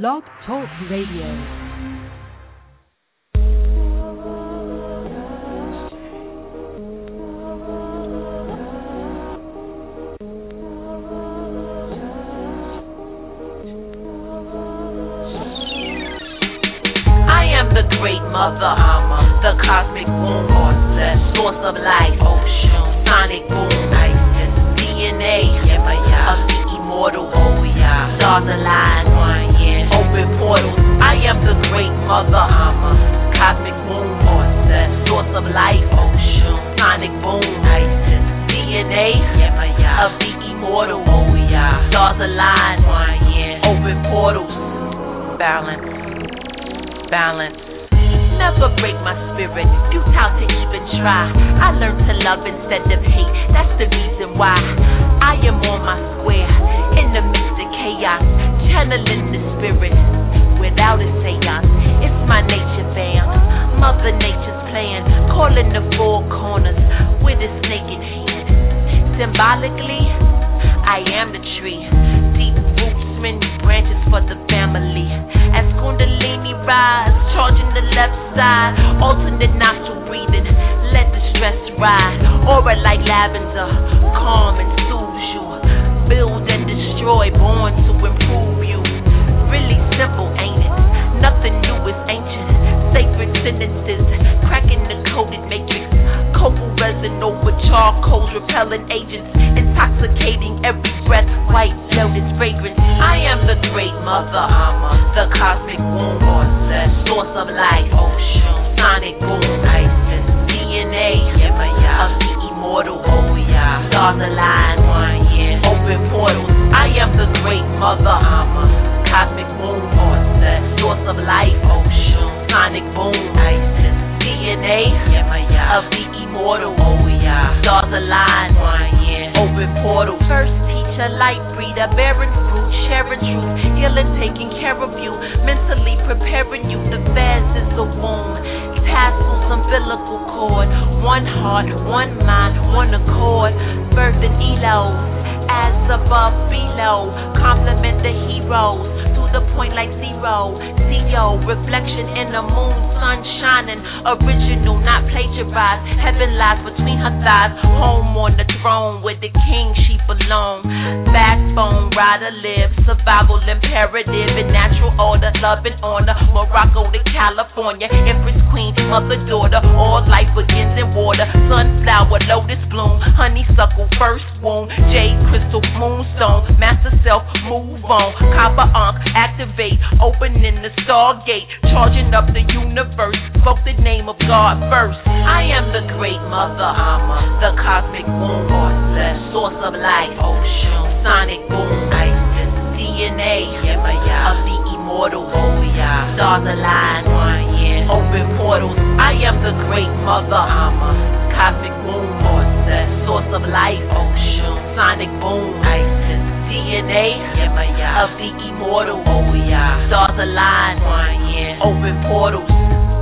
Blog Talk Radio. I am the great mother, the cosmic womb, source of life, oh, ocean, sonic boom, ISIS, DNA of the immortal, oh stars align, portals. I am the great mother, I'm a cosmic womb, the source of life, ocean, sonic boom, ISIS, DNA of the immortal, oh yeah, stars align, open portals, balance balance. Never break my spirit, futile to even try. I learned to love instead of hate, that's the reason why. I am on my square, in the midst of chaos, channeling the spirit without a seance. It's my nature fam, Mother Nature's plan, calling the four corners with its naked hand. Symbolically, I am the tree, deep roots, many branches for the family. As Kundalini rise, charging the left side, alternate nostril breathing, let the stress ride. Aura like lavender, calm and soothes you. Build and destroy, born to improve you. Really simple, ain't? Nothing new ancient. Sacred sentences, cracking the coded matrix. Cocoa resin over charcoals, repelling agents, intoxicating every breath. White lotus fragrance. I am the great mother, the cosmic womb, the source of life, ocean, sonic boom, DNA of the immortal, oh yeah, stars align, open portals. I am the great mother, cosmic womb, the source of life, ocean, sonic boom, ISIS, DNA of the immortal, oh yeah, stars align, oh, open portals. First teacher, light breeder, bearing fruit, sharing truth, healing, taking care of you, mentally preparing you. The vast is the womb, tassels, umbilical cord, one heart, one mind, one accord, birthing elos, as above, below, compliment the heroes. The point like zero. zero, reflection in the moon, sun shining, original, not plagiarized. Heaven lies between her thighs, home on the throne with the king she belong. Backbone, rider live, survival imperative in natural order, love and honor. Morocco to California, Empress Queen, mother daughter, all life begins in water. Sunflower, lotus bloom, honeysuckle, first wound, jade crystal, moonstone, master self, move on. Copper ankh, activate, opening the stargate, charging up the universe. Spoke the name of God first. I am the great mother, I'm a, the cosmic womb, source of life, ocean, sonic boom, ISIS, DNA of the immortal, stars align, open portals. I am the great mother, I'm a cosmic womb, source of life, ocean, sonic boom, ISIS, DNA of the immortal, oh yeah, stars align, open portals.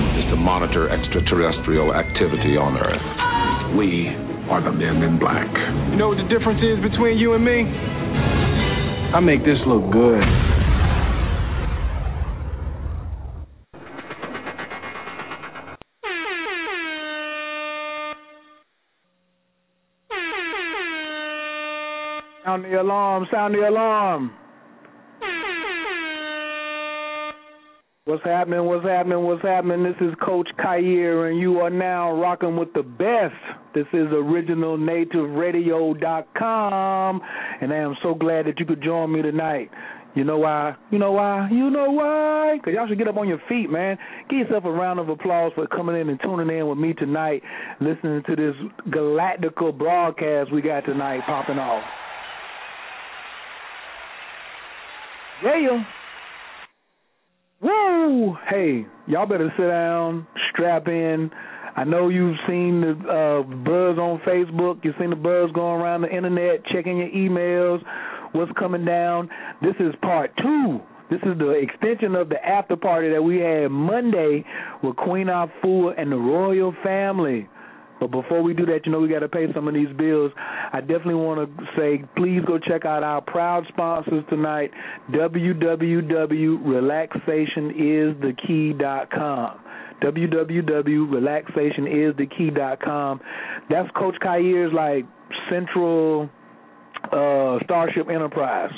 to monitor extraterrestrial activity on Earth. We are the men in black. You know what the difference is between you and me? I make this look good. Sound the alarm, sound the alarm. What's happening? What's happening? What's happening? This is Coach Khayr, and you are now rocking with the best. This is OriginalNativeRadio.com, and I am so glad that you could join me tonight. You know why? You know why? You know why? Because y'all should get up on your feet, man. Give yourself a round of applause for coming in and tuning in with me tonight, listening to this galactical broadcast we got tonight popping off. Yeah. Woo! Hey, y'all better sit down, strap in. I know you've seen the uh, buzz on Facebook. You've seen the buzz going around the internet, checking your emails, what's coming down. This is part two. This is the extension of the after party that we had Monday with Queen Afua and the royal family. But before we do that, you know we got to pay some of these bills. I definitely want to say, please go check out our proud sponsors tonight, www.relaxationisthekey.com www.relaxationisthekey.com. That's Coach Khayr's like central uh, Starship Enterprise.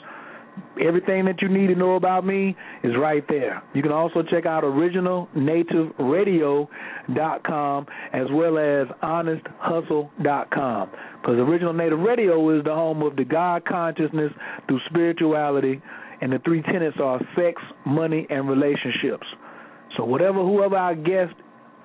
Everything that you need to know about me is right there. You can also check out originalnativeradio.com as well as honesthustle.com because Original Native Radio is the home of the God consciousness through spirituality, and the three tenets are sex, money, and relationships. So whatever whoever our guests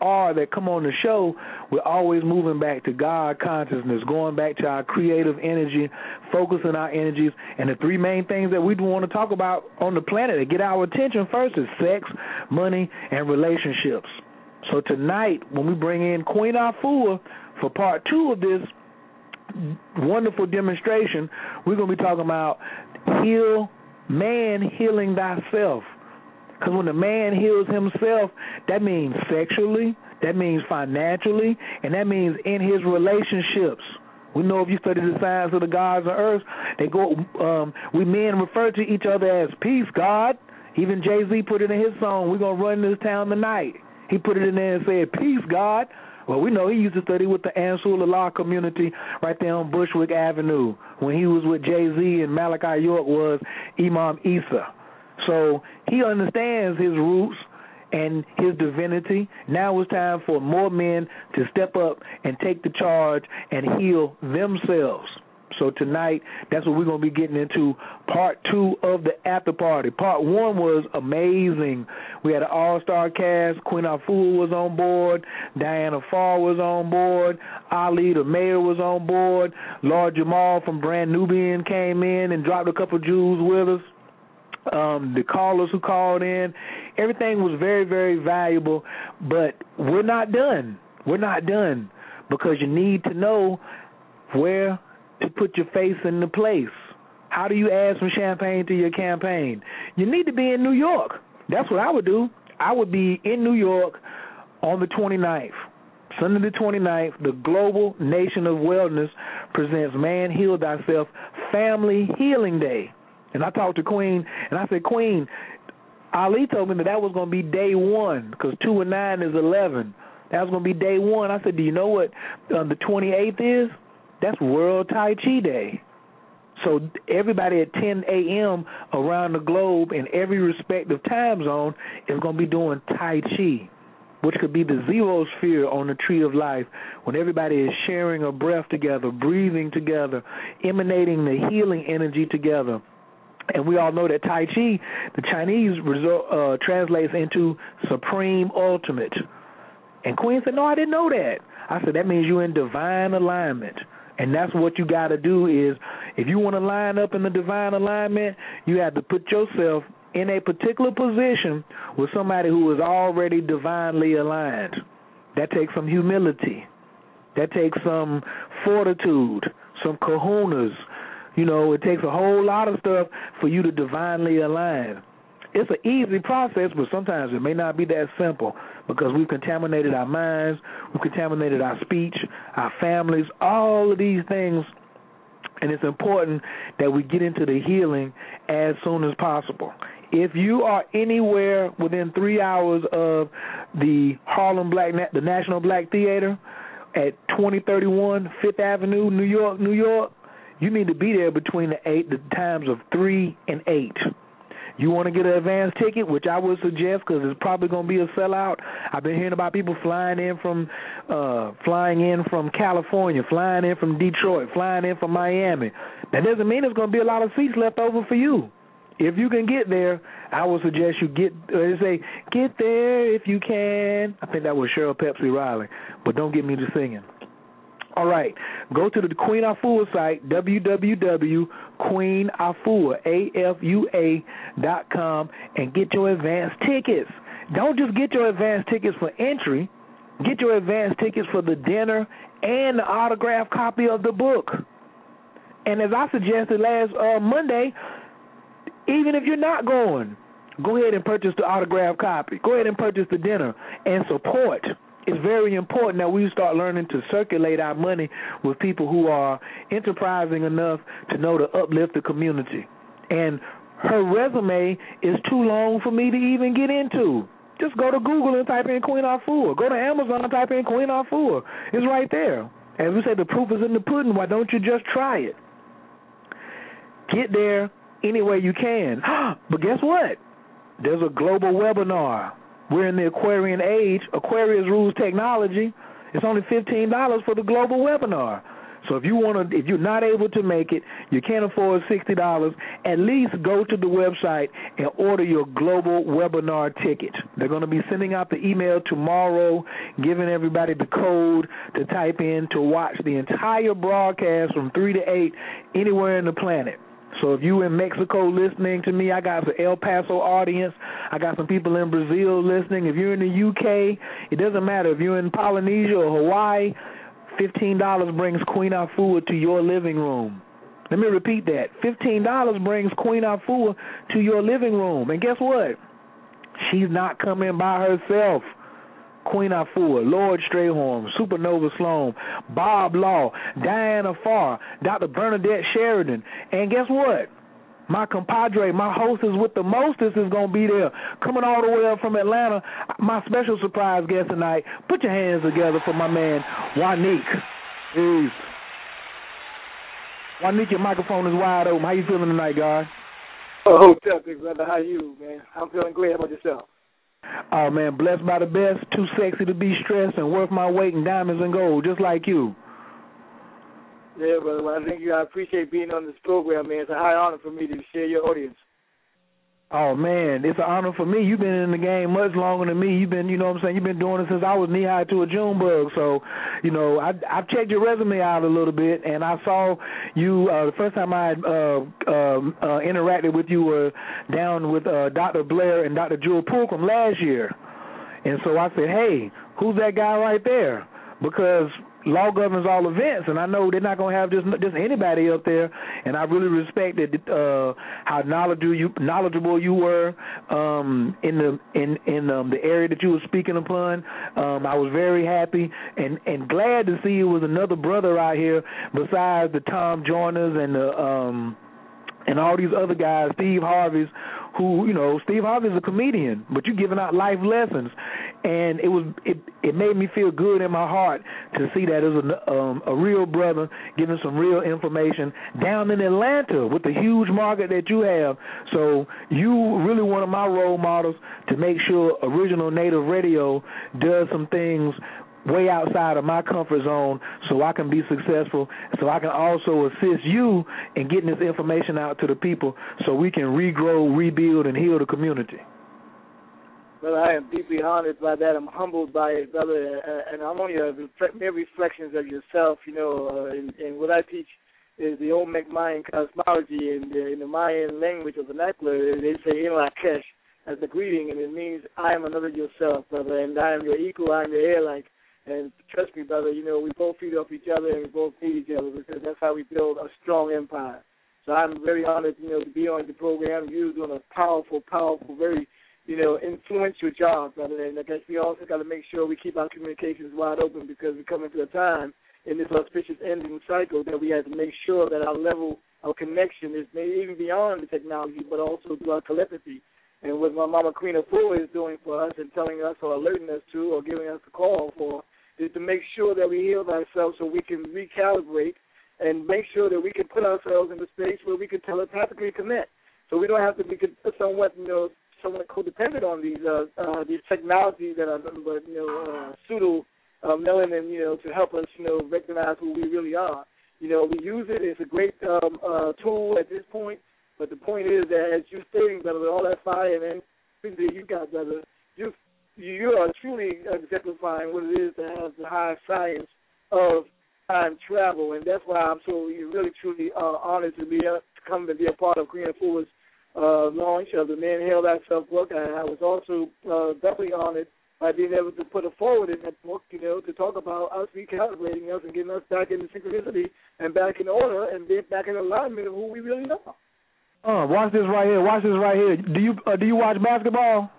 are that come on the show, we're always moving back to God consciousness, going back to our creative energy, focusing our energies, and the three main things that we want to talk about on the planet that get our attention first is sex, money, and relationships. So tonight, when we bring in Queen Afua for part two of this wonderful demonstration, we're going to be talking about heal man healing thyself. Because when a man heals himself, that means sexually, that means financially, and that means in his relationships. We know if you study the signs of the gods of earth, they go. Um, we men refer to each other as peace, God. Even Jay Z put it in his song. We're gonna run this town tonight. He put it in there and said, "Peace, God." Well, we know he used to study with the Ansar Allah community right there on Bushwick Avenue when he was with Jay Z and Malachi York was Imam Isa. So he understands his roots and his divinity. Now it's time for more men to step up and take the charge and heal themselves. So tonight, that's what we're going to be getting into part two of the after party. Part one was amazing. We had an all star cast. Queen Afua was on board. Diana Farr was on board. Ali, the mayor, was on board. Lord Jamal from Brand Nubian came in and dropped a couple jewels with us um, the callers who called in. Everything was very, very valuable, but we're not done. We're not done because you need to know where to put your face in the place. How do you add some champagne to your campaign? You need to be in New York. That's what I would do. I would be in New York on the 29th. Sunday the 29th, the Global Nation of Wellness presents Man Heal Thyself Family Healing Day. And I talked to Queen, and I said, Queen, Ali told me that that was going to be day one because two and nine is eleven. That was going to be day one. I said, Do you know what um, the 28th is? That's World Tai Chi Day. So everybody at 10 a.m. around the globe in every respective time zone is going to be doing Tai Chi, which could be the zero sphere on the tree of life when everybody is sharing a breath together, breathing together, emanating the healing energy together. And we all know that Tai Chi, the Chinese result, uh, translates into supreme ultimate. And Queen said, No, I didn't know that. I said, That means you're in divine alignment. And that's what you got to do is if you want to line up in the divine alignment, you have to put yourself in a particular position with somebody who is already divinely aligned. That takes some humility. That takes some fortitude, some kahunas, You know, it takes a whole lot of stuff for you to divinely align. It's an easy process, but sometimes it may not be that simple because we've contaminated our minds, we've contaminated our speech, our families, all of these things. And it's important that we get into the healing as soon as possible. If you are anywhere within three hours of the Harlem Black, the National Black Theater at 2031 Fifth Avenue, New York, New York, you need to be there between the eight, the times of three and eight. You want to get an advance ticket, which I would suggest because it's probably going to be a sellout. I've been hearing about people flying in from uh flying in from California, flying in from Detroit, flying in from Miami. That doesn't mean there's going to be a lot of seats left over for you. If you can get there, I would suggest you get uh, say get there if you can. I think that was Cheryl Pepsi Riley, but don't get me to singing. All right, go to the Queen Afua site www.queenafua.com and get your advance tickets. Don't just get your advance tickets for entry. Get your advance tickets for the dinner and the autographed copy of the book. And as I suggested last uh, Monday, even if you're not going, go ahead and purchase the autographed copy. Go ahead and purchase the dinner and support. It's very important that we start learning to circulate our money with people who are enterprising enough to know to uplift the community. And her resume is too long for me to even get into. Just go to Google and type in Queen Afua. Go to Amazon and type in Queen Afua. It's right there. As we say, the proof is in the pudding. Why don't you just try it? Get there any way you can. but guess what? There's a global webinar. We're in the Aquarian age. Aquarius rules technology. It's only fifteen dollars for the global webinar. So if you want to, if you're not able to make it, you can't afford sixty dollars. At least go to the website and order your global webinar ticket. They're going to be sending out the email tomorrow, giving everybody the code to type in to watch the entire broadcast from three to eight anywhere in the planet. So if you in Mexico listening to me, I got some El Paso audience. I got some people in Brazil listening. If you're in the UK, it doesn't matter. If you're in Polynesia or Hawaii, fifteen dollars brings Queen Afua to your living room. Let me repeat that. Fifteen dollars brings Queen Afua to your living room. And guess what? She's not coming by herself. Queen Afua, Lord Strayhorn, Supernova Slom, Bob Law, Diana Farr, Dr. Bernadette Sheridan. And guess what? My compadre, my hostess with the mostest is going to be there. Coming all the way up from Atlanta, my special surprise guest tonight. Put your hands together for my man, Wanique. Peace. Wanique, your microphone is wide open. How you feeling tonight, guy? Oh, what's up, big brother? How you, man? I'm feeling great. How about yourself? Oh man, blessed by the best, too sexy to be stressed, and worth my weight in diamonds and gold, just like you. Yeah, brother. Well, I think you. I appreciate being on this program, man. It's a high honor for me to share your audience. Oh man, it's an honor for me. You've been in the game much longer than me. You've been, you know what I'm saying, you've been doing it since I was knee high to a June bug. So, you know, I I've checked your resume out a little bit and I saw you uh the first time I uh uh, uh interacted with you were down with uh Dr. Blair and Dr. Jewel Pookrum last year. And so I said, "Hey, who's that guy right there?" Because law governs all events, and I know they're not going to have just just anybody up there. And I really respected uh, how knowledgeable you knowledgeable you were um, in the in in um, the area that you were speaking upon. Um, I was very happy and and glad to see it was another brother out here besides the Tom Joyners and the um and all these other guys, Steve Harvey's, who you know, Steve Harvey's a comedian, but you're giving out life lessons, and it was it it made me feel good in my heart to see that as a um, a real brother giving some real information down in Atlanta with the huge market that you have. So you really one of my role models to make sure original native radio does some things way outside of my comfort zone so I can be successful, so I can also assist you in getting this information out to the people so we can regrow, rebuild, and heal the community. Brother, I am deeply honored by that. I'm humbled by it, brother, and I'm only a mere reflections of yourself, you know, uh, and, and what I teach is the Olmec Mayan cosmology and the, in the Mayan language of the vernacular, they say in Lakesh as the greeting, and it means I am another yourself, brother, and I am your equal, I am your heir, like and trust me, brother, you know, we both feed off each other and we both need each other because that's how we build a strong empire. So I'm very honored, you know, to be on the program. You're doing a powerful, powerful, very, you know, influential job, brother. And I guess we also got to make sure we keep our communications wide open because we're coming to a time in this auspicious ending cycle that we have to make sure that our level of connection is maybe even beyond the technology, but also through our telepathy. And what my mama Queen Afua is doing for us and telling us or alerting us to or giving us a call for is to make sure that we heal ourselves so we can recalibrate and make sure that we can put ourselves in a space where we can telepathically connect. So we don't have to be somewhat, you know, somewhat codependent on these uh, uh, these technologies that are nothing but you know uh, pseudo uh, melanin, you know, to help us, you know, recognize who we really are. You know, we use it. It's a great um, uh, tool at this point. But the point is that as you're stating, brother, all that fire and everything you got, brother, you you are truly exemplifying what it is to have the high science of time travel, and that's why I'm so really truly uh, honored to be uh, to come and be a part of Queen Afua's uh, launch of the Man Heal Thyself book. And I was also uh, definitely honored by being able to put a forward in that book, you know, to talk about us recalibrating us and getting us back into synchronicity and back in order and being back in alignment of who we really are. Uh, watch this right here. Watch this right here. Do you uh, do you watch basketball?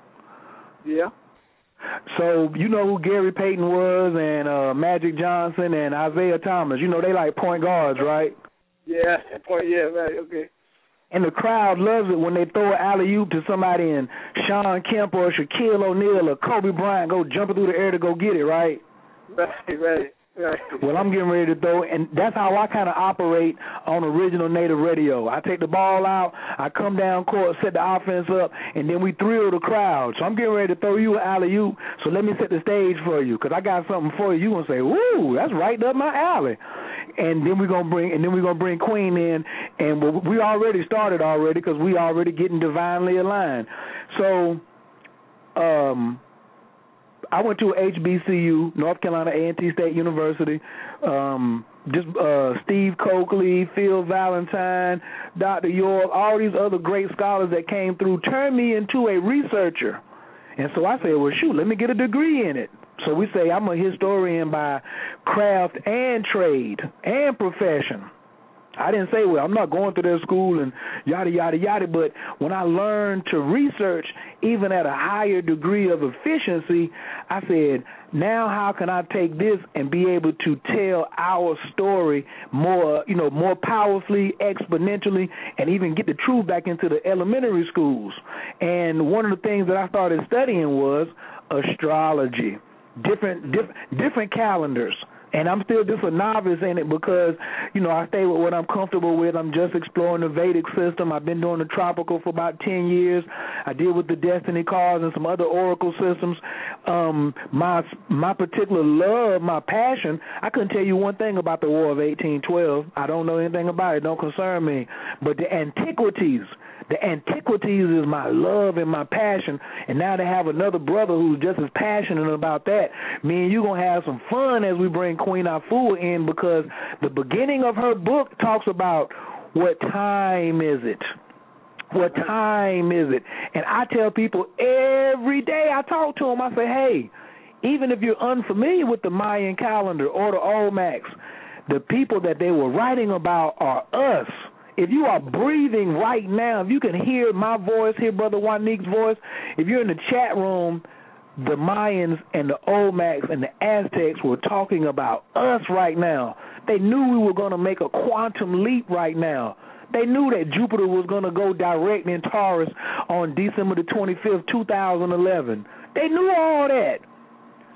Yeah. So you know who Gary Payton was and uh Magic Johnson and Isiah Thomas. You know they like point guards, right? Yeah, point. Yeah, right. Okay. And the crowd loves it when they throw an alley oop to somebody and Shawn Kemp or Shaquille O'Neal or Kobe Bryant go jumping through the air to go get it, right? Right, right. Well, I'm getting ready to throw, and that's how I kind of operate on original native radio. I take the ball out, I come down court, set the offense up, and then we thrill the crowd. So I'm getting ready to throw you an alley oop. So let me set the stage for you, cause I got something for you. You gonna say, "Woo, that's right up my alley." And then we're gonna bring, and then we're gonna bring Queen in, and we already started already, cause we already getting divinely aligned. So, um I went to HBCU, North Carolina A&T State University. Um, just uh, Steve Cokely, Phil Valentine, Dr. York, all these other great scholars that came through turned me into a researcher. And so I said, well, shoot, let me get a degree in it. So we say I'm a historian by craft and trade and profession. I didn't say, well, I'm not going to their school and yada, yada, yada. But when I learned to research, even at a higher degree of efficiency, I said, now how can I take this and be able to tell our story more, you know, more powerfully, exponentially, and even get the truth back into the elementary schools? And one of the things that I started studying was astrology, different, different, different calendars and I'm still just a novice in it because, you know, I stay with what I'm comfortable with. I'm just exploring the Vedic system. I've been doing the tropical for about 10 years. I deal with the destiny cards and some other oracle systems. Um, my my particular love, my passion, I couldn't tell you one thing about the War of 1812. I don't know anything about it. Don't concern me. But the antiquities, the antiquities is my love and my passion. And now to have another brother who's just as passionate about that, me and you gonna have some fun as we bring Queen Afua in because the beginning of her book talks about what time is it. What time is it? And I tell people every day I talk to them, I say, hey, even if you're unfamiliar with the Mayan calendar or the Olmecs, the people that they were writing about are us if you are breathing right now, if you can hear my voice, hear Brother Juanique's voice, if you're in the chat room, the Mayans and the Olmecs and the Aztecs were talking about us right now. They knew we were going to make a quantum leap right now. They knew that Jupiter was going to go direct in Taurus on December the 25th, 2011. They knew all that.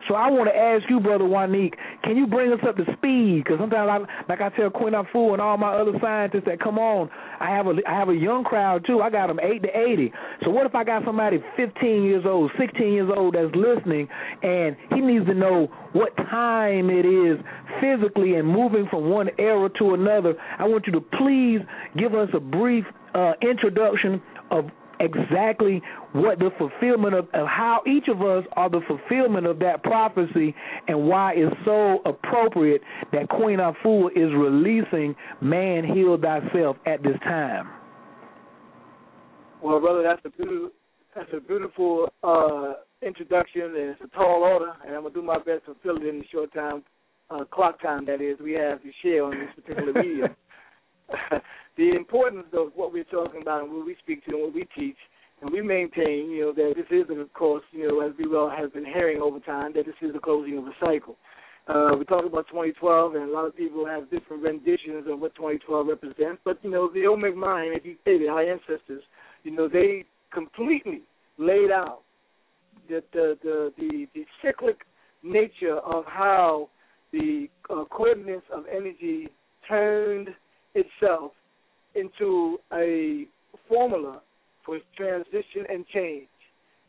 So I want to ask you, brother Juanique, can you bring us up to speed? Because sometimes, I, like I tell Queen Afua and all my other scientists that come on, I have a I have a young crowd too. I got them eight to eighty. So what if I got somebody 15 years old, 16 years old that's listening, and he needs to know what time it is physically and moving from one era to another? I want you to please give us a brief uh, introduction of exactly what the fulfillment of, of how each of us are the fulfillment of that prophecy and why it's so appropriate that Queen Afua is releasing Man Heal Thyself at this time. Well, brother, that's a beautiful, that's a beautiful uh, introduction, and it's a tall order, and I'm gonna do my best to fill it in the short time, uh, clock time that is we have to share on this particular video. the importance of what we're talking about and what we speak to and what we teach, and we maintain, you know, that this is, of course, you know, as we well have been hearing over time, that this is the closing of a cycle. Uh, we talk about 2012, and a lot of people have different renditions of what 2012 represents. But you know, the Olmec mind, as you say stated, our ancestors, you know, they completely laid out the the the the, the cyclic nature of how the uh, coordinates of energy turned itself into a formula for transition and change.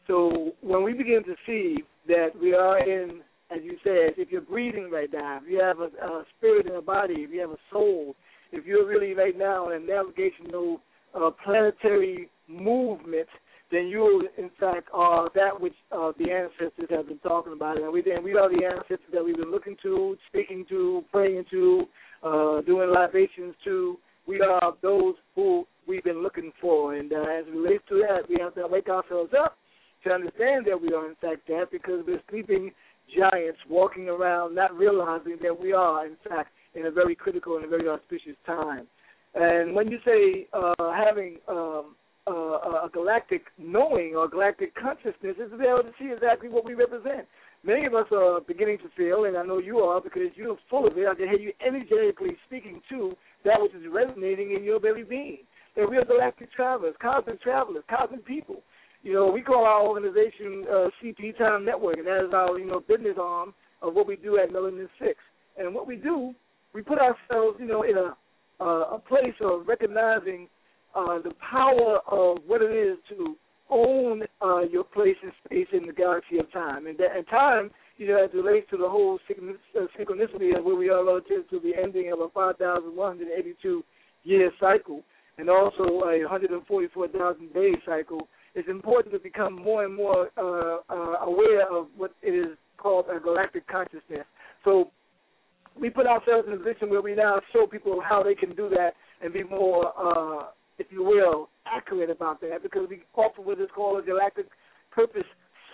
So when we begin to see that we are in, as you said, if you're breathing right now, if you have a, a spirit in a body, if you have a soul, if you're really right now in a navigational uh, planetary movement, then you, in fact, are that which uh, the ancestors have been talking about. And we, and we are the ancestors that we've been looking to, speaking to, praying to, uh, doing libations to. We are those who we've been looking for. And uh, as it relates to that, we have to wake ourselves up to understand that we are, in fact, that because we're sleeping giants walking around not realizing that we are, in fact, in a very critical and a very auspicious time. And when you say uh, having um, uh, a galactic knowing or galactic consciousness, is to be able to see exactly what we represent. Many of us are beginning to feel, and I know you are because you're full of it. I can hear you energetically speaking to that which is resonating in your very being. That we are galactic travelers, cosmic travelers, cosmic people. You know, we call our organization uh, CP Time Network, and that is our you know business arm of what we do at Melanin Six. And what we do, we put ourselves, you know, in a uh, a place of recognizing uh, the power of what it is to own uh, your place in space in the galaxy of time. And, that, and time, you know, as it relates to the whole uh, synchronicity of where we are relative to the ending of a 5,182 year cycle and also a 144,000 day cycle, it's important to become more and more uh, uh, aware of what it is called a galactic consciousness. So we put ourselves in a position where we now show people how they can do that and be more, uh, if you will, accurate about that because we offer what is called a galactic purpose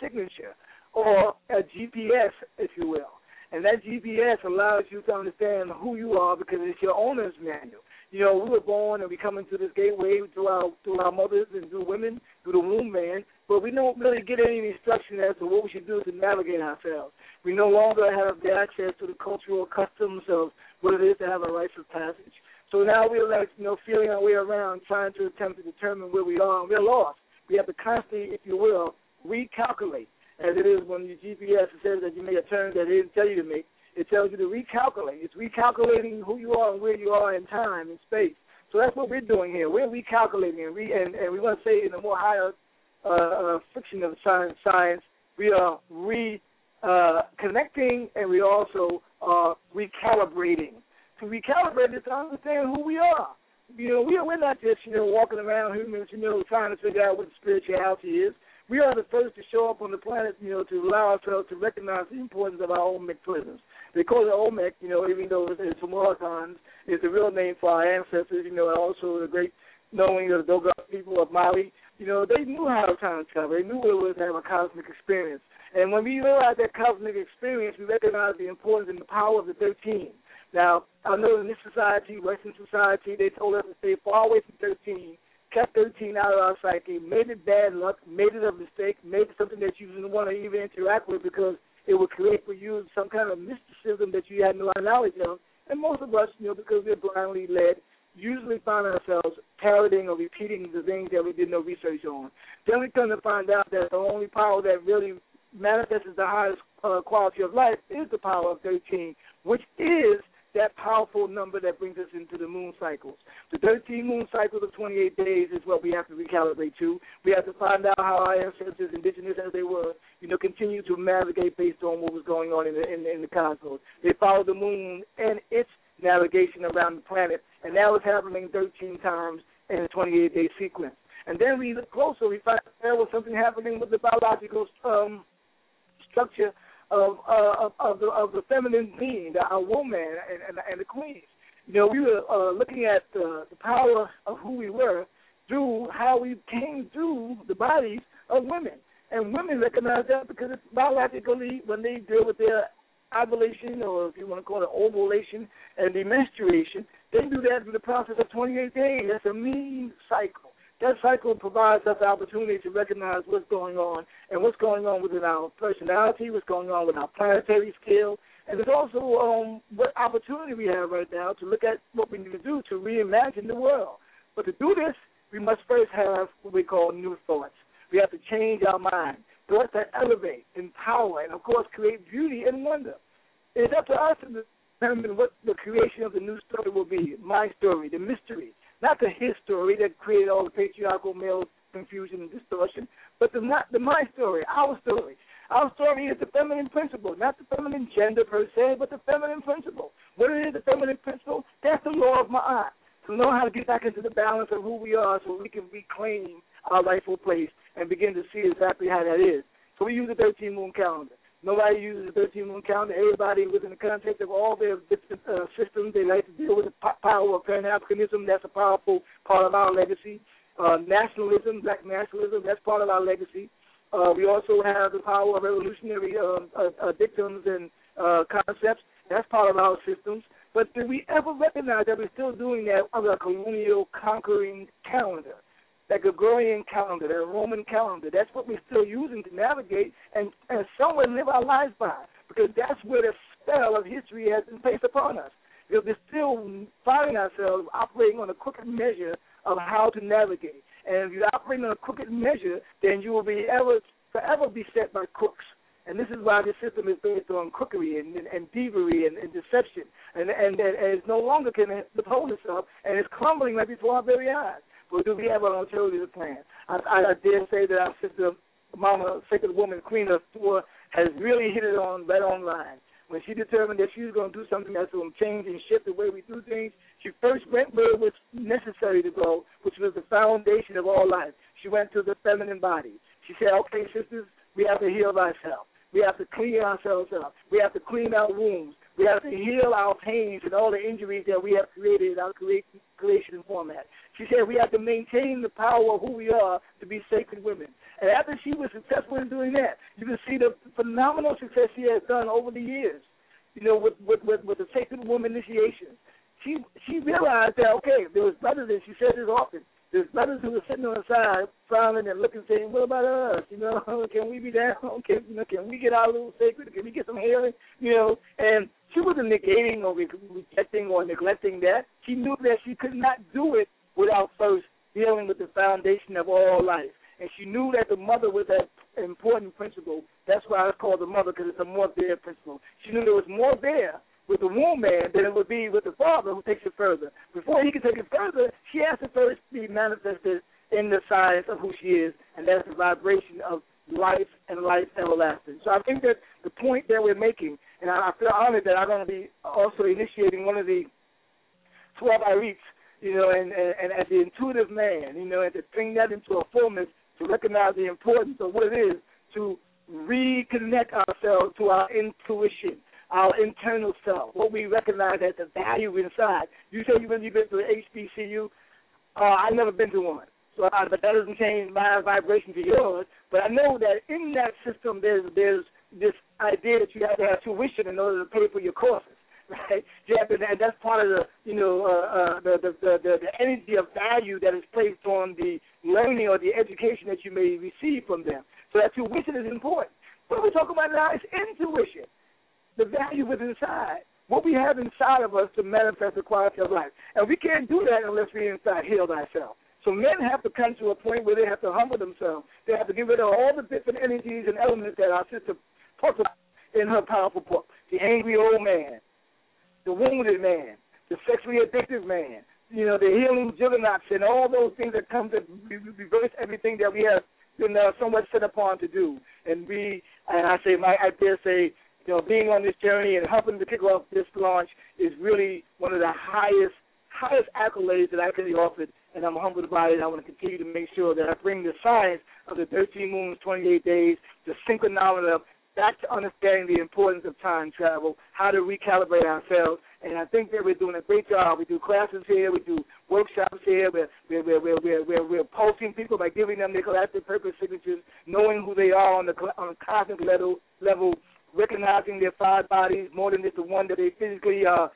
signature or a GPS, if you will. And that GPS allows you to understand who you are because it's your owner's manual. You know, we were born and we come into this gateway through our through our mothers and through women, through the womb man, but we don't really get any instruction as to what we should do to navigate ourselves. We no longer have the access to the cultural customs of what it is to have a rites of passage. So now we're like, you know, feeling our way around, trying to attempt to determine where we are, and we're lost. We have to constantly, if you will, recalculate. As it is when your GPS says that you made a turn that it didn't tell you to make, it tells you to recalculate. It's recalculating who you are and where you are in time and space. So that's what we're doing here. We're recalculating, and, re- and, and we want to say in a more higher uh, uh, friction of science, science, we are re uh, connecting and we also are recalibrating to recalibrate is to understand who we are. You know, we are, we're not just, you know, walking around humans, you know, trying to figure out what spirituality is. We are the first to show up on the planet, you know, to allow ourselves to recognize the importance of our Olmec presence. They call it Olmec, you know, even though it's, it's Moroccan, it's the real name for our ancestors, you know, also the great knowing of the Dogon people of Mali. You know, they knew how to time travel. They knew it was to have a cosmic experience. And when we realize that cosmic experience, we recognize the importance and the power of the 13. Now, I know in this society, Western society, they told us to stay far away from 13, kept 13 out of our psyche, made it bad luck, made it a mistake, made it something that you didn't want to even interact with because it would create for you some kind of mysticism that you had no knowledge of. And most of us, you know, because we're blindly led, usually find ourselves parroting or repeating the things that we did no research on. Then we come to find out that the only power that really manifests the highest uh, quality of life is the power of 13, which is that powerful number that brings us into the moon cycles. The 13 moon cycles of 28 days is what we have to recalibrate to. We have to find out how our ancestors, indigenous as they were, you know, continue to navigate based on what was going on in the, in, in the cosmos. They followed the moon and its navigation around the planet, and that was happening 13 times in a 28 day sequence. And then we look closer, we find there was something happening with the biological um, structure of uh, of, of the of the feminine being, the, our woman and, and and the queens. You know, we were uh, looking at the, the power of who we were through how we came through the bodies of women, and women recognize that because it's biologically when they deal with their ovulation, or if you want to call it ovulation, and the menstruation, They do that through the process of 28 days. That's a mean cycle. That cycle provides us the opportunity to recognize what's going on and what's going on within our personality, what's going on with our planetary scale, and there's also um, what opportunity we have right now to look at what we need to do to reimagine the world. But to do this, we must first have what we call new thoughts. We have to change our mind, thoughts that elevate, empower, and of course create beauty and wonder. It's up to us to determine what the creation of the new story will be. My story, the mystery, not the his story that created all the patriarchal male confusion and distortion, but the not the my story, our story. Our story is the feminine principle, not the feminine gender per se, but the feminine principle. What is the feminine principle? That's the law of Ma'at. To know how to get back into the balance of who we are so we can reclaim our rightful place and begin to see exactly how that is. So we use the 13 moon calendar. Nobody uses the 13 moon calendar. Everybody, within the context of all their different uh, systems, they like to deal with the power of Pan Africanism. That's a powerful part of our legacy. Uh, nationalism, black nationalism, that's part of our legacy. Uh, we also have the power of evolutionary uh, uh, uh, dictums and uh, concepts. That's part of our systems. But do we ever recognize that we're still doing that under a colonial conquering calendar? That Gregorian calendar, that Roman calendar, that's what we're still using to navigate and, and somewhere live our lives by. Because that's where the spell of history has been placed upon us. Because we're still finding ourselves operating on a crooked measure of how to navigate. And if you operate on a crooked measure, then you will be ever forever be set by crooks. And this is why this system is based on crookery and, and, and thievery and, and deception. And, and, and, it no longer can uphold itself, and it's crumbling right before our very eyes. But do we have an alternative plan? I, I, I dare say that our sister, Mama, sacred woman, Queen of Thor, has really hit it on right on line when she determined that she was going to do something that's going to change and shift the way we do things, she first went where it was necessary to go, which was the foundation of all life. She went to the feminine body. She said, okay, sisters, we have to heal ourselves. We have to clean ourselves up. We have to clean our wounds. We have to heal our pains and all the injuries that we have created in our creation format. She said we have to maintain the power of who we are to be sacred women. And after she was successful in doing that, you can see the phenomenal success she has done over the years. You know, with with with, with the sacred woman initiation, she she realized that okay, there was brothers, and she said this often. There's brothers who were sitting on the side, frowning and looking, saying, "What about us? You know, can we be down? Can you know, can we get our little sacred? Can we get some healing? You know?" And she wasn't negating or rejecting or neglecting that. She knew that she could not do it without first dealing with the foundation of all life and she knew that the mother was that important principle. That's why it's called the mother because it's a more there principle. She knew there was more there with the womb man than it would be with the father who takes it further. Before he can take it further, she has to first be manifested in the science of who she is, and that's the vibration of life and life everlasting. So I think that the point that we're making, and I feel honored that I'm going to be also initiating one of the 12 Arits, you know, and, and, and as the intuitive man, you know, and to bring that into a fullness to recognize the importance of what it is to reconnect ourselves to our intuition, our internal self, what we recognize as the value inside. You say you've you've been to the HBCU. Uh, I've never been to one. So, uh, but that doesn't change my vibration to yours. But I know that in that system, there's there's this idea that you have to have tuition in order to pay for your courses right? You have to, and that's part of the, you know, uh, uh, the, the, the the energy of value that is placed on the learning or the education that you may receive from them. So that tuition is important. What we're talking about now is intuition, the value within inside, what we have inside of us to manifest the quality of life, and we can't do that unless we inside heal ourselves. So men have to come to a point where they have to humble themselves. They have to get rid of all the different energies and elements that our sister talks about in her powerful book, The Angry Old Man, the wounded man, the sexually addicted man, you know, the healing juggernauts and all those things that come to reverse everything that we have been uh, somewhat set upon to do. And we, and I say, my, I dare say, you know, being on this journey and helping to kick off this launch is really one of the highest, highest accolades that I can be offered. And I'm humbled by it. I want to continue to make sure that I bring the science of the 13 moons, 28 days, the synchronometer back to understanding the importance of time travel, how to recalibrate ourselves. And I think that we're doing a great job. We do classes here, we do workshops here, we're, we're, we're, we're, we're, we're pulsing people by giving them their collective purpose signatures, knowing who they are on the on a cosmic level, level recognizing their five bodies more than just the one that they physically uh,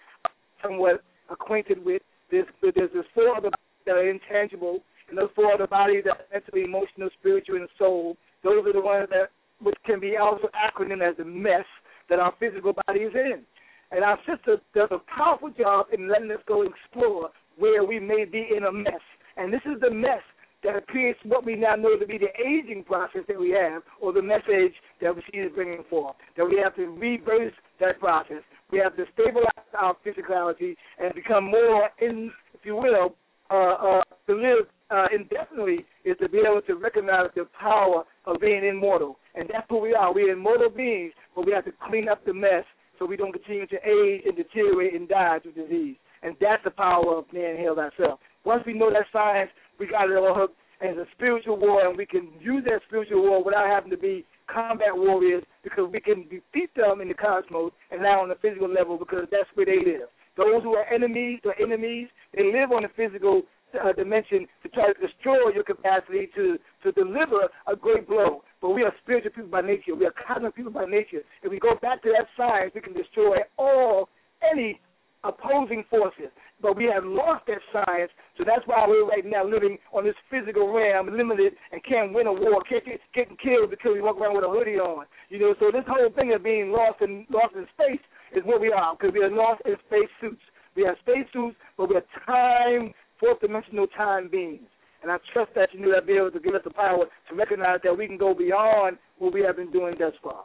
somewhat acquainted with. There's there's there's four other that are intangible, and those four other bodies that are mentally, emotional, spiritual, and soul. Those are the ones that which can be also acronym as the mess that our physical body is in. And our sister does a powerful job in letting us go explore where we may be in a mess. And this is the mess that creates what we now know to be the aging process that we have, or the message that she is bringing forth. That we have to reverse that process. We have to stabilize our physicality and become more, in, if you will, uh, uh, to live uh, indefinitely is to be able to recognize the power of being immortal. And that's who we are. We're immortal beings, but we have to clean up the mess so we don't continue to age and deteriorate and die through disease. And that's the power of being healed ourselves. Once we know that science, we got it all hooked. And it's a spiritual war, and we can use that spiritual war without having to be combat warriors because we can defeat them in the cosmos and now on the physical level because that's where they live. Those who are enemies, the enemies, they live on the physical uh, dimension to try to destroy your capacity to to deliver a great blow. But we are spiritual people by nature. We are cosmic people by nature. If we go back to that science, we can destroy all any opposing forces. But we have lost that science, so that's why we're right now living on this physical realm, limited, and can't win a war, can't get getting killed because we walk around with a hoodie on. You know, so this whole thing of being lost in lost in space is what we are, because we are lost in space suits. We have space suits, but we are time, fourth dimensional time beings. And I trust that you know that be able to give us the power to recognize that we can go beyond what we have been doing thus far.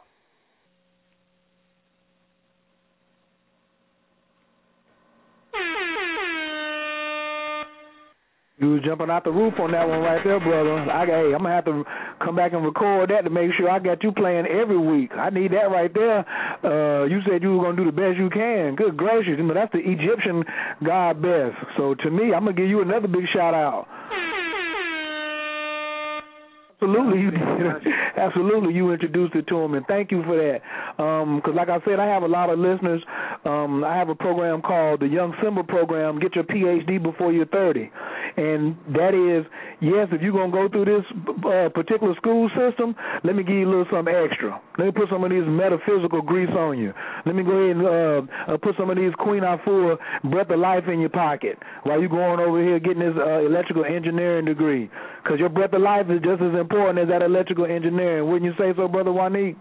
You was jumping out the roof on that one right there, brother. I hey, I'm gonna have to come back and record that to make sure I got you playing every week. I need that right there. Uh, you said you were gonna do the best you can. Good gracious, know that's the Egyptian God best. So to me, I'm gonna give you another big shout out. Absolutely, you did. Absolutely, you introduced it to him, and thank you for that. Because, um, like I said, I have a lot of listeners. Um, I have a program called the Young Simba Program. Get your PhD before you're 30, and that is yes, if you're gonna go through this uh, particular school system, let me give you a little something extra. Let me put some of these metaphysical grease on you. Let me go ahead and uh, uh, put some of these Queen Afua breath of life in your pocket while you're going over here getting this uh, electrical engineering degree. Because your breath of life is just as important as that electrical engineering. Wouldn't you say so, Brother Juanique?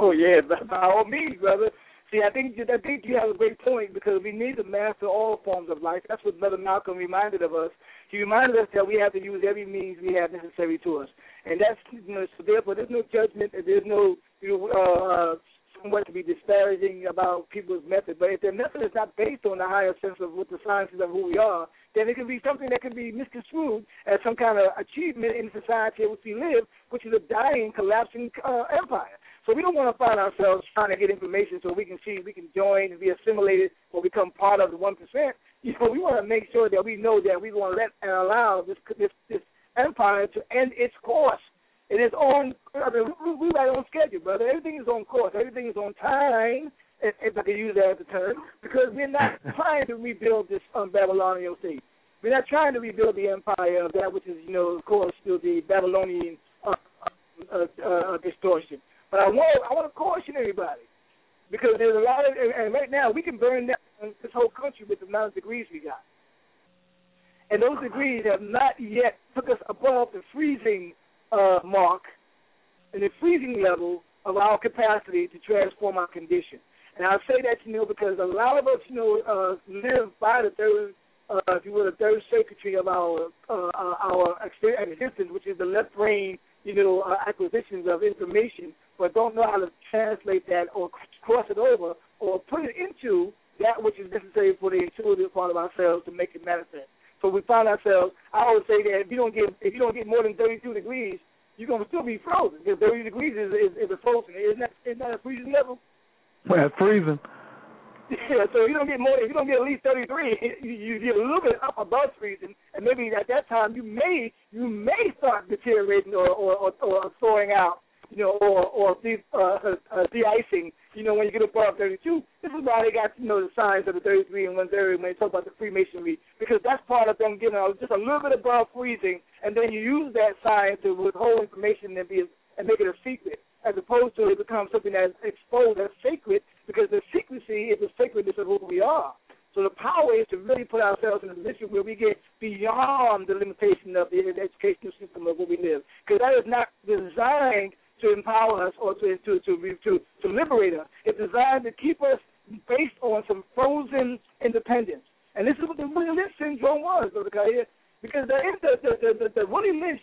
Oh, yeah, by all means, brother. See, I think I think you have a great point because we need to master all forms of life. That's what Brother Malcolm reminded of us. He reminded us that we have to use every means we have necessary to us, and that's you know so therefore there's no judgment and there's no you know uh, somewhat to be disparaging about people's method. But if their method is not based on the higher sense of what the sciences of who we are, then it can be something that can be misconstrued as some kind of achievement in society in which we live, which is a dying, collapsing uh, empire. So we don't want to find ourselves trying to get information so we can see, we can join and be assimilated or become part of the one percent. You know, we want to make sure that we know that we want to let and allow this this this empire to end its course its own. I mean, we, we right on schedule, brother. Everything is on course. Everything is on time. If, if I can use that as a term, because we're not trying to rebuild this um, Babylonian state. We're not trying to rebuild the empire of that which is, you know, of course, still the Babylonian uh, uh, uh, distortion. But I want I want to caution everybody because there's a lot of and right now we can burn down this whole country with the amount of degrees we got, and those degrees have not yet took us above the freezing uh, mark and the freezing level of our capacity to transform our condition. And I say that you know because a lot of us you know uh, live by the third, uh, if you will, the third circuitry of our uh, our existence, which is the left brain you know, uh, acquisitions of information, but don't know how to translate that or cross it over or put it into that which is necessary for the intuitive part of ourselves to make it manifest. So we find ourselves. I always say that if you don't get if you don't get more than 32 degrees, you're gonna still be frozen because 30 degrees is is, is a frozen. Isn't that isn't that a freezing level? Well, freezing. Yeah, so if you don't get more, if you don't get at least 33, you, you get a little bit up above freezing, and maybe at that time you may you may start deteriorating or or, or, or thawing out, you know, or or de- uh, uh, de-icing. You know, when you get above 32, this is why they got you know the signs of the 33 and 130 when they talk about the Freemasonry, because that's part of them getting a, just a little bit above freezing, and then you use that sign to withhold information and be and make it a secret as opposed to it becomes something that's exposed as sacred because the secrecy is the sacredness of who we are. So the power is to really put ourselves in a position where we get beyond the limitation of the educational system of where we live, because that is not designed to empower us or to to to to, to liberate us. It's designed to keep us based on some frozen independence. And this is what the Willie Lynch syndrome was, Brother Khayr, because the the the, the, the Willie Lynch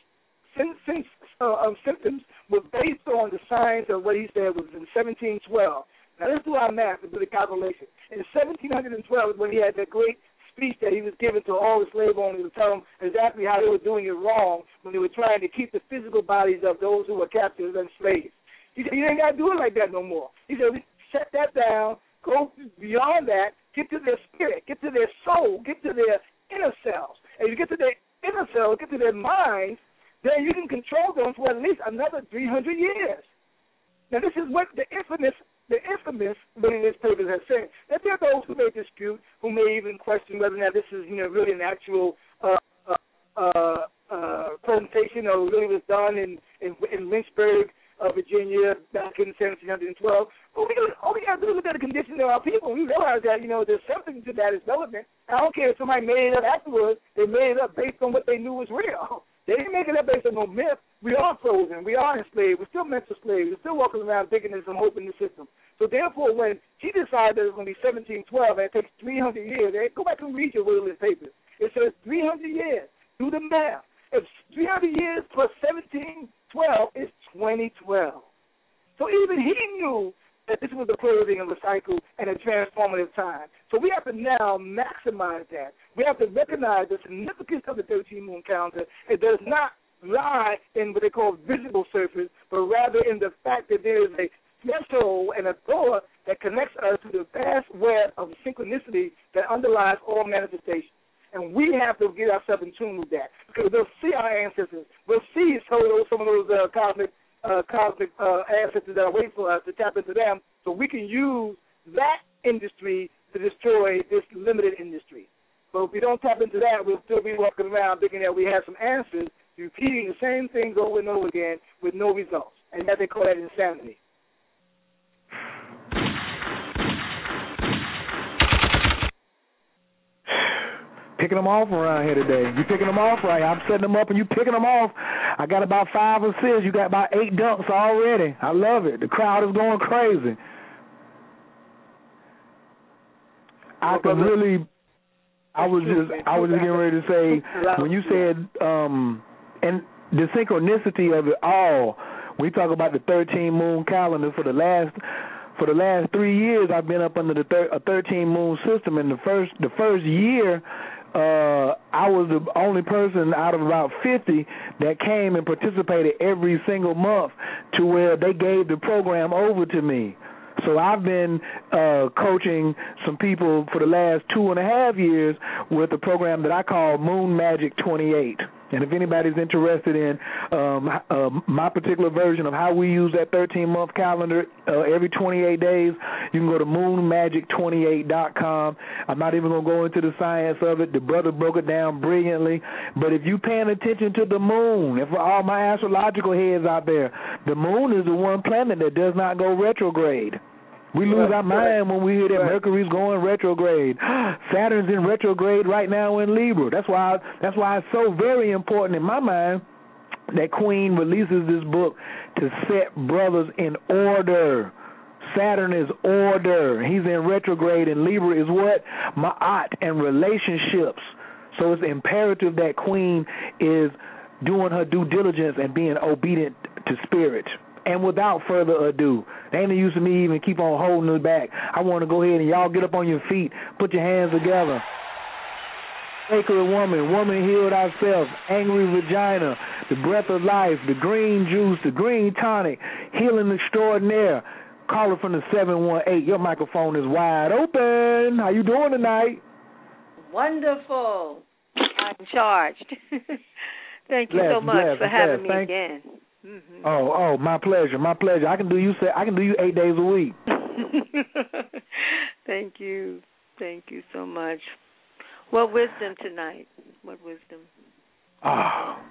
uh, symptoms were based on the signs of what he said was in 1712. Now let's do our math and do the calculation. In 1712 when he had that great speech that he was giving to all the slave owners to tell them exactly how they were doing it wrong when they were trying to keep the physical bodies of those who were captives and slaves. He said, you ain't got to do it like that no more. He said, shut that down, go beyond that, get to their spirit, get to their soul, get to their inner selves. And you get to their inner selves, get to their minds, then you can control them for at least another 300 years. Now, this is what the infamous, the infamous Lynch papers have said. That there are those who may dispute, who may even question whether or not this is, you know, really an actual uh, uh, uh, uh, presentation or really was done in in, in Lynchburg, uh, Virginia, back in 1712. But we all we got to do is look at the condition of our people. We realize that you know there's something to that is relevant. I don't care if somebody made it up afterwards. They made it up based on what they knew was real. They didn't make it up based on no myth. We are frozen. We are enslaved. We're still mental slaves. We're still walking around thinking there's some hope in the system. So therefore, when he decided that it was going to be 1712 and it takes 300 years, they go back and read your Lynch papers. It says 300 years. Do the math. If 300 years plus 1712 is 2012. So even he knew that this was a closing of the cycle and a transformative time. So we have to now maximize that. We have to recognize the significance of the 13 moon calendar. It does not lie in what they call visible surface, but rather in the fact that there is a threshold and a door that connects us to the vast web of synchronicity that underlies all manifestation. And we have to get ourselves in tune with that because we'll see our ancestors. We'll see some of those, some of those uh, cosmic uh, cosmic uh, ancestors that are waiting for us to tap into them so we can use that industry to destroy this limited industry. But if we don't tap into that, we'll still be walking around thinking that we have some answers, repeating the same things over and over again with no results. And that they call that insanity. Picking them off around here today. You picking them off right? I'm setting them up and you picking them off. I got about five assists. You got about eight dunks already. I love it. The crowd is going crazy. I can really. I was just I was just getting ready to say when you said um and the synchronicity of it all. We talk about the 13 moon calendar for the last for the last three years. I've been up under the thir- a 13 moon system, and the first the first year uh I was the only person out of about 50 that came and participated every single month to where they gave the program over to me. So I've been uh, coaching some people for the last two and a half years with a program that I call Moon Magic 28. And if anybody's interested in um, uh, my particular version of how we use that 13 month calendar uh, every 28 days, you can go to moonmagic28.com. I'm not even going to go into the science of it. The brother broke it down brilliantly. But if you're paying attention to the moon, and for all my astrological heads out there, the moon is the one planet that does not go retrograde. We lose our mind when we hear that Mercury's going retrograde. Saturn's in retrograde right now in Libra. That's why that's why it's so very important in my mind that Queen releases this book to set brothers in order. Saturn is order. He's in retrograde and Libra is what? Ma'at and relationships. So it's imperative that Queen is doing her due diligence and being obedient to spirit. And without further ado, they ain't no use of me even keep on holding it back. I want to go ahead and y'all get up on your feet, put your hands together. Sacred woman, woman healed ourselves, angry vagina, the breath of life, the green juice, the green tonic, healing extraordinaire. Caller from the 718. Your microphone is wide open. How you doing tonight? Wonderful. I'm charged. Thank you bless, so much bless, for having bless. me Thank- again. Mm-hmm. Oh, oh, my pleasure, my pleasure. I can do you I can do you eight days a week. Thank you. Thank you so much. What wisdom tonight? What wisdom? Ah,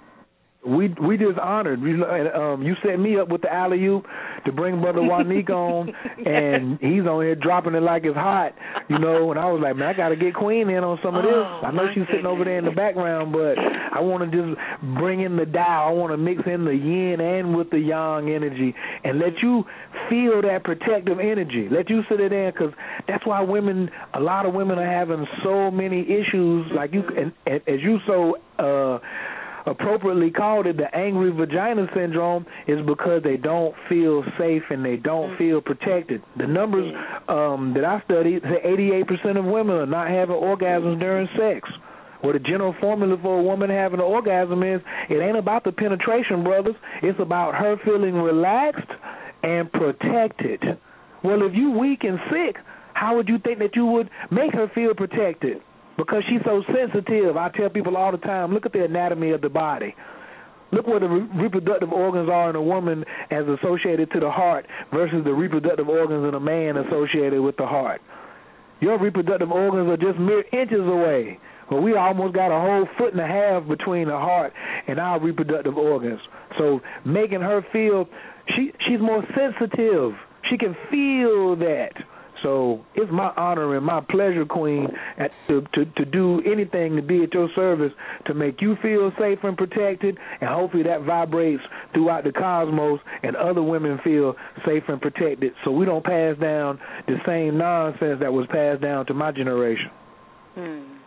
we we just honored. We, um, you set me up with the alley oop to bring brother Wanique on, and he's on here dropping it like it's hot, you know. And I was like, man, I got to get Queen in on some of this. Oh, I know she's sitting over there in the background, but I want to just bring in the dial. I want to mix in the yin and with the yang energy, and let you feel that protective energy. Let you sit it in, because that's why women, a lot of women are having so many issues. Like you, and, and as you so. uh appropriately called it the angry vagina syndrome is because they don't feel safe and they don't feel protected. The numbers um that I studied say 88% of women are not having orgasms during sex. Well, the general formula for a woman having an orgasm is it ain't about the penetration, brothers. It's about her feeling relaxed and protected. Well, if you weak and sick, how would you think that you would make her feel protected? Because she's so sensitive. I tell people all the time, look at the anatomy of the body. Look where the re- reproductive organs are in a woman as associated to the heart versus the reproductive organs in a man associated with the heart. Your reproductive organs are just mere inches away. Well, we almost got a whole foot and a half between the heart and our reproductive organs. So making her feel she she's more sensitive. She can feel that. So it's my honor and my pleasure, Queen, at, to, to to do anything to be at your service to make you feel safe and protected, and hopefully that vibrates throughout the cosmos, and other women feel safe and protected. So we don't pass down the same nonsense that was passed down to my generation. Hmm.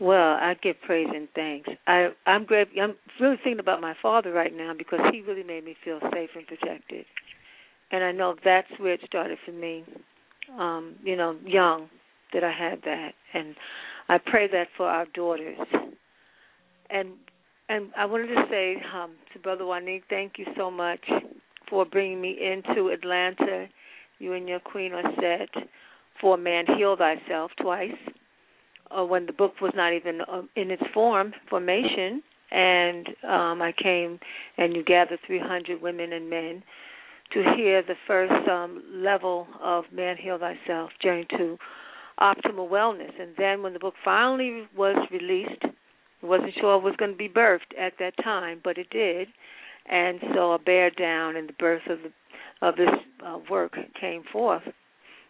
Well, I give praise and thanks. I I'm great. I'm really thinking about my father right now because he really made me feel safe and protected, and I know that's where it started for me. Um, you know, young that I had that, and I pray that for our daughters. And and I wanted to say um, to Brother Juanique, thank you so much for bringing me into Atlanta. You and your queen are set for Man Heal Thyself twice uh, when the book was not even uh, in its form, formation, and um, I came and you gathered 300 women and men to hear the first um, level of Man Heal Thyself, Journey to Optimal Wellness. And then when the book finally was released, wasn't sure it was going to be birthed at that time, but it did. And so a bear down and the birth of the of this uh, work came forth.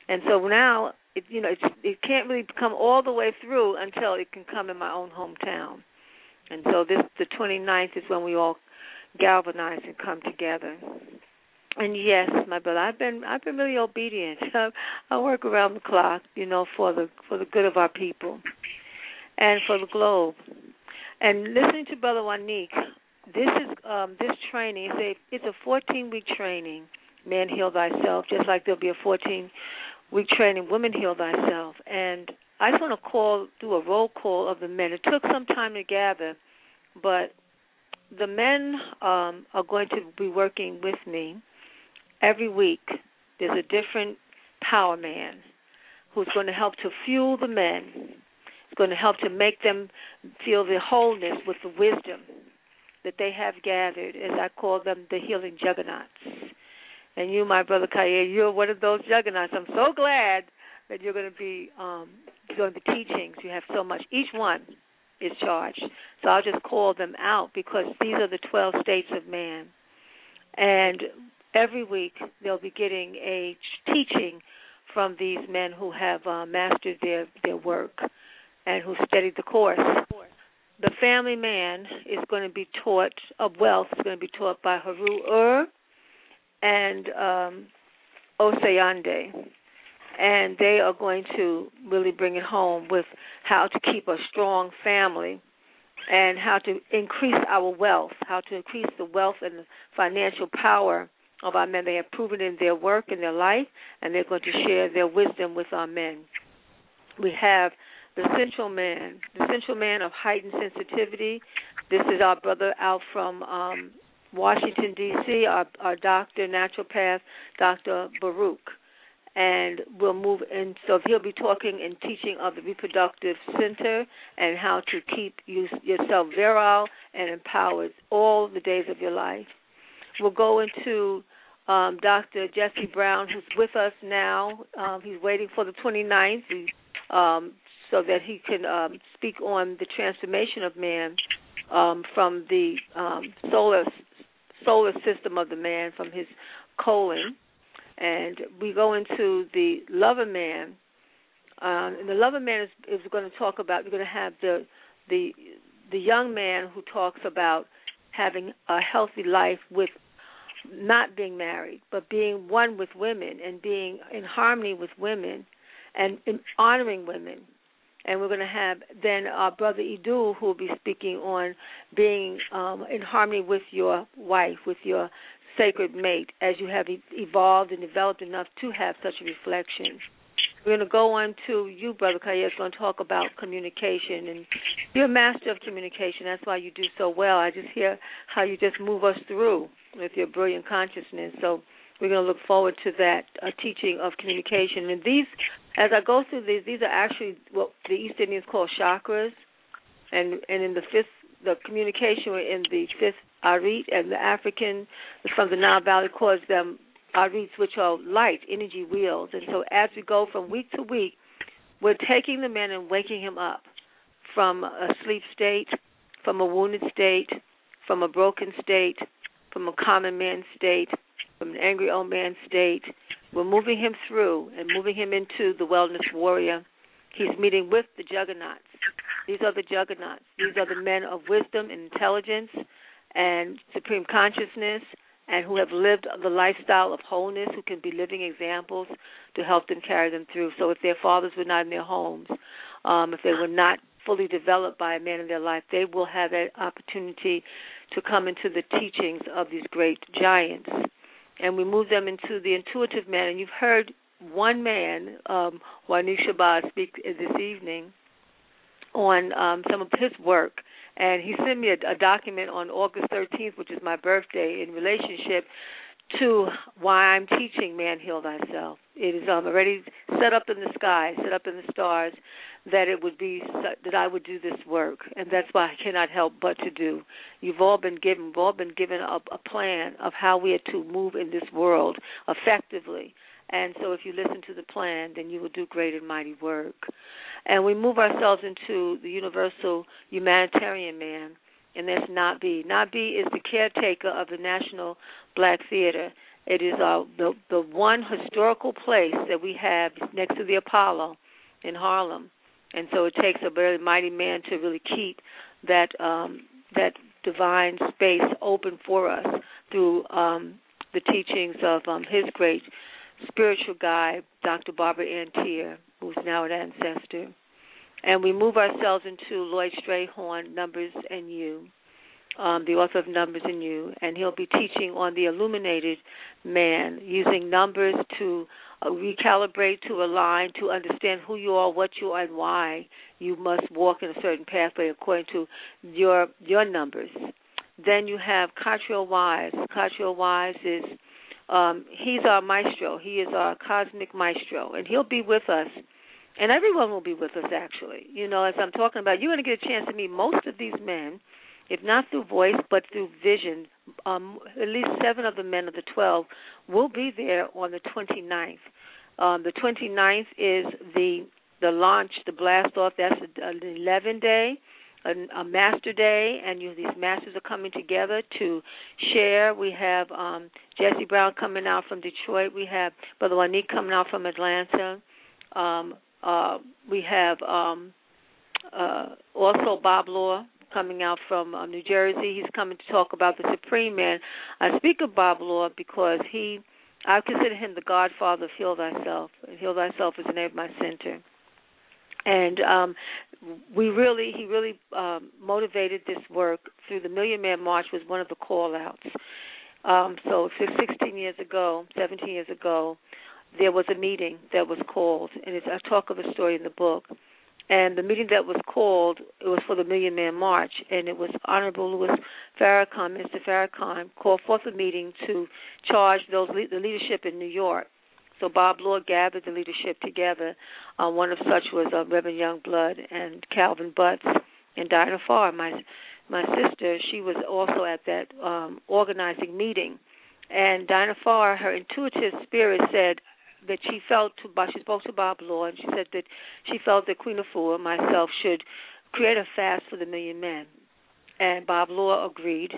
And so now it you know it's, it can't really come all the way through until it can come in my own hometown. And so this the 29th is when we all galvanize and come together. And yes, my brother, I've been I've been really obedient. I work around the clock, you know, for the for the good of our people and for the globe. And listening to Brother Wanique, this is um, this training is a it's a 14 week training. Man, heal thyself, just like there'll be a 14 week training. Women, heal thyself. And I just want to call do a roll call of the men. It took some time to gather, but the men um, are going to be working with me every week. There's a different power man who's going to help to fuel the men. It's going to help to make them feel the wholeness with the wisdom that they have gathered, as I call them, the healing juggernauts. And you, my brother Khayr, you're one of those juggernauts. I'm so glad that you're going to be um, doing the teachings. You have so much. Each one is charged. So I'll just call them out because these are the 12 states of man. And every week they'll be getting a teaching from these men who have uh, mastered their, their work and who studied the course. The family man is going to be taught of wealth is going to be taught by Haru Ur and um, and they are going to really bring it home with how to keep a strong family and how to increase our wealth, how to increase the wealth and the financial power of our men. They have proven in their work and their life, and they're going to share their wisdom with our men. We have the central man, the central man of heightened sensitivity. This is our brother out from um, Washington D.C. Our, our doctor, naturopath, Dr. Baruch, and we'll move in. So he'll be talking and teaching of the reproductive center and how to keep you, yourself virile and empowered all the days of your life. We'll go into um, Dr. Jesse Brown, who's with us now. Um, he's waiting for the 29th um, so that he can um, speak on the transformation of man um, from the um, solar solar system of the man, from his colon, and we go into the lover man. Um, and the lover man is, is going to talk about. We're going to have the the the young man who talks about having a healthy life with not being married, but being one with women and being in harmony with women and honoring women. And we're going to have then our brother Idu who will be speaking on being um, in harmony with your wife, with your sacred mate, as you have evolved and developed enough to have such a reflection. We're going to go on to you, Brother Khayr's, going to talk about communication. And you're a master of communication. That's why you do so well. I just hear how you just move us through with your brilliant consciousness. So we're going to look forward to that uh, teaching of communication. And these, as I go through these, these are actually what the East Indians call chakras. And and in the fifth, the communication in the fifth arit, and the African from the Nile Valley calls them arits, which are light energy wheels. And so as we go from week to week, we're taking the man and waking him up from a sleep state, from a wounded state, from a broken state, from a common man state, from an angry old man state. We're moving him through and moving him into the wellness warrior. He's meeting with the juggernauts. These are the juggernauts. These are the men of wisdom and intelligence and supreme consciousness and who have lived the lifestyle of wholeness, who can be living examples to help them carry them through. So if their fathers were not in their homes, um, if they were not fully developed by a man in their life, they will have that opportunity to come into the teachings of these great giants. And we move them into the intuitive man. And you've heard one man, um, Shabazz, speak this evening on um, some of his work. And he sent me a, a document on August 13th, which is my birthday, in relationship to why I'm teaching Man Heal Thyself. It is um, already set up in the sky, set up in the stars, that it would be that I would do this work, and that's why I cannot help but to do. You've all been given, we've all been given a, a plan of how we are to move in this world effectively. And so, if you listen to the plan, then you will do great and mighty work. And we move ourselves into the universal humanitarian man, and that's Nabi. Nabi is the caretaker of the National Black Theater. It is uh, the the one historical place that we have next to the Apollo in Harlem, and so it takes a very mighty man to really keep that um, that divine space open for us through um, the teachings of um, his great spiritual guide, Dr. Barbara Ann who's now an ancestor. And we move ourselves into Lloyd Strayhorn, Numbers and You, um, the author of Numbers and You, and he'll be teaching on the illuminated man, using numbers to uh, recalibrate, to align, to understand who you are, what you are, and why you must walk in a certain pathway according to your your numbers. Then you have Cottrell Wise. Cottrell Wise is um, he's our maestro. He is our cosmic maestro, and he'll be with us. And everyone will be with us, actually. You know, as I'm talking about, you're going to get a chance to meet most of these men, if not through voice, but through vision. Um, at least seven of the men of the 12 will be there on the 29th. Um, the 29th is the the launch, the blast off. That's an 11 day a, a master day, and you these masters are coming together to share. We have um, Jesse Brown coming out from Detroit. We have Brother Wanik coming out from Atlanta. Um, uh, we have um, uh, also Bob Law coming out from uh, New Jersey. He's coming to talk about the Supreme Man. I speak of Bob Law because he, I consider him the godfather of Heal Thyself. Heal Thyself is the name of my center and um we really he really um motivated this work through the million man march was one of the call outs um so 16 years ago 17 years ago there was a meeting that was called and it's i talk of a story in the book. And the meeting that was called it was for the million man march and it was honorable louis farrakhan mr farrakhan called forth a meeting to charge those the leadership in new york so Bob Law gathered the leadership together. Uh, one of such was uh, Reverend Youngblood and Calvin Butts and Dinah Farr, my my sister. She was also at that um, organizing meeting. And Dinah Farr, her intuitive spirit said that she felt to she spoke to Bob Law and she said that she felt that Queen Afua, and myself, should create a fast for the million men. and Bob Law agreed.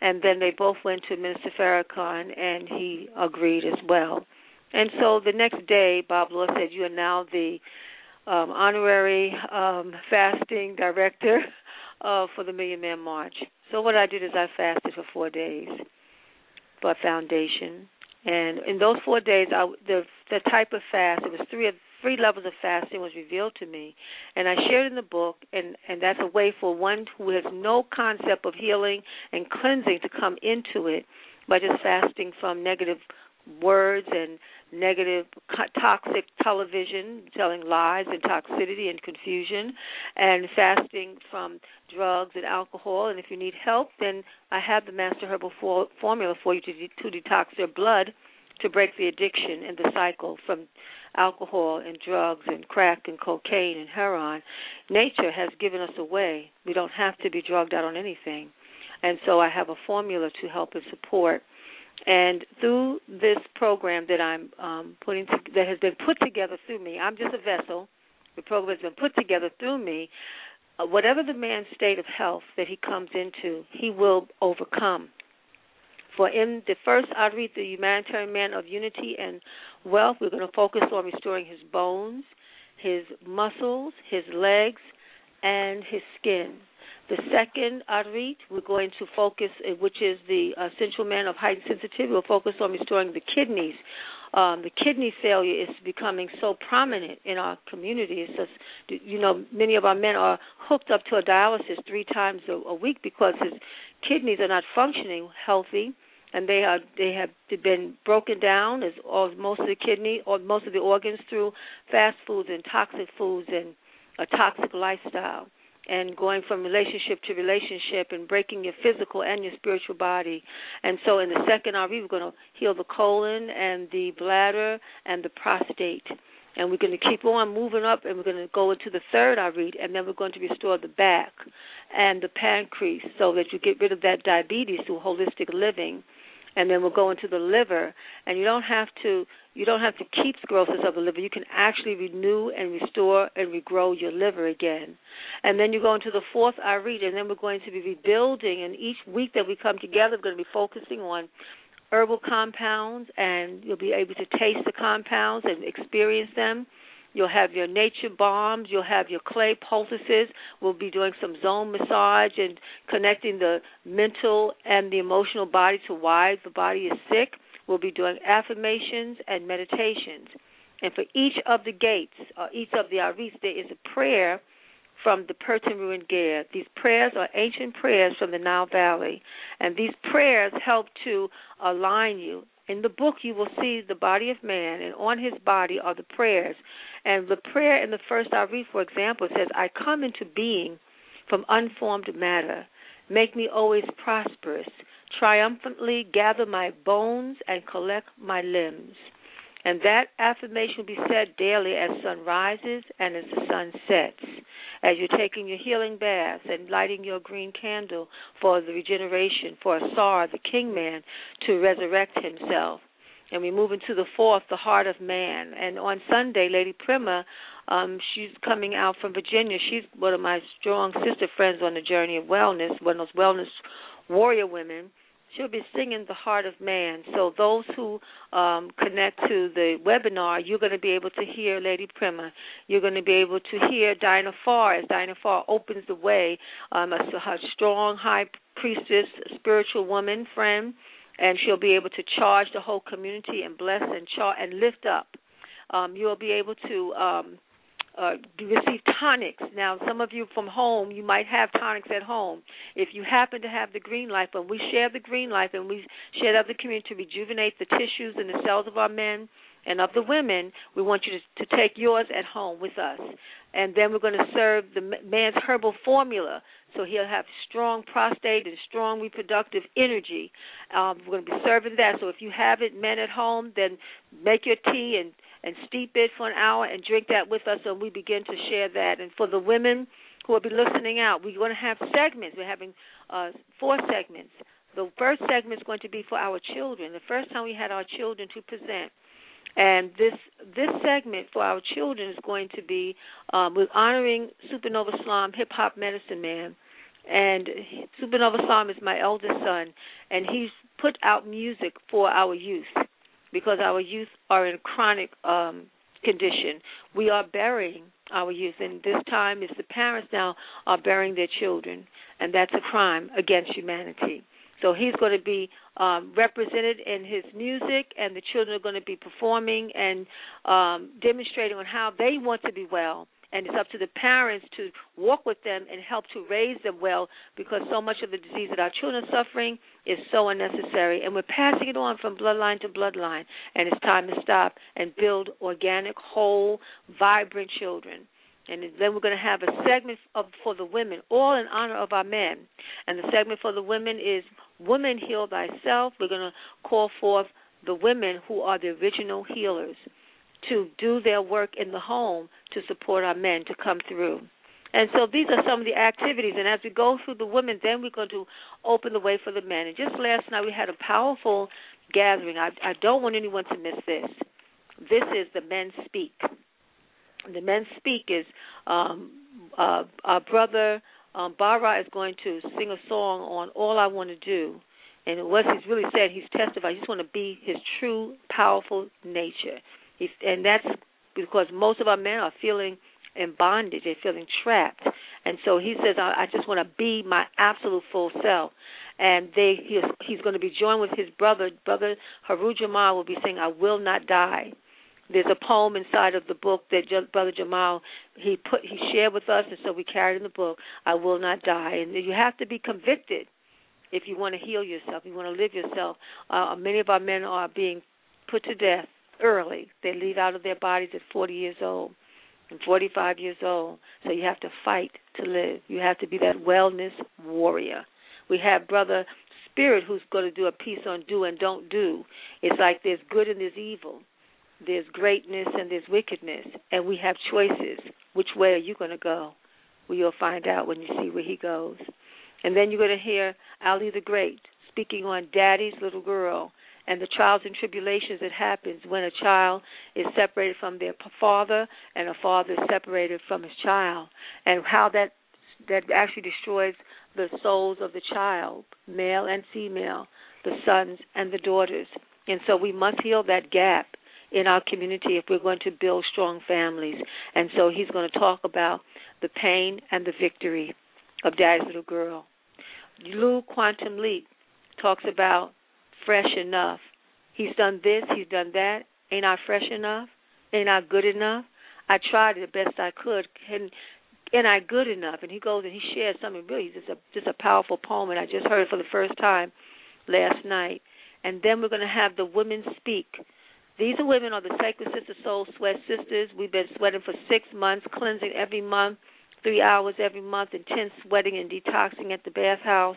And then they both went to Minister Farrakhan, and he agreed as well. And so the next day, Bob Law said, "You are now the um, honorary um, fasting director uh, for the Million Man March." So what I did is I fasted for four days for a foundation, and in those four days, I, the the type of fast it was three three levels of fasting was revealed to me and I shared in the book and and that's a way for one who has no concept of healing and cleansing to come into it by just fasting from negative words and negative toxic television telling lies and toxicity and confusion and fasting from drugs and alcohol and if you need help then I have the master herbal for, formula for you to de- to detox your blood to break the addiction and the cycle from alcohol and drugs and crack and cocaine and heroin. Nature has given us a way. We don't have to be drugged out on anything. And so I have a formula to help and support. And through this program that I'm um, putting to, that has been put together through me, I'm just a vessel. The program has been put together through me. Uh, whatever the man's state of health that he comes into, he will overcome. For in the first outreach, the humanitarian man of unity and wealth, we're going to focus on restoring his bones, his muscles, his legs, and his skin. The second outreach, we're going to focus, uh, which is the essential man of heightened sensitivity, we'll focus on restoring the kidneys. Um, the kidney failure is becoming so prominent in our community. It's just, you know, many of our men are hooked up to a dialysis three times a, a week because his kidneys are not functioning healthy and they are they have been broken down as all most of the kidney or most of the organs through fast foods and toxic foods and a toxic lifestyle and going from relationship to relationship and breaking your physical and your spiritual body. And so in the second arit we're going to heal the colon and the bladder and the prostate. And we're going to keep on moving up and we're going to go into the third arit and then we're going to restore the back and the pancreas so that you get rid of that diabetes through holistic living and then we'll go into the liver. And you don't have to you don't have to keep sclerosis of the liver. You can actually renew and restore and regrow your liver again. And then you go into the fourth arit, and then we're going to be rebuilding. And each week that we come together we're going to be focusing on herbal compounds and you'll be able to taste the compounds and experience them You'll have your nature bombs. You'll have your clay poultices. We'll be doing some zone massage and connecting the mental and the emotional body to why the body is sick. We'll be doing affirmations and meditations. And for each of the gates, or each of the arits, there is a prayer from the Pert Em Heru. These prayers are ancient prayers from the Nile Valley, and these prayers help to align you. In the book, you will see the body of man, and on his body are the prayers. And the prayer in the first arit, for example, says, I come into being from unformed matter. Make me always prosperous. Triumphantly gather my bones and collect my limbs. And that affirmation will be said daily as sun rises and as the sun sets, as you're taking your healing bath and lighting your green candle for the regeneration, for Asar, the king man, to resurrect himself. And we move into the fourth, the heart of man. And on Sunday, Lady Prima, um, she's coming out from Virginia. She's one of my strong sister friends on the journey of wellness, one of those wellness warrior women she'll be singing the heart of man. So those who um, connect to the webinar you're going to be able to hear lady prima you're going to be able to hear dinah farr as dinah farr opens the way um, a, a strong high priestess spiritual woman friend. And she'll be able to charge the whole community and bless and char and lift up. Um, you'll be able to um, uh, receive tonics. Now, some of you from home, you might have tonics at home. If you happen to have the green life, and we share the green life, and we share that with the community to rejuvenate the tissues and the cells of our men and of the women, we want you to, to take yours at home with us. And then we're going to serve the man's herbal formula. So he'll have strong prostate and strong reproductive energy. Um, we're going to be serving that. So if you have it, men at home, then make your tea and and steep it for an hour and drink that with us and we begin to share that. And for the women who will be listening out, we're going to have segments. We're having uh, four segments. The first segment is going to be for our children. The first time we had our children to present. And this this segment for our children is going to be um, with honoring Supernova Slom Hip Hop Medicine Man And Supernova Slom is my eldest son, and he's put out music for our youth because our youth are in chronic um, condition. We are burying our youth, and this time is the parents now are burying their children, and that's a crime against humanity. So he's going to be um, represented in his music, and the children are going to be performing and um, demonstrating on how they want to be well and it's up to the parents to walk with them and help to raise them well because so much of the disease that our children are suffering is so unnecessary and we're passing it on from bloodline to bloodline and it's time to stop and build organic whole vibrant children and then we're going to have a segment of, for the women, all in honor of our men. And the segment for the women is Women Heal Thyself. We're going to call forth the women who are the original healers to do their work in the home to support our men to come through. And so these are some of the activities. And as we go through the women, then we're going to open the way for the men. And just last night we had a powerful gathering. I, I don't want anyone to miss this. This is the Men Speak. The Men Speak is um, uh, our brother um, is going to sing a song on All I Want to Do. And what he's really said, he's testified. He just want to be his true, powerful nature. He's, and that's because most of our men are feeling in bondage. They're feeling trapped. And so he says, I, I just want to be my absolute full self. And they he he's going to be joined with his brother. Brother Haru Jamal will be saying, I will not die. There's a poem inside of the book that Brother Jamal he put he shared with us, and so we carried in the book. I will not die, and you have to be convicted if you want to heal yourself. You want to live yourself. Uh, many of our men are being put to death early. They leave out of their bodies at 40 years old and 45 years old. So you have to fight to live. You have to be that wellness warrior. We have Brother Spirit who's going to do a piece on do and don't do. It's like there's good and there's evil. There's greatness and there's wickedness. And we have choices. Which way are you going to go? Well, you'll find out when you see where he goes. And then you're going to hear Ali the Great speaking on Daddy's little girl and the trials and tribulations that happens when a child is separated from their father and a father is separated from his child and how that that actually destroys the souls of the child male and female the sons and the daughters. And so we must heal that gap in our community if we're going to build strong families. And so he's going to talk about the pain and the victory of daddy's little girl. Lou quantum leap talks about fresh enough. He's done this, he's done that. Ain't I fresh enough? Ain't I good enough? I tried the best I could. And ain't I good enough? And he goes and he shares something really just a just a powerful poem and I just heard it for the first time last night. And then we're gonna have the women speak. These are women are the Sacred Sister Soul Sweat Sisters. We've been sweating for six months, cleansing every month three hours every month, intense sweating and detoxing at the bathhouse,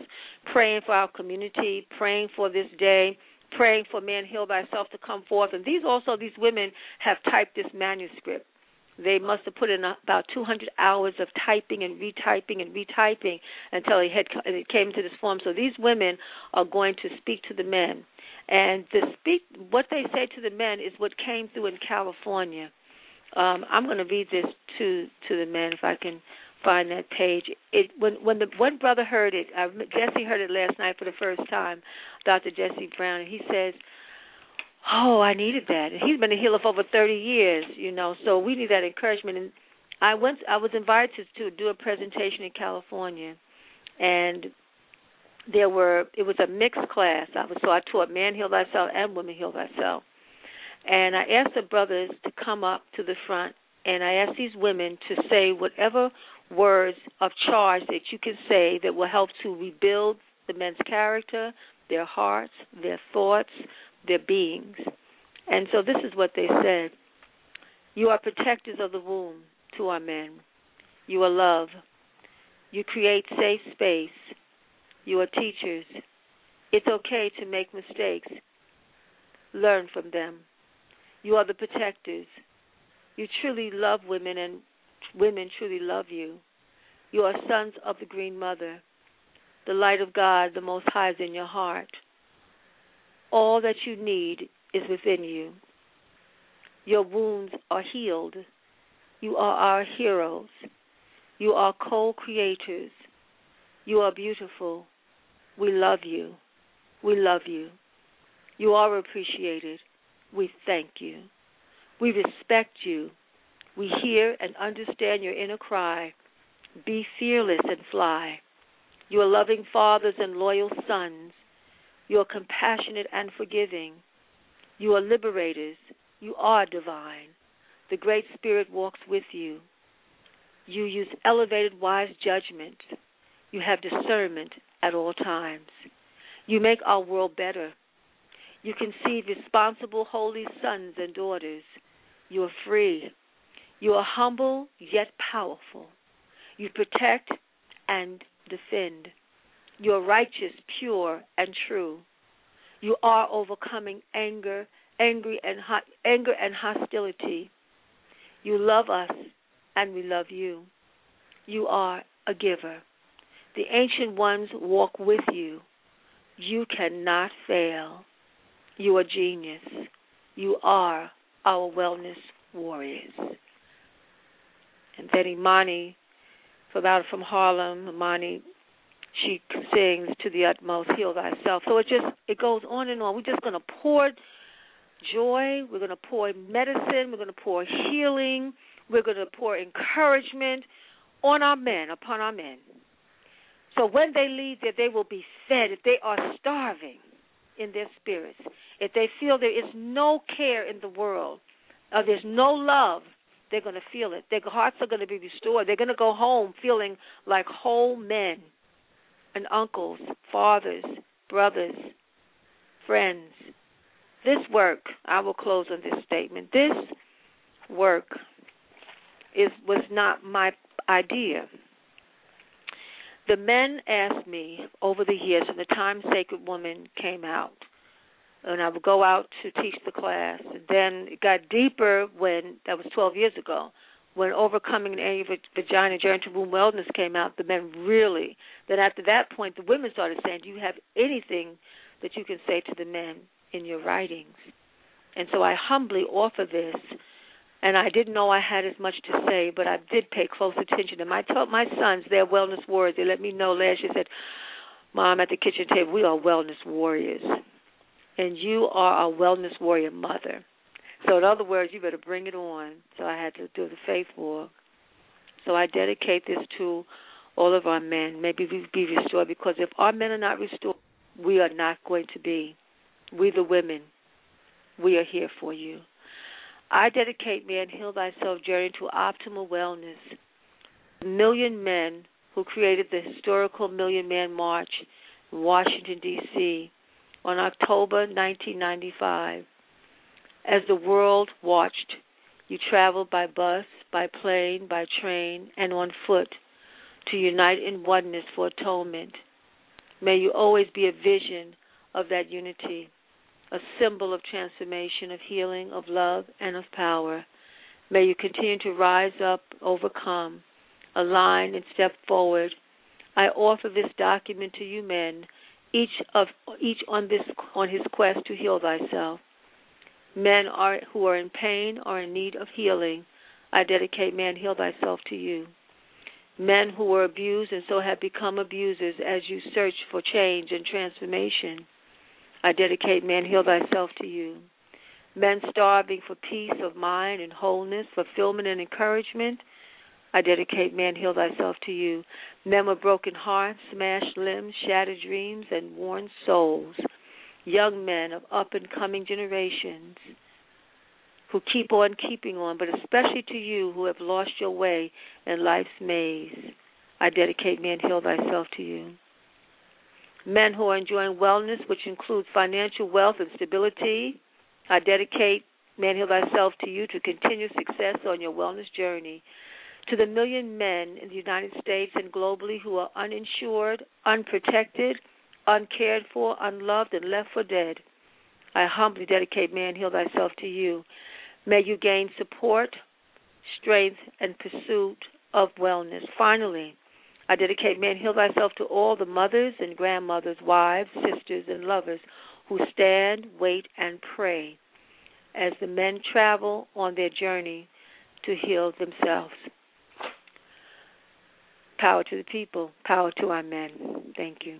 praying for our community, praying for this day, praying for man heal thyself to come forth. And these also these women have typed this manuscript. They must have put in about 200 hours of typing and retyping and retyping until it had it came to this form. So these women are going to speak to the men, and the speak what they say to the men is what came through in California um, I'm going to read this to to the men if I can find that page. It when when the one brother heard it, uh, Jesse heard it last night for the first time, Dr. Jesse Brown, and he says, "Oh, I needed that." And he's been a healer for over 30 years, you know, so we need that encouragement. And I went, I was invited to, to do a presentation in California, and there were it was a mixed class. I was so I taught man heal thyself and woman heal thyself. And I asked the brothers to come up to the front, and I asked these women to say whatever words of charge that you can say that will help to rebuild the men's character, their hearts, their thoughts, their beings. And so this is what they said You are protectors of the womb to our men. You are love. You create safe space. You are teachers. It's okay to make mistakes. Learn from them. You are the protectors. You truly love women, and women truly love you. You are sons of the Green Mother. The light of God, the Most High, is in your heart. All that you need is within you. Your wounds are healed. You are our heroes. You are co creators. You are beautiful. We love you. We love you. You are appreciated. We thank you. We respect you. We hear and understand your inner cry. Be fearless and fly. You are loving fathers and loyal sons. You are compassionate and forgiving. You are liberators. You are divine. The Great Spirit walks with you. You use elevated, wise judgment. You have discernment at all times. You make our world better. You conceive responsible, holy sons and daughters. You are free. You are humble yet powerful. You protect and defend. You are righteous, pure, and true. You are overcoming anger, angry and hot, anger and hostility. You love us, and we love you. You are a giver. The ancient ones walk with you. You cannot fail. You are genius. You are our wellness warriors. And then Imani, from out from Harlem, Imani, she sings to the utmost, heal thyself. So it just it goes on and on. We're just gonna pour joy, we're gonna pour medicine, we're gonna pour healing, we're gonna pour encouragement on our men, upon our men. So when they leave there, they will be fed. If they are starving in their spirits, if they feel there is no care in the world, or there's no love, they're going to feel it. Their hearts are going to be restored. They're going to go home feeling like whole men and uncles, fathers, brothers, friends. This work, I will close on this statement. This work is was not my idea. The men asked me over the years, from the time Sacred Woman came out, and I would go out to teach the class. And then it got deeper when that was 12 years ago. When overcoming an angry vagina journey to womb wellness came out, the men really. Then after that point, the women started saying, "Do you have anything that you can say to the men in your writings?" And so I humbly offer this and I didn't know I had as much to say, but I did pay close attention. And I told my sons they're wellness warriors. They let me know last year. Said, "Mom, at the kitchen table, we are wellness warriors, and you are a wellness warrior mother." So, in other words, you better bring it on. So I had to do the faith walk. So I dedicate this to all of our men. Maybe we be restored because if our men are not restored, we are not going to be. We, the women, we are here for you. I dedicate Man Heal Thyself journey to optimal wellness. Million men who created the historical Million Man March in Washington, D.C. on October 1995. As the world watched, you traveled by bus, by plane, by train, and on foot to unite in oneness for atonement. May you always be a vision of that unity a symbol of transformation, of healing, of love, and of power. May you continue to rise up, overcome, align, and step forward. I offer this document to you men, each of each on this on his quest to heal thyself. Men are who are in pain or in need of healing. I dedicate man heal thyself to you. Men who were abused and so have become abusers as you search for change and transformation. I dedicate Man Heal Thyself to you. Men starving for peace of mind and wholeness, fulfillment and encouragement, I dedicate Man Heal Thyself to you. Men with broken hearts, smashed limbs, shattered dreams, and worn souls. Young men of up and coming generations who keep on keeping on, but especially to you who have lost your way in life's maze. I dedicate Man Heal Thyself to you men who are enjoying wellness, which includes financial wealth and stability. I dedicate Man Heal Thyself to you to continue success on your wellness journey. To the million men in the United States and globally who are uninsured, unprotected, uncared for, unloved, and left for dead, I humbly dedicate Man Heal Thyself to you. May you gain support, strength, and pursuit of wellness. Finally, I dedicate Man Heal Thyself to all the mothers and grandmothers, wives, sisters, and lovers who stand, wait, and pray as the men travel on their journey to heal themselves. Power to the people. Power to our men. Thank you.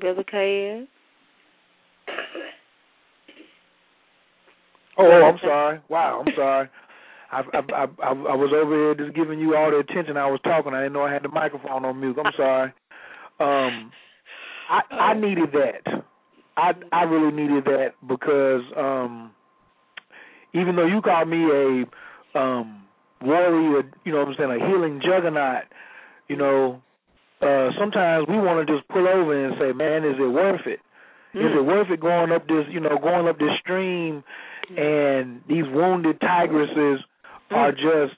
Brother? Oh, oh, I'm sorry. Wow, I'm sorry. I, I I I I was over here just giving you all the attention I was talking. I didn't know I had the microphone on mute. I'm sorry. Um, I I needed that. I I really needed that because um, even though you call me a um warrior, you know what I'm saying, a healing juggernaut, you know, uh sometimes we want to just pull over and say, "Man, is it worth it? Mm. Is it worth it going up this, you know, going up this stream and these wounded tigresses are just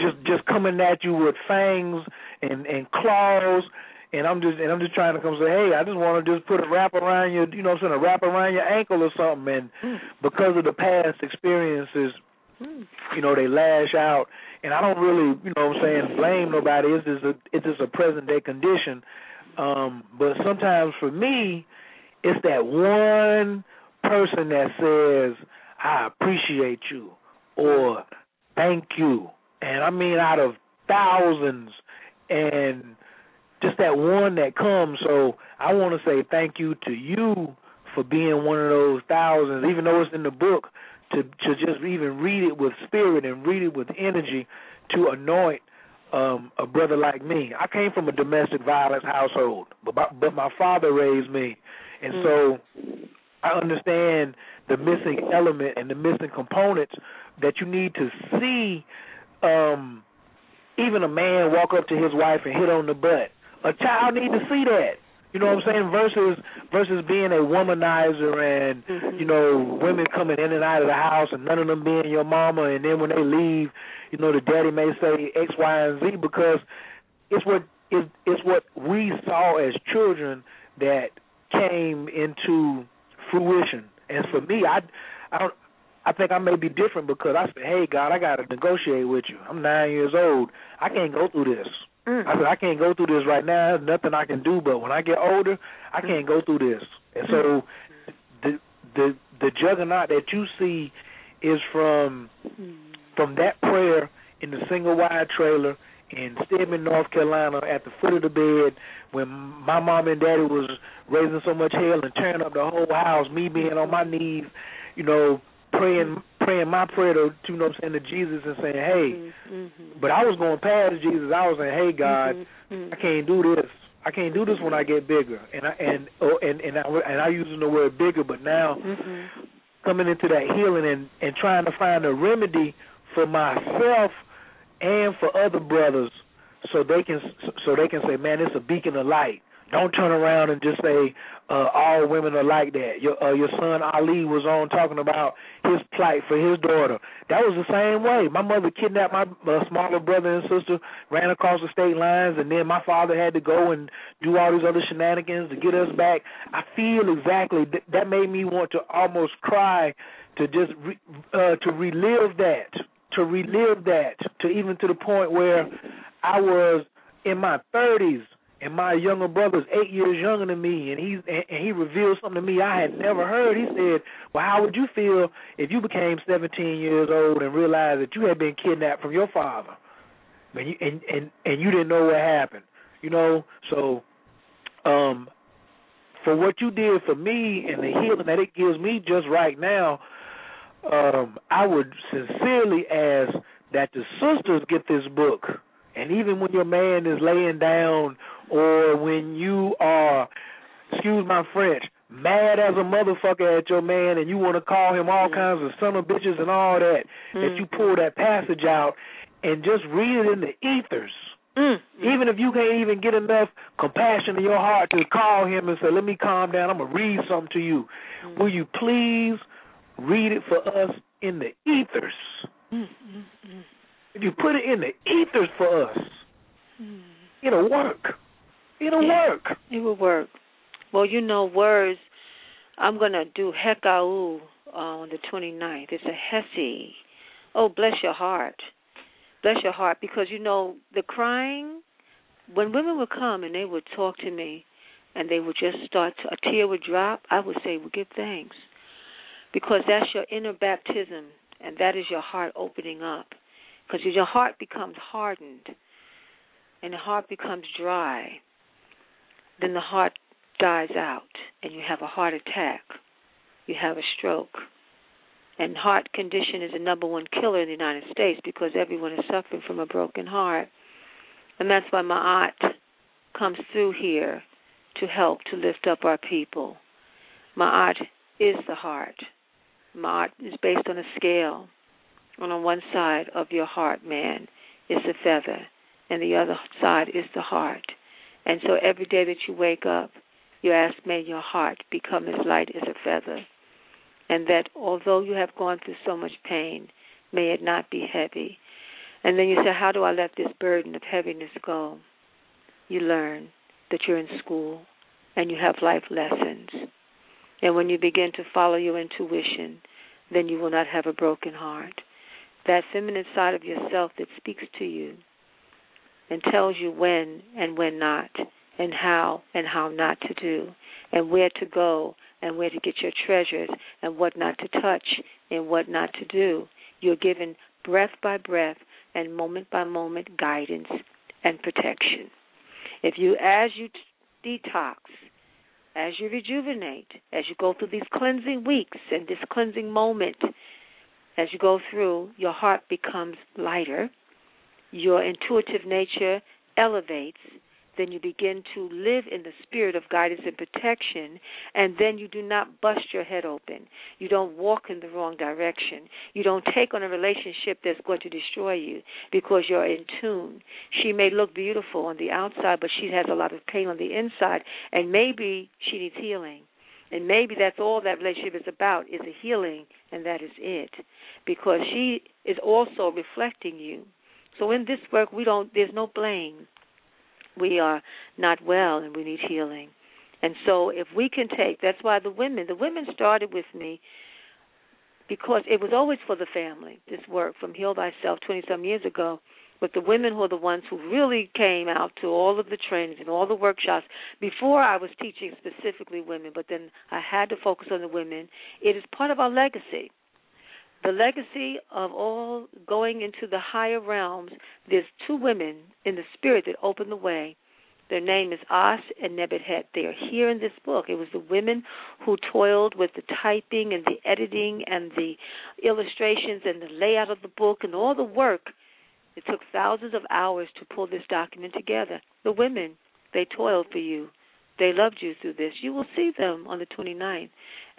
just just coming at you with fangs and and claws and I'm just and I'm just trying to come say, hey, I just want to just put a wrap around your, you know, what I'm saying, a wrap around your ankle or something. And mm. because of the past experiences, mm. You know, they lash out. And I don't really, you know, what I'm saying, blame nobody. It's just a it's just a present day condition. Um, but sometimes for me, it's that one person that says, I appreciate you or thank you. And I mean out of thousands and just that one that comes. So I want to say thank you to you for being one of those thousands, even though it's in the book, to to just even read it with spirit and read it with energy to anoint um a brother like me. I came from a domestic violence household, but my, but my father raised me. And mm. so I understand the missing element and the missing components that you need to see um even a man walk up to his wife and hit on the butt. A child need to see that. You know what I'm saying? Versus versus being a womanizer and mm-hmm. you know women coming in and out of the house and none of them being your mama and then when they leave, you know the daddy may say X, Y, and Z because it's what it's, it's what we saw as children that came into fruition. And for me, I I don't I think I may be different because I said, "Hey God, I got to negotiate with you. I'm nine years old. I can't go through this." Mm. I said, "I can't go through this right now. There's nothing I can do. But when I get older, I mm. can't go through this." And so, mm. the the the juggernaut that you see is from mm. from that prayer in the single wide trailer in Stedman, North Carolina, at the foot of the bed when my mom and daddy was raising so much hell and tearing up the whole house, me being on my knees, you know, praying praying my prayer to you know what I'm saying to Jesus and saying, Hey mm-hmm. but I was going past Jesus, I was saying, Hey God, mm-hmm. I can't do this. I can't do this when I get bigger and I and oh, and and I and I using the word bigger but now mm-hmm. coming into that healing and and trying to find a remedy for myself and for other brothers so they can so they can say, man, it's a beacon of light. Don't turn around and just say uh, all women are like that. Your uh, your son Ali was on talking about his plight for his daughter. That was the same way. My mother kidnapped my uh, smaller brother and sister, ran across the state lines, and then my father had to go and do all these other shenanigans to get us back. I feel exactly th- that made me want to almost cry to just re- uh, to relive that to relive that to even to the point where I was in my 30s and my younger brother's eight years younger than me, and he's and he revealed something to me I had never heard. He said, "Well, how would you feel if you became 17 years old and realized that you had been kidnapped from your father, and you and and, and you didn't know what happened? You know, so um, for what you did for me and the healing that it gives me just right now, um, I would sincerely ask that the sisters get this book. And even when your man is laying down or when you are, excuse my French, mad as a motherfucker at your man and you want to call him all kinds of son of bitches and all that, mm. that you pull that passage out and just read it in the ethers. Mm. Even if you can't even get enough compassion in your heart to call him and say, "Let me calm down. I'm gonna read something to you." Mm. Will you please read it for us in the ethers? Mm. If you put it in the ethers for us, mm. it'll work. It'll yeah. work. It will work. Well, you know, words. I'm gonna do Hekau uh, on the 29th. It's a Hesi. Oh, bless your heart. Bless your heart, because you know the crying. When women would come and they would talk to me, and they would just start to, a tear would drop, I would say, "Well, give thanks," because that's your inner baptism, and that is your heart opening up. Because your heart becomes hardened, and the heart becomes dry, then the heart dies out and you have a heart attack, you have a stroke. And heart condition is the number one killer in the United States because everyone is suffering from a broken heart. And that's why my aunt comes through here to help to lift up our people. My art is the heart. My art is based on a scale. And on one side of your heart, man, is the feather, and the other side is the heart. And so every day that you wake up, you ask, may your heart become as light as a feather. And that although you have gone through so much pain, may it not be heavy. And then you say, how do I let this burden of heaviness go? You learn that you're in school and you have life lessons. And when you begin to follow your intuition, then you will not have a broken heart. That feminine side of yourself that speaks to you and tells you when and when not and how and how not to do, and where to go and where to get your treasures, and what not to touch and what not to do. You're given breath by breath and moment by moment guidance and protection. If you, as you detox, as you rejuvenate, as you go through these cleansing weeks and this cleansing moment, as you go through, your heart becomes lighter, your intuitive nature elevates, then you begin to live in the spirit of guidance and protection, and then you do not bust your head open. You don't walk in the wrong direction. You don't take on a relationship that's going to destroy you because you're in tune. She may look beautiful on the outside, but she has a lot of pain on the inside, and maybe she needs healing. And maybe that's all that relationship is about is a healing, and that is it. Because she is also reflecting you. So in this work, we don't. There's no blame we are not well and we need healing. And so if we can take that's why the women the women started with me because it was always for the family, this work from Heal Thyself twenty some years ago. But the women were the ones who really came out to all of the trainings and all the workshops. Before I was teaching specifically women, but then I had to focus on the women. It is part of our legacy the legacy of all going into the higher realms, there's two women in the spirit that open the way. Their name is As and Nebuchadnezzar. They are here in this book. It was the women who toiled with the typing and the editing and the illustrations and the layout of the book and all the work. It took thousands of hours to pull this document together. The women, they toiled for you. They loved you through this. You will see them on the 29th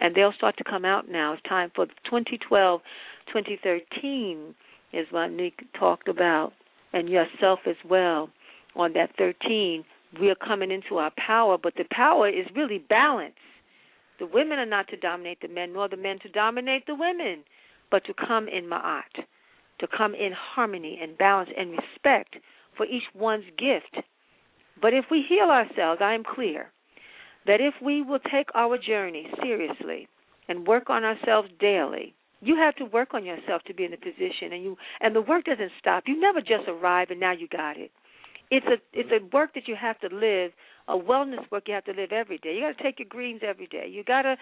and they'll start to come out now. It's time for 2012, 2013 is what Nick talked about, and yourself as well. On that 13, we are coming into our power, but the power is really balance. The women are not to dominate the men, nor the men to dominate the women, but to come in ma'at, to come in harmony and balance and respect for each one's gift. But if we heal ourselves, I am clear that if we will take our journey seriously and work on ourselves daily, you have to work on yourself to be in a position and you and the work doesn't stop. You never just arrive and now you got it. It's a it's a work that you have to live, a wellness work you have to live every day. You got to take your greens every day. You got to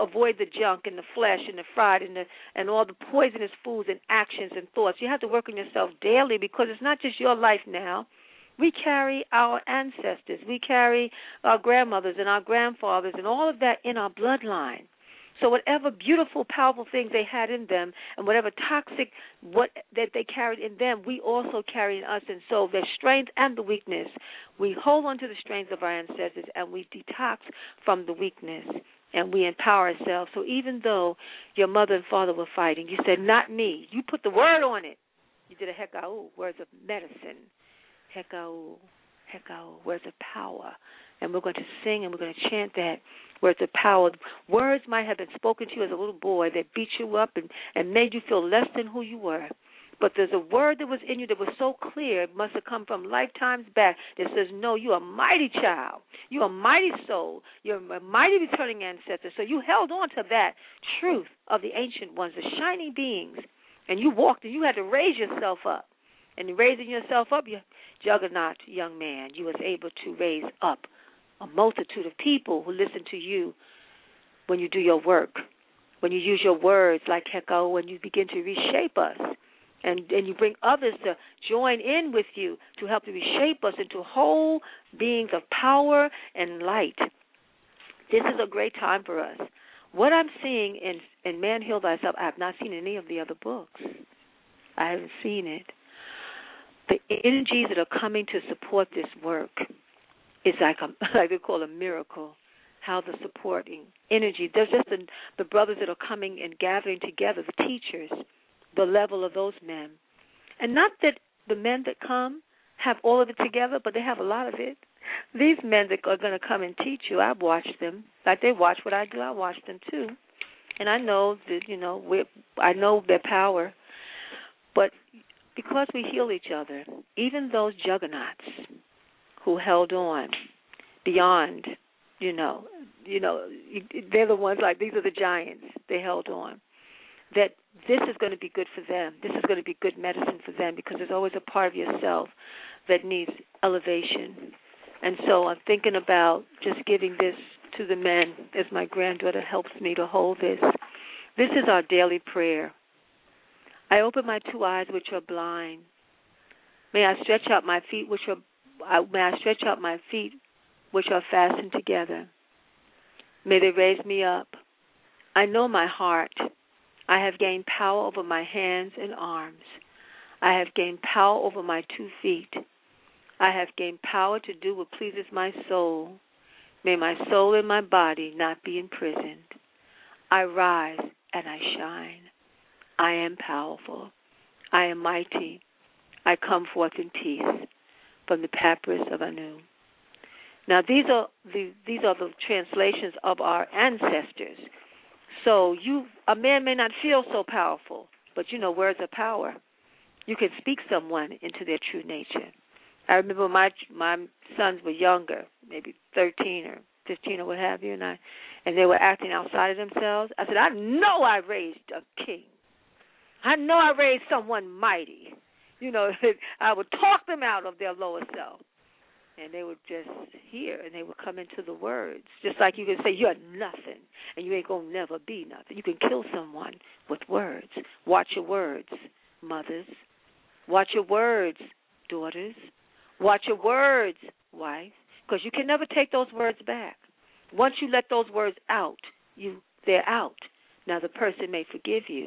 avoid the junk and the flesh and the fried and the and all the poisonous foods and actions and thoughts. You have to work on yourself daily because it's not just your life now. We carry our ancestors. We carry our grandmothers and our grandfathers and all of that in our bloodline. So whatever beautiful, powerful things they had in them, and whatever toxic what that they carried in them, we also carry in us. And so their strength and the weakness, we hold on to the strengths of our ancestors, and we detox from the weakness, and we empower ourselves. So even though your mother and father were fighting, you said, "Not me." You put the word on it. You did a hekau, oh, words of medicine. Hekau, hekau, words of power and we're going to sing and we're going to chant that words of power. Words might have been spoken to you as a little boy that beat you up and, and made you feel less than who you were. But there's a word that was in you that was so clear, it must have come from lifetimes back, that says, No, you're a mighty child. You're a mighty soul. You're a mighty returning ancestor. So you held on to that truth of the ancient ones, the shining beings. And you walked and you had to raise yourself up. And raising yourself up, you juggernaut young man, you was able to raise up a multitude of people who listen to you when you do your work, when you use your words like Hekau, when you begin to reshape us. And, and you bring others to join in with you to help to reshape us into whole beings of power and light. This is a great time for us. What I'm seeing in in Man Heal Thyself, I have not seen any of the other books. I haven't seen it. The energies that are coming to support this work is like a like they call a miracle. How the supporting energy. There's just the, the brothers that are coming and gathering together, the teachers, the level of those men, and not that the men that come have all of it together, but they have a lot of it. These men that are going to come and teach you, I've watched them. Like they watch what I do, I watch them too, and I know that you know we I know their power, but because we heal each other, even those juggernauts who held on beyond, you know, you know, they're the ones like these are the giants. They held on. That this is going to be good for them. This is going to be good medicine for them because there's always a part of yourself that needs elevation. And so I'm thinking about just giving this to the men as my granddaughter helps me to hold this. This is our daily prayer. I open my two eyes which are blind. May I stretch out my feet which are may I stretch out my feet, which are fastened together. May they raise me up. I know my heart. I have gained power over my hands and arms. I have gained power over my two feet. I have gained power to do what pleases my soul. May my soul and my body not be imprisoned. I rise and I shine. I am powerful. I am mighty. I come forth in peace from the papyrus of Ani. Now these are the these are the translations of our ancestors. So you a man may not feel so powerful, but you know words are power. You can speak someone into their true nature. I remember my my sons were younger, maybe thirteen or fifteen or what have you, and I and they were acting outside of themselves. I said, I know I raised a king. I know I raised someone mighty you know, I would talk them out of their lower self. And they would just hear and they would come into the words. Just like you can say, You're nothing and you ain't gonna never be nothing. You can kill someone with words. Watch your words, mothers. Watch your words, daughters. Watch your words, wife. Because you can never take those words back. Once you let those words out, you they're out. Now the person may forgive you,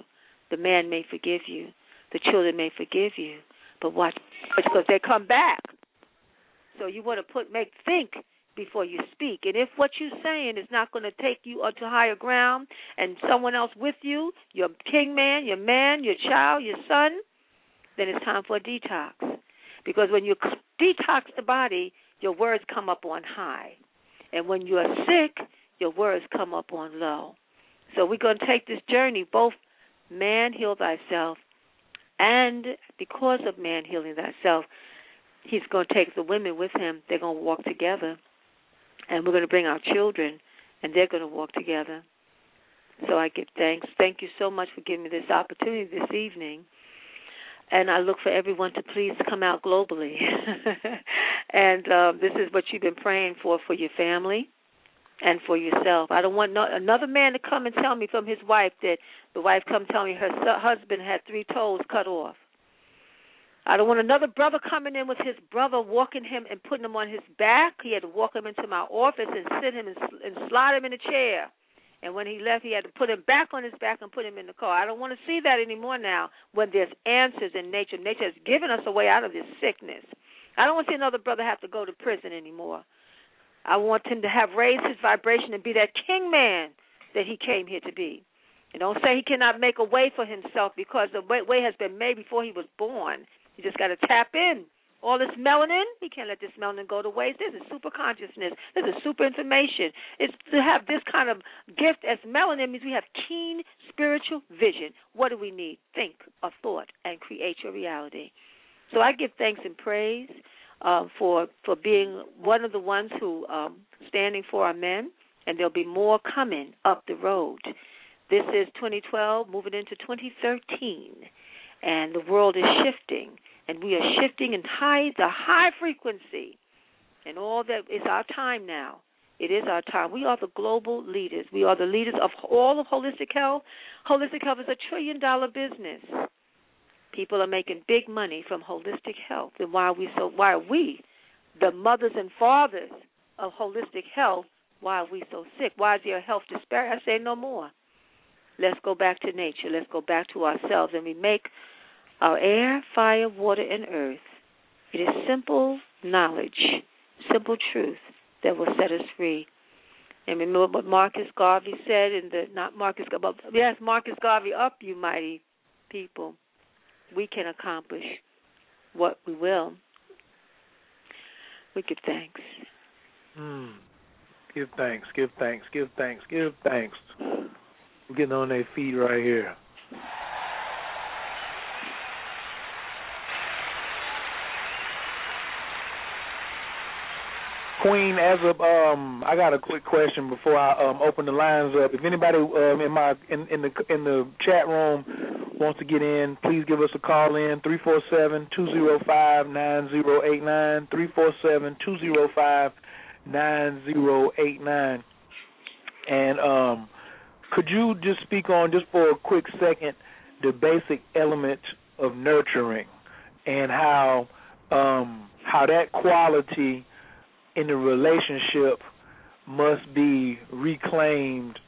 the man may forgive you, the children may forgive you, but watch because they come back. So you want to put make think before you speak. And if what you're saying is not going to take you onto higher ground and someone else with you, your king man, your man, your child, your son, then it's time for a detox. Because when you detox the body, your words come up on high. And when you are sick, your words come up on low. So we're going to take this journey, both man heal thyself and because of man healing thyself, he's going to take the women with him. They're going to walk together. And we're going to bring our children, and they're going to walk together. So I give thanks. Thank you so much for giving me this opportunity this evening. And I look for everyone to please come out globally. and um, this is what you've been praying for for your family and for yourself. I don't want no, another man to come and tell me from his wife that the wife come tell me her su- husband had three toes cut off. I don't want another brother coming in with his brother, walking him and putting him on his back. He had to walk him into my office and sit him and, and slide him in a chair And when he left, he had to put him back on his back and put him in the car. I don't want to see that anymore now when there's answers in nature. Nature has given us a way out of this sickness. I don't want to see another brother have to go to prison anymore. I want him to have raised his vibration and be that king man that he came here to be. And don't say he cannot make a way for himself because the way has been made before he was born. He just got to tap in all this melanin, he can't let this melanin go to waste. This is super consciousness. This is super information. It's to have this kind of gift as melanin means we have keen spiritual vision. What do we need? Think a thought and create your reality. So I give thanks and praise uh, for for being one of the ones who um, standing for our men, and there'll be more coming up the road. This is 2012, moving into 2013, and the world is shifting and we are shifting in high the high frequency and all that is our time now. It is our time. We are the global leaders. We are the leaders of all of holistic health. Holistic health is a trillion dollar business people are making big money from holistic health and why are we so why are we the mothers and fathers of holistic health why are we so sick why is there a health disparity i say no more let's go back to nature let's go back to ourselves and we make our air, fire, water, and earth. It is simple knowledge, simple truth that will set us free. And remember what Marcus Garvey said in the not Marcus but yes, Marcus Garvey, up you mighty people. We can accomplish what we will. We give thanks. Mm. Give thanks, give thanks, give thanks, give thanks. We're getting on their feet right here. Queen, as of um, I got a quick question before I um open the lines up. If anybody um in my in in the in the chat room wants to get in, please give us a call in three four seven two zero five nine zero eight nine three four seven two zero five nine zero eight nine. And um, could you just speak on just for a quick second the basic element of nurturing and how um how that quality in the relationship must be reclaimed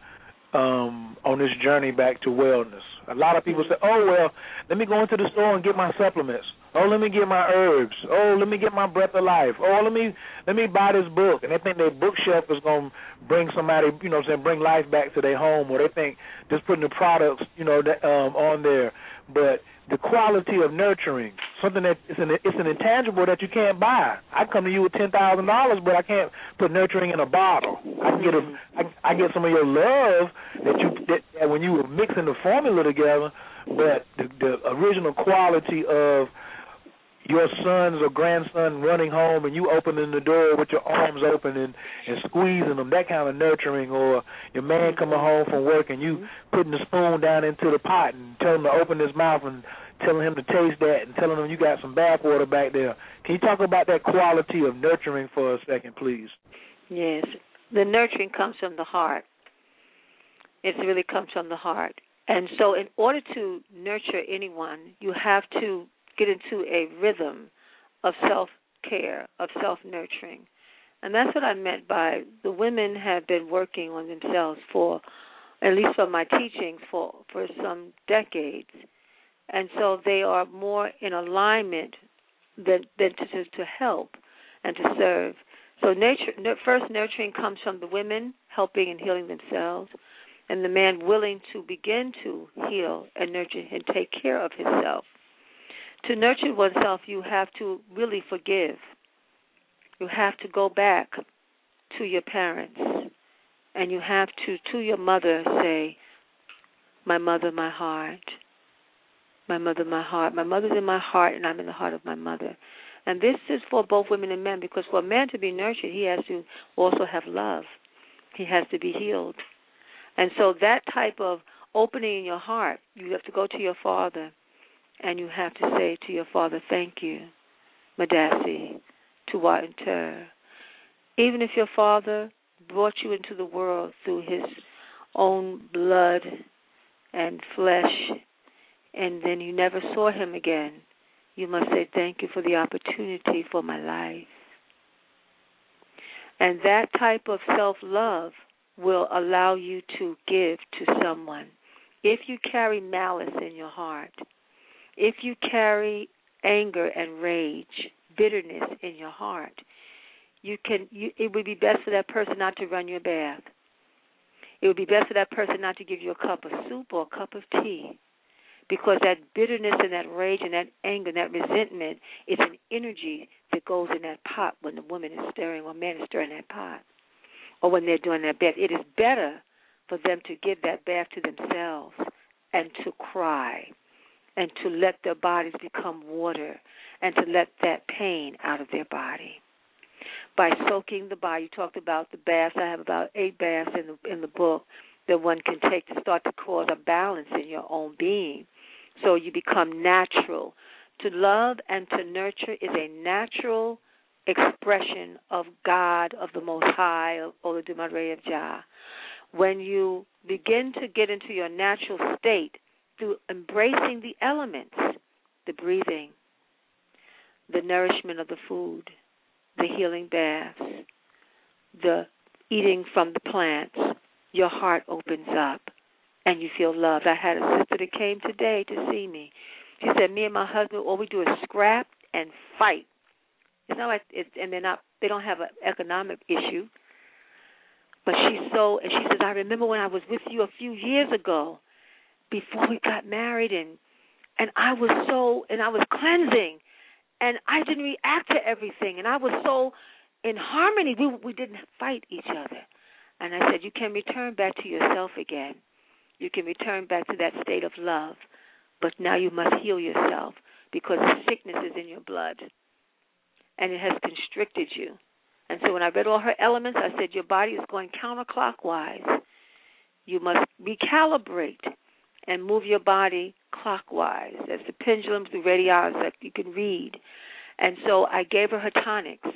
um, on this journey back to wellness. A lot of people say, "Oh well, let me go into the store and get my supplements. Oh, let me get my herbs. Oh, let me get my breath of life. Oh, let me let me buy this book." And they think their bookshelf is to bring somebody, you know, saying bring life back to their home, or they think just putting the products, you know, that, um, on there. But the quality of nurturing, something that it's an it's an intangible that you can't buy. I come to you with ten thousand dollars, but I can't put nurturing in a bottle. I can get a I, I get some of your love that you that, that when you were mixing the formula together, but the, the original quality of your sons or grandson running home and you opening the door with your arms open and, and squeezing them, that kind of nurturing, or your man coming home from work and you mm-hmm. putting the spoon down into the pot and telling him to open his mouth and telling him to taste that and telling him you got some bath water back there. Can you talk about that quality of nurturing for a second, please? Yes. The nurturing comes from the heart. It really comes from the heart. And so, in order to nurture anyone, you have to get into a rhythm of self care, of self nurturing. And that's what I meant by the women have been working on themselves for, at least for my teachings, for, for some decades. And so they are more in alignment than, than to, to help and to serve. So nature, first nurturing comes from the women helping and healing themselves, and the man willing to begin to heal and nurture and take care of himself to nurture oneself, you have to really forgive. You have to go back to your parents, and you have to, to your mother, say, My mother, my heart. My mother, my heart. My mother's in my heart, and I'm in the heart of my mother. And this is for both women and men because for a man to be nurtured, he has to also have love. He has to be healed. And so that type of opening in your heart, you have to go to your father and you have to say to your father, Thank you, Madasi, Tuwa Even if your father brought you into the world through his own blood and flesh, and then you never saw him again, you must say, Thank you for the opportunity for my life. And that type of self love will allow you to give to someone. If you carry malice in your heart, if you carry anger and rage, bitterness in your heart, you can you, it would be best for that person not to run your bath. It would be best for that person not to give you a cup of soup or a cup of tea. Because that bitterness and that rage and that anger and that resentment is an energy that goes in that pot when the woman is stirring or man is stirring that pot. Or when they're doing their bath. It is better for them to give that bath to themselves and to cry and to let their bodies become water and to let that pain out of their body by soaking the body. You talked about the baths. I have about eight baths in the in the book that one can take to start to cause a balance in your own being, so you become natural. To love and to nurture is a natural expression of God, of the Most High, of Olodumare of Jah. When you begin to get into your natural state through embracing the elements, the breathing, the nourishment of the food, the healing baths, the eating from the plants, your heart opens up and you feel loved. I had a sister that came today to see me. She said, "Me and my husband, all we do is scrap and fight. It's not like it's, and they're not. They don't have an economic issue. But she's so, and she says, I remember when I was with you a few years ago, before we got married, and and I was so, and I was cleansing, and I didn't react to everything, and I was so in harmony. We we didn't fight each other, and I said, you can return back to yourself again. You can return back to that state of love, but now you must heal yourself because the sickness is in your blood, and it has constricted you. And so when I read all her elements, I said, your body is going counterclockwise. You must recalibrate and move your body clockwise. As the pendulums, the radii that you can read. And so I gave her her tonics.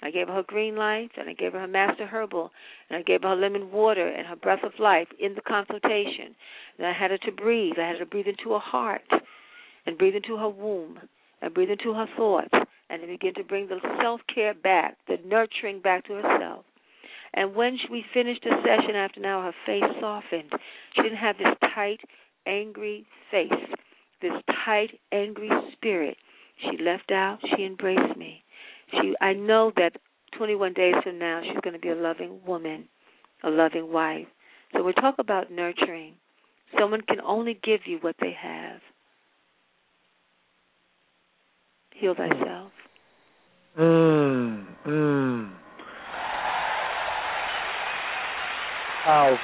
I gave her her green lights, and I gave her her master herbal, and I gave her her lemon water and her breath of life in the consultation. And I had her to breathe. I had her to breathe into her heart, and breathe into her womb, and breathe into her thoughts, and then begin to bring the self care back, the nurturing back to herself. And when we finished the session after an hour, her face softened. She didn't have this tight, angry face, this tight, angry spirit. She left out. She embraced me. She, I know that 21 days from now, she's going to be a loving woman, a loving wife. So we talk about nurturing. Someone can only give you what they have. Heal thyself. Mm, mm. I'll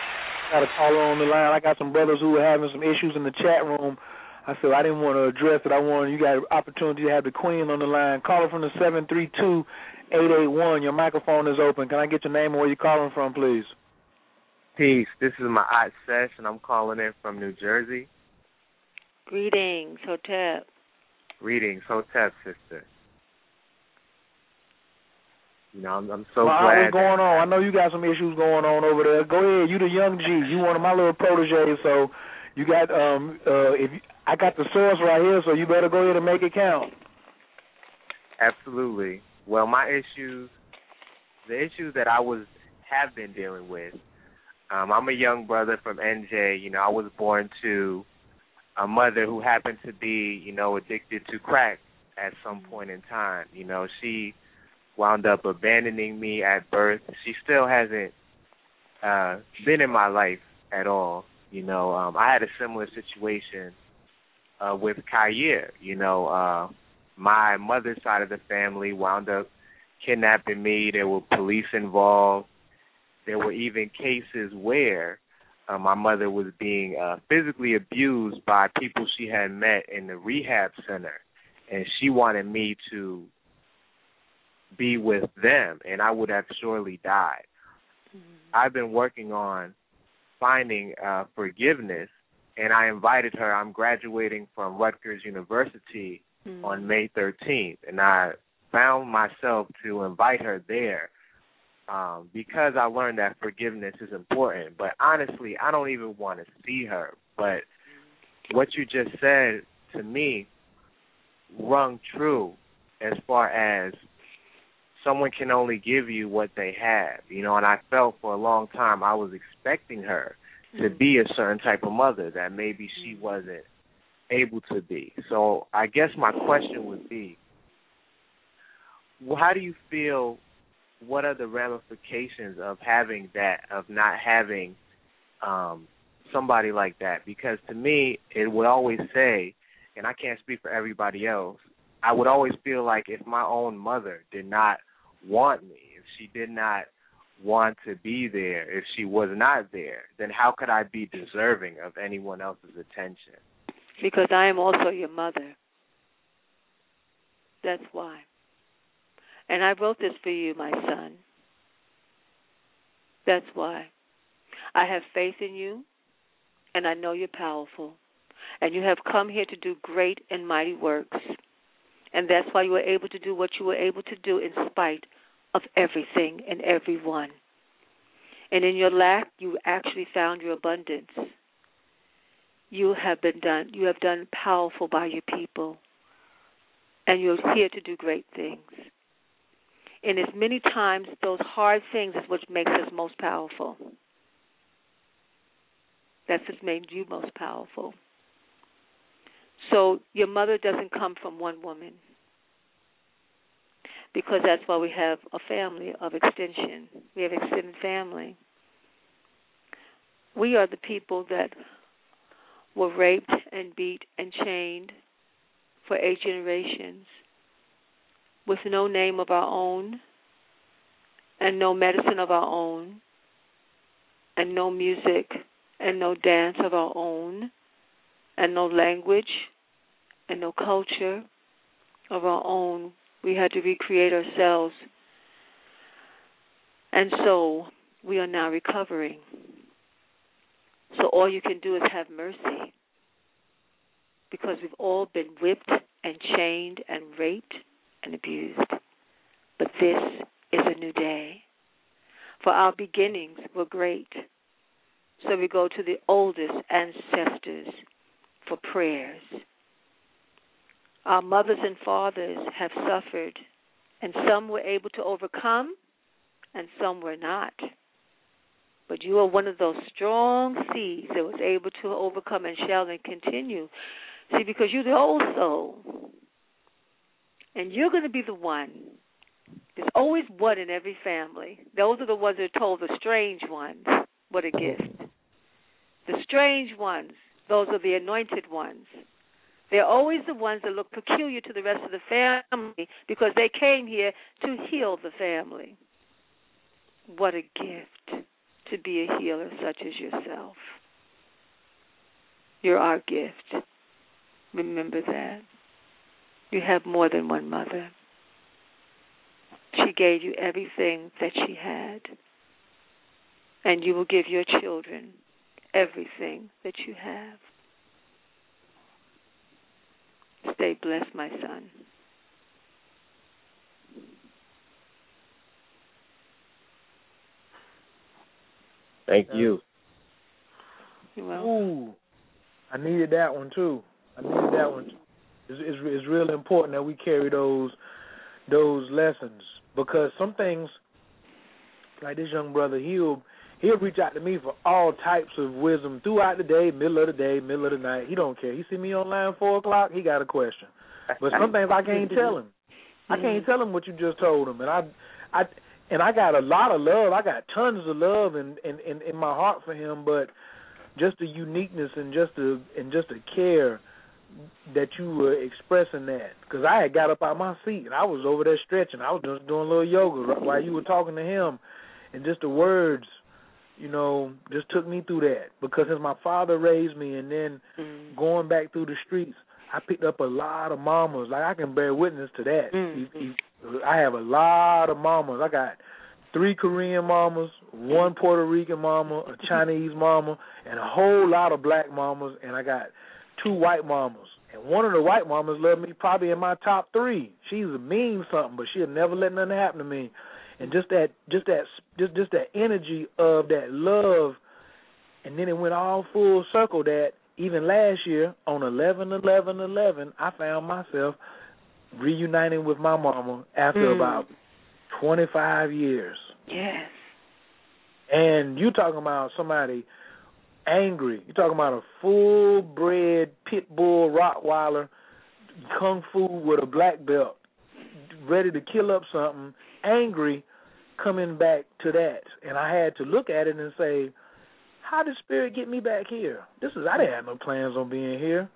got a caller on the line. I got some brothers who are having some issues in the chat room. I said I didn't want to address it. I wanted you got an opportunity to have the queen on the line. Caller from the seven three two eight eight one. Your microphone is open. Can I get your name and where you're calling from, please? Peace. This is my aunt Sesh, and I'm calling in from New Jersey. Greetings, Hotep. Greetings, Hotep sister. You know, I'm, I'm so well, glad. Going on? I know you got some issues going on over there. Go ahead. You the young G. You one of my little proteges. So you got um uh if you, I got the source right here, so you better go ahead and make it count. Absolutely. Well, my issues, the issues that I was have been dealing with. Um, I'm a young brother from NJ. You know, I was born to a mother who happened to be, you know, addicted to crack at some point in time. You know, she wound up abandoning me at birth. She still hasn't uh been in my life at all. You know, um I had a similar situation uh with Khayr, you know, uh my mother's side of the family wound up kidnapping me. There were police involved. There were even cases where uh, my mother was being uh, physically abused by people she had met in the rehab center, and she wanted me to be with them, and I would have surely died. Mm-hmm. I've been working on finding uh, forgiveness, and I invited her. I'm graduating from Rutgers University mm-hmm. on May 13th, and I found myself to invite her there um, because I learned that forgiveness is important. But honestly, I don't even want to see her. But what you just said to me rung true as far as someone can only give you what they have, you know, and I felt for a long time I was expecting her to be a certain type of mother that maybe she wasn't able to be. So I guess my question would be well, how do you feel what are the ramifications of having that of not having um somebody like that? Because to me it would always say and I can't speak for everybody else I would always feel like if my own mother did not want me if she did not want to be there if she was not there then how could I be deserving of anyone else's attention because I am also your mother that's why and I wrote this for you, my son. That's why. I have faith in you, and I know you're powerful. And you have come here to do great and mighty works. And that's why you were able to do what you were able to do in spite of everything and everyone. And in your lack, you actually found your abundance. You have been done. You have done powerful by your people, and you're here to do great things. And as many times those hard things is what makes us most powerful. That's what made you most powerful. So your mother doesn't come from one woman. Because that's why we have a family of extension. We have extended family. We are the people that were raped and beat and chained for eight generations with no name of our own and no medicine of our own and no music and no dance of our own and no language and no culture of our own. We had to recreate ourselves. And so we are now recovering. So all you can do is have mercy because we've all been whipped and chained and raped and abused. But this is a new day. For our beginnings were great. So we go to the oldest ancestors for prayers. Our mothers and fathers have suffered, and some were able to overcome, and some were not. But you are one of those strong seeds that was able to overcome and shall and continue. See, because you're the old soul and you're going to be the one. There's always one in every family. Those are the ones that are told the strange ones. What a gift. The strange ones, those are the anointed ones. They're always the ones that look peculiar to the rest of the family because they came here to heal the family. What a gift to be a healer such as yourself. You're our gift. Remember that. You have more than one mother. She gave you everything that she had. And you will give your children everything that you have. Stay blessed, my son. Thank you. You're welcome. Ooh, I needed that one too. I needed that one too. It's, it's, it's really important that we carry those those lessons because some things, like this young brother, he'll he'll reach out to me for all types of wisdom throughout the day, middle of the day, middle of the night. He don't care. He see me online four o'clock, he got a question. But some things I can't tell him. I can't tell him what you just told him, and I, I, and I got a lot of love. I got tons of love and in, in, in my heart for him, but just the uniqueness and just the and just the care that you were expressing that because I had got up out my seat and I was over there stretching. I was just doing a little yoga while you were talking to him, and just the words, you know, just took me through that because since my father raised me and then mm-hmm. going back through the streets, I picked up a lot of mamas. Like I can bear witness to that. Mm-hmm. I have a lot of mamas. I got three Korean mamas, one Puerto Rican mama, a Chinese mama, and a whole lot of black mamas, and I got two white mamas. And one of the white mamas loved me probably in my top three. She's a mean something, but she'll never let nothing happen to me. And just that, just that, just just that energy of that love, and then it went all full circle. That even last year on eleven eleven eleven, I found myself reuniting with my mama after Mm. about Twenty five years. Yes. And you talking about somebody angry. You're talking about a full bred pit bull Rottweiler, kung fu with a black belt, ready to kill up something, angry, coming back to that. And I had to look at it and say, How did spirit get me back here? This is I didn't have no plans on being here.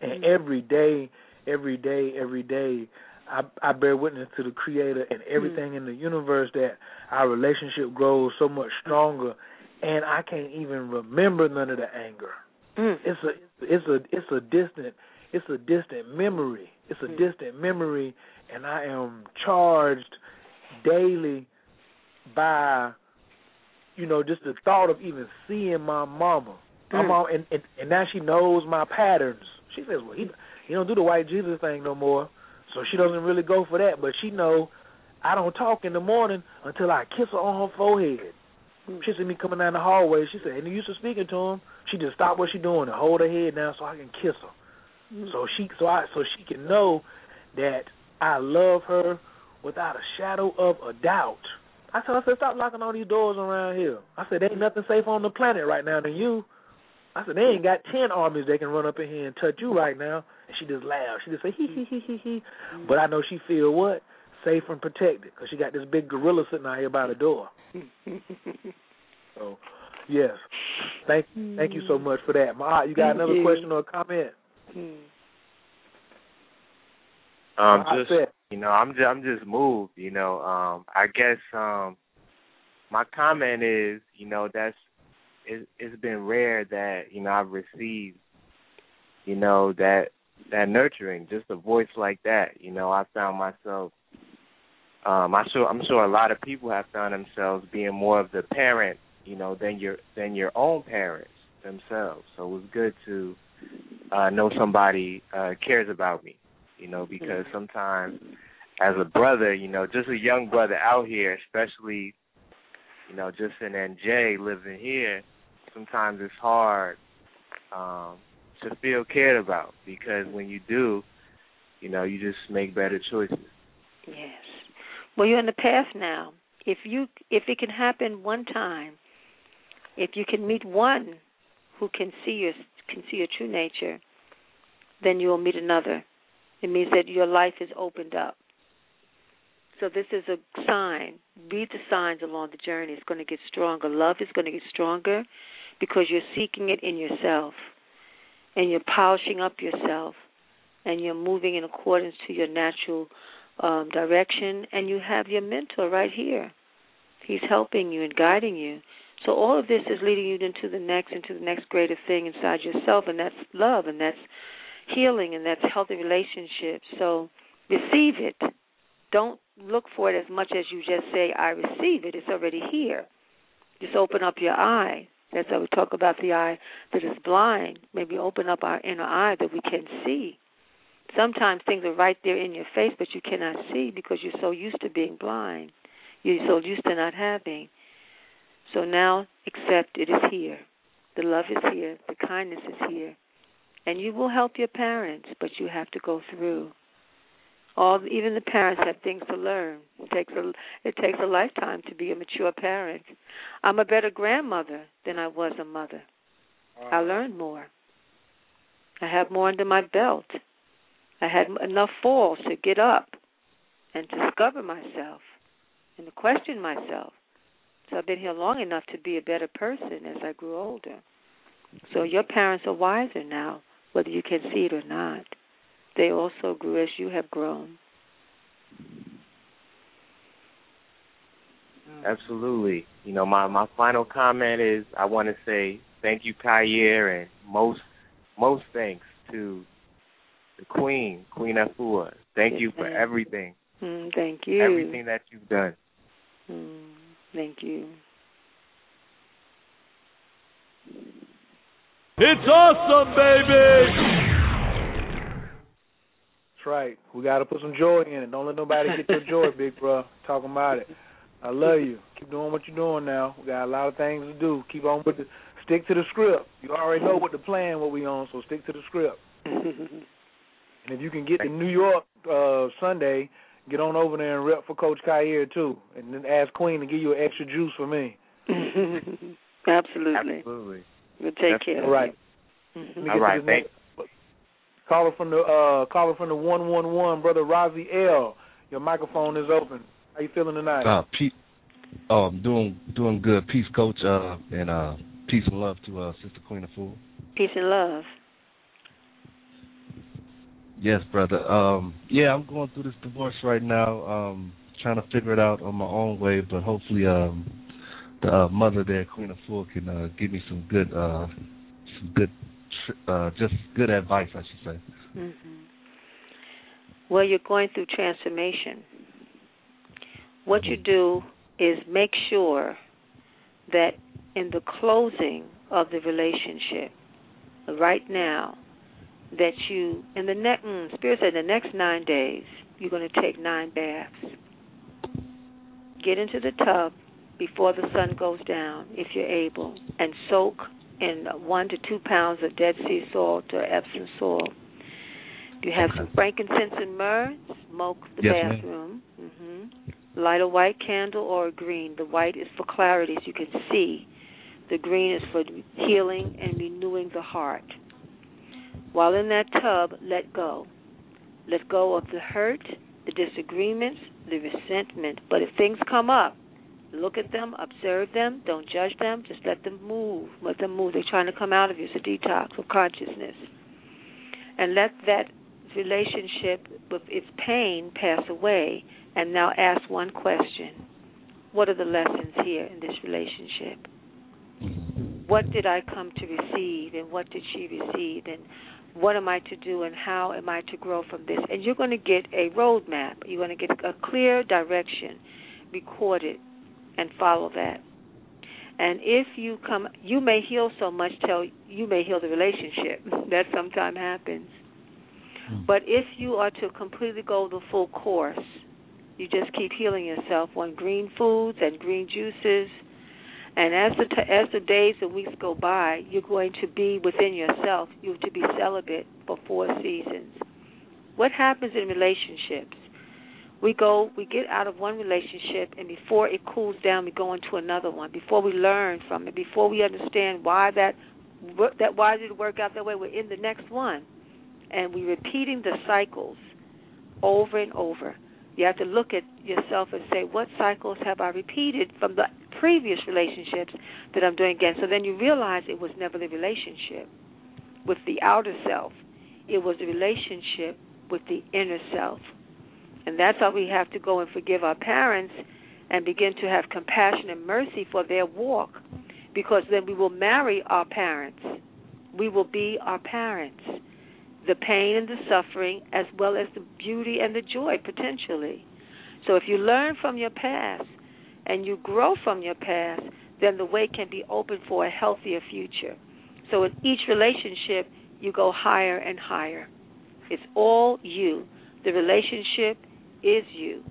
And every day, every day, every day I, I bear witness to the Creator and everything mm. in the universe that our relationship grows so much stronger, and I can't even remember none of the anger. Mm. It's a it's a it's a distant it's a distant memory. It's a mm. distant memory, and I am charged daily by you know just the thought of even seeing my mama. My mm. mom, and, and and now she knows my patterns. She says, "Well, he he don't do the white Jesus thing no more." So she doesn't really go for that, but she know I don't talk in the morning until I kiss her on her forehead. Mm. She see me coming down the hallway. She said, "Ain't no use of speaking to him." She just stop what she doing and hold her head down so I can kiss her. Mm. So she so I so she can know that I love her without a shadow of a doubt. I told her, I said, stop locking all these doors around here. I said, there ain't nothing safe on the planet right now than you. I said, they ain't got ten armies they can run up in here and touch you right now. And she just laughed. She just said, hee, hee, hee, hee, hee. But I know she feel what? Safe and protected because she got this big gorilla sitting out here by the door. so, yes. Thank, thank you so much for that. Ma, you got Thank another you. question or a comment? Um, I just said- you know, I'm just I'm just moved. You know, um, I guess um, my comment is, you know, that's it, it's been rare that you know I've received, you know, that that nurturing, just a voice like that. You know, I found myself. Um, I sure I'm sure a lot of people have found themselves being more of the parent, you know, than your than your own parents themselves. So it was good to uh, know somebody uh, cares about me you know, because sometimes as a brother, you know, just a young brother out here, especially, you know, just in NJ living here, sometimes it's hard um to feel cared about because when you do, you know, you just make better choices. Yes. Well, you're in the path now. If you if it can happen one time, if you can meet one who can see your can see your true nature, then you will meet another. It means that your life is opened up. So this is a sign. Read the signs along the journey. It's going to get stronger. Love is going to get stronger because you're seeking it in yourself. And you're polishing up yourself. And you're moving in accordance to your natural um, direction. And you have your mentor right here. He's helping you and guiding you. So all of this is leading you into the next, into the next greater thing inside yourself, and that's love, and that's healing, and that's healthy relationships. So receive it. Don't look for it as much as you just say, I receive it. It's already here. Just open up your eye. That's how we talk about the eye that is blind. Maybe open up our inner eye that we can see. Sometimes things are right there in your face, but you cannot see because you're so used to being blind. You're so used to not having. So now accept it is here. The love is here. The kindness is here. And you will help your parents, but you have to go through. All even the parents have things to learn. It takes a it takes a lifetime to be a mature parent. I'm a better grandmother than I was a mother. I learned more. I have more under my belt. I had enough falls to get up and discover myself and to question myself. So I've been here long enough to be a better person as I grew older. So your parents are wiser now, whether you can see it or not. They also grew as you have grown. Absolutely. You know, my my final comment is I want to say thank you, Khayr, and most most thanks to the Queen, Queen Afua. Thank Yes, you for ma'am. everything, Mm, thank you. everything that you've done. Mm, thank you. It's awesome, baby! That's right. We got to put some joy in it. Don't let nobody get your joy, big bro. Talking about it. I love you. Keep doing what you're doing now. We got a lot of things to do. Keep on with the stick to the script. You already know what the plan, what we on, so stick to the script. And if you can get to New York uh Sunday, get on over there and rep for Coach Khayr too, and then ask Queen to give you an extra juice for me. Absolutely. Absolutely. We'll take care. All right. Mm-hmm. All right. Thank. Caller from the uh caller from the one one one, brother Razi L. Your microphone is open. How you feeling tonight? Uh, Pete, oh, I'm doing doing good. Peace, coach, uh, and uh, peace and love to uh, Sister Queen Afua. Peace and love. Yes, brother. Um, yeah, I'm going through this divorce right now. Um, trying to figure it out on my own way, but hopefully, um, the uh, mother there, Queen Afua, can uh, give me some good, uh, some good, uh, just good advice, I should say. Mm-hmm. Well, you're going through transformation. What you do is make sure that in the closing of the relationship, right now, that you in the next mm, spirit said the next nine days you're going to take nine baths. Get into the tub before the sun goes down, if you're able, and soak in one to two pounds of Dead Sea salt or Epsom salt. You have Okay. some frankincense and myrrh. Smoke the Yes, bathroom. hmm Light a white candle or a green. The white is for clarity, so you can see. The green is for healing and renewing the heart. While in that tub, let go. Let go of the hurt, the disagreements, the resentment. But if things come up, look at them, observe them, don't judge them, just let them move. Let them move. They're trying to come out of you. It's a detox of consciousness. And let that relationship with its pain pass away and now ask one question. What are the lessons here in this relationship? What did I come to receive and what did she receive and what am I to do and how am I to grow from this? And you're going to get a roadmap. You're going to get a clear direction, record it, and follow that. And if you come, you may heal so much till you may heal the relationship. that sometimes happens. Hmm. But if you are to completely go the full course, you just keep healing yourself on green foods and green juices. And as the t- as the days and weeks go by, you're going to be within yourself. You're to be celibate for four seasons. What happens in relationships? We go, we get out of one relationship, and before it cools down, we go into another one. Before we learn from it, before we understand why that that why did it work out that way, we're in the next one, and we're repeating the cycles over and over. You have to look at yourself and say, what cycles have I repeated from the previous relationships that I'm doing again? So then you realize it was never the relationship with the outer self, it was the relationship with the inner self. And that's why we have to go and forgive our parents and begin to have compassion and mercy for their walk because then we will marry our parents. We will be our parents. The pain and the suffering, as well as the beauty and the joy potentially. So if you learn from your past and you grow from your past, then the way can be open for a healthier future. So in each relationship, you go higher and higher. It's all you. The relationship is you.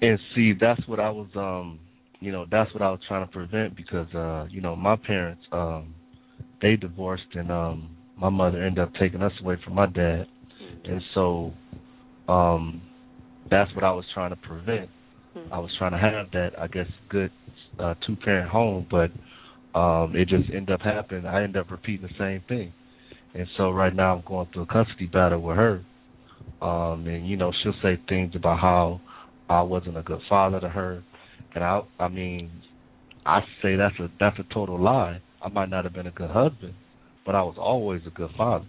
And see, that's what I was, um, you know, that's what I was trying to prevent because, uh, you know, my parents, um, they divorced and um, my mother ended up taking us away from my dad, and so, um, that's what I was trying to prevent. I was trying to have that, I guess, good uh, two parent home, but um, it just ended up happening. I ended up repeating the same thing, and so right now I'm going through a custody battle with her. Um, and you know, she'll say things about how I wasn't a good father to her, and I, I mean, I say that's a that's a total lie. I might not have been a good husband, but I was always a good father.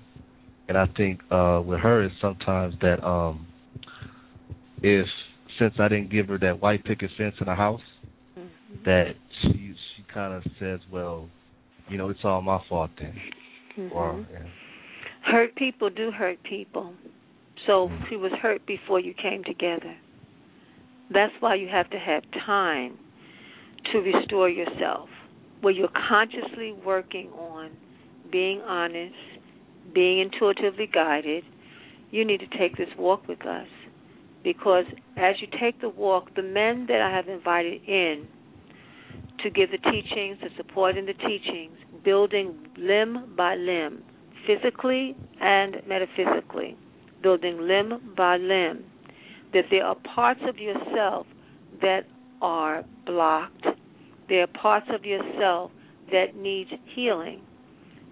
And I think uh with her is sometimes that um if since I didn't give her that white picket fence in the house, that she she kind of says, well, you know, it's all my fault then, Mhm. or yeah. Hurt people do hurt people. So mm-hmm. she was hurt before you came together. That's why you have to have time to restore yourself, where you're consciously working on being honest, being intuitively guided. You need to take this walk with us because as you take the walk, the men that I have invited in to give the teachings, the support in the teachings, building limb by limb, physically and metaphysically, building limb by limb, that there are parts of yourself that are blocked. There are parts of yourself that need healing.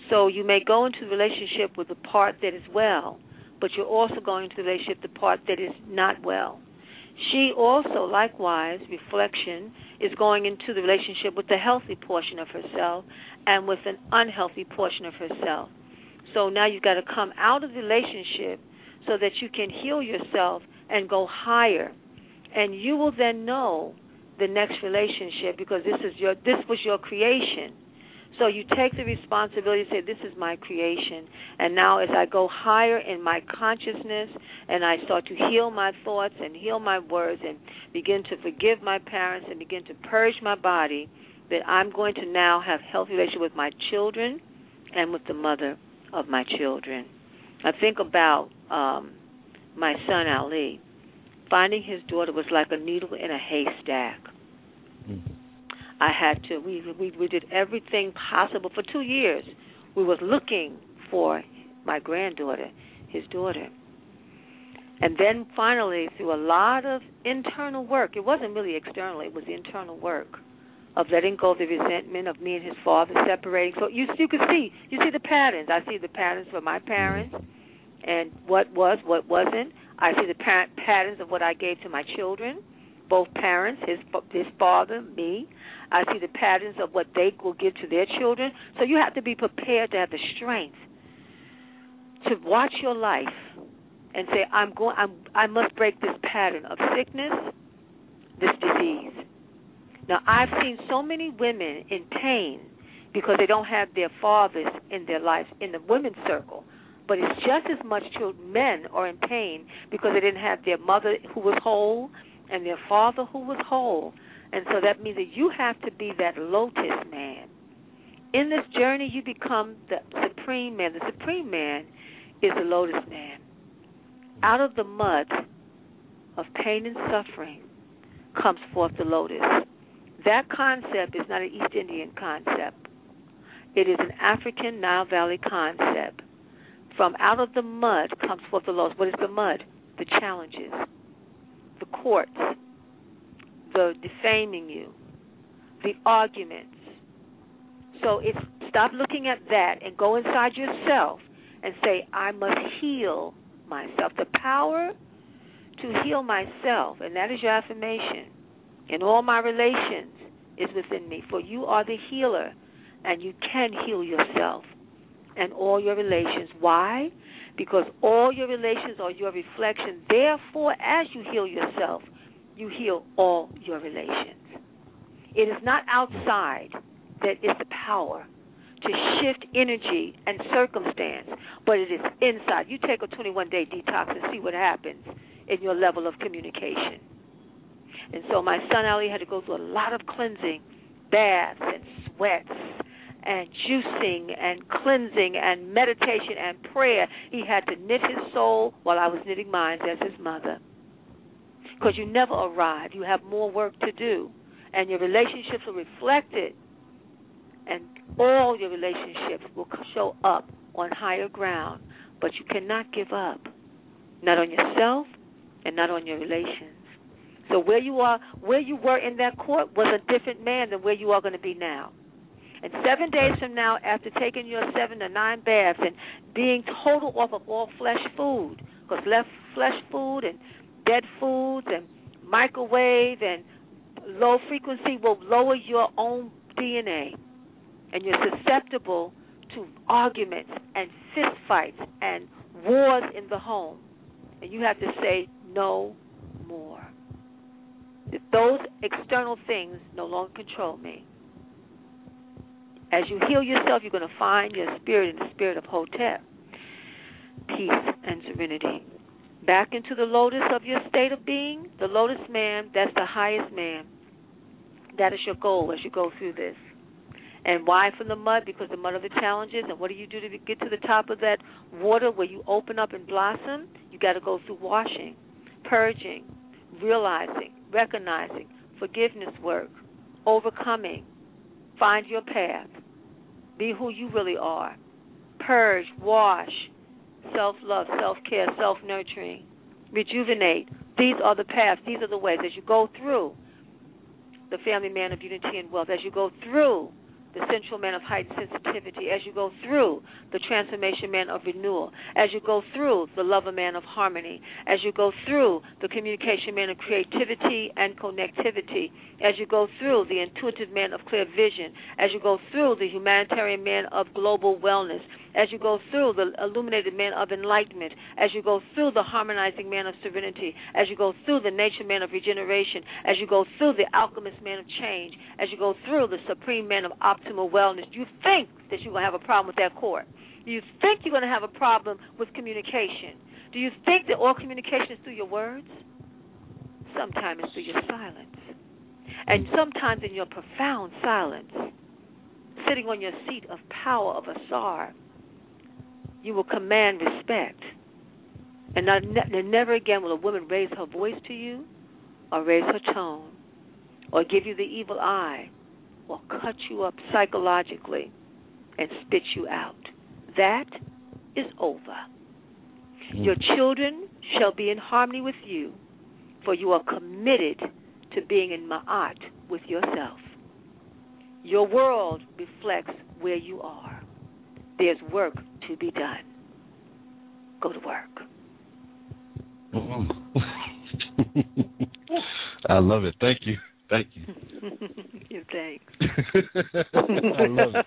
So you may go into the relationship with the part that is well, but you're also going into the relationship the part that is not well. She also, likewise, reflection, is going into the relationship with the healthy portion of herself and with an unhealthy portion of herself. So now you've got to come out of the relationship so that you can heal yourself and go higher. And you will then know the next relationship because this is your this was your creation. So you take the responsibility and say, This is my creation. And now, as I go higher in my consciousness and I start to heal my thoughts and heal my words and begin to forgive my parents and begin to purge my body, that I'm going to now have healthy relationship with my children and with the mother of my children. I think about um, my son Ali. Finding his daughter was like a needle in a haystack. Mm-hmm. I had to. We we we did everything possible for two years. We was looking for my granddaughter, his daughter. And then finally, through a lot of internal work, it wasn't really external, it was internal work of letting go of the resentment of me and his father separating. So you you can see you see the patterns. I see the patterns for my parents and what was, what wasn't. I see the parent patterns of what I gave to my children, both parents, his his father, me. I see the patterns of what they will give to their children. So you have to be prepared to have the strength to watch your life and say, I'm going I'm I must break this pattern of sickness, this disease. Now I've seen so many women in pain because they don't have their fathers in their lives in the women's circle. But it's just as much children men are in pain because they didn't have their mother who was whole and their father who was whole. And so that means that you have to be that lotus man. In this journey, you become the supreme man. The supreme man is the lotus man. Out of the mud of pain and suffering comes forth the lotus. That concept is not an East Indian concept. It is an African Nile Valley concept. From out of the mud comes forth the laws. What is the mud? The challenges, the courts, the defaming you, the arguments. So it's stop looking at that and go inside yourself and say, I must heal myself. The power to heal myself, and that is your affirmation. In all my relations is within me, for you are the healer, and you can heal yourself and all your relations. Why? Because all your relations are your reflection. Therefore, as you heal yourself, you heal all your relations. It is not outside that is the power to shift energy and circumstance, but it is inside. You take a 21 day detox and see what happens in your level of communication. And so my son Ali had to go through a lot of cleansing, baths and sweats and juicing and cleansing and meditation and prayer. He had to knit his soul while I was knitting mine as his mother because you never arrive. You have more work to do, and your relationships will reflect it, and all your relationships will show up on higher ground. But you cannot give up, not on yourself and not on your relations. So where you are, where you were in that court was a different man than where you are going to be now. And seven days from now, after taking your seven to nine baths and being total off of all flesh food, because left flesh food and dead foods and microwave and low frequency will lower your own DNA, and you're susceptible to arguments and fist fights and wars in the home. And you have to say no more. If Those external things no longer control me. As you heal yourself, you're going to find your spirit in the spirit of Hotep, peace and serenity back into the lotus of your state of being, the lotus man, that's the highest man. That is your goal as you go through this. And why from the mud? Because the mud are the challenges. And what do you do to get to the top of that water where you open up and blossom? You got to go through washing, purging, realizing, recognizing, forgiveness work, overcoming. Find your path. Be who you really are. Purge, wash, self love, self care, self nurturing, rejuvenate. These are the paths, these are the ways. As you go through the family man of unity and wealth, as you go through the central man of heightened sensitivity, as you go through the transformation man of renewal, as you go through the lover man of harmony, as you go through the communication man of creativity and connectivity, as you go through the intuitive man of clear vision, as you go through the humanitarian man of global wellness, as you go through the illuminated man of enlightenment, as you go through the harmonizing man of serenity, as you go through the nature man of regeneration, as you go through the alchemist man of change, as you go through the supreme man of optimal wellness, you think that you're going to have a problem with that core. You think you're going to have a problem with communication. Do you think that all communication is through your words? Sometimes it's through your silence. And sometimes in your profound silence, sitting on your seat of power of a Asar, you will command respect. And, not, and never again will a woman raise her voice to you, or raise her tone, or give you the evil eye, or cut you up psychologically and spit you out. That is over. Mm. Your children shall be in harmony with you, for you are committed to being in ma'at with yourself. Your world reflects where you are. There's work to be done. Go to work. I love it. Thank you. Thank you. Thanks. I love it.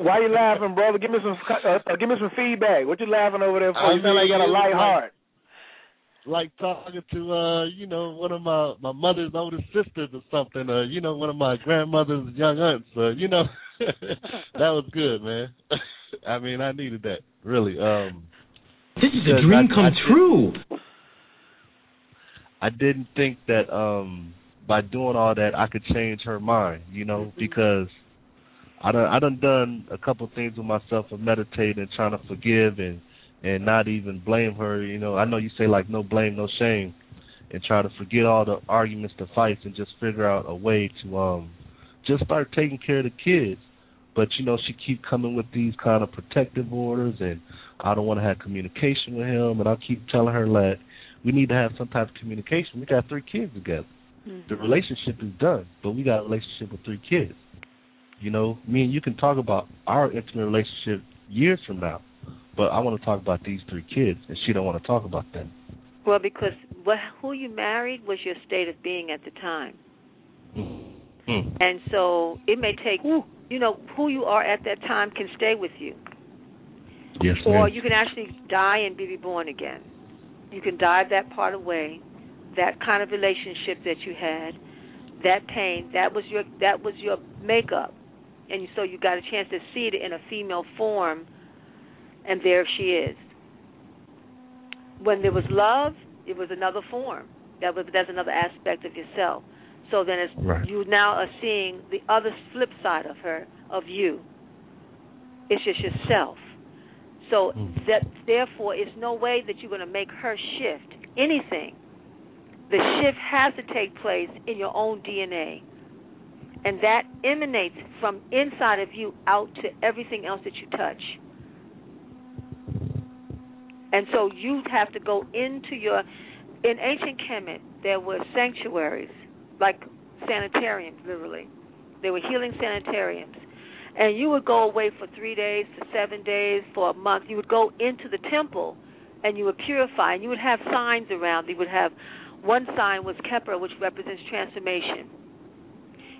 Why you laughing, brother? Give me some uh, uh, give me some feedback. What you laughing over there for? I you sound like you got a light like, heart. Like talking to uh, you know, one of my my mother's oldest sisters or something, uh, you know, one of my grandmother's young aunts, uh, you know. that was good, man. I mean, I needed that really. Um This is a dream I, come I true. I didn't think that um by doing all that I could change her mind, you know, Mm-hmm. because I done I done done a couple things with myself of meditating and trying to forgive and and not even blame her, you know. I know you say like no blame, no shame and try to forget all the arguments, the fights and just figure out a way to um just start taking care of the kids. But you know, she keep coming with these kind of protective orders and I don't want to have communication with him and I keep telling her that we need to have some type of communication. We got three kids together. Mm-hmm. The relationship is done, but we got a relationship with three kids. You know, me and you can talk about our intimate relationship years from now, but I want to talk about these three kids, and she don't want to talk about that. Well, because what, who you married was your state of being at the time. Mm-hmm. Mm. And so it may take, you know, who you are at that time can stay with you. Yes, Or ma'am. you can actually die and be reborn again. You can dive that part away, that kind of relationship that you had, that pain, that was your that was your makeup. And so you got a chance to see it in a female form and there she is. When there was love, it was another form. That was that's another aspect of yourself. So then it's Right. you now are seeing the other flip side of her, of you. It's just yourself. So hmm. that therefore, it's no way that you're going to make her shift anything. The shift has to take place in your own DNA, and that emanates from inside of you out to everything else that you touch. And so you have to go into your. In ancient Kemet, there were sanctuaries, like sanitariums, literally. They were healing sanitariums and you would go away for three days to seven days for a month. You would go into the temple and you would purify, and you would have signs around. You would have one sign was Khepera, which represents transformation.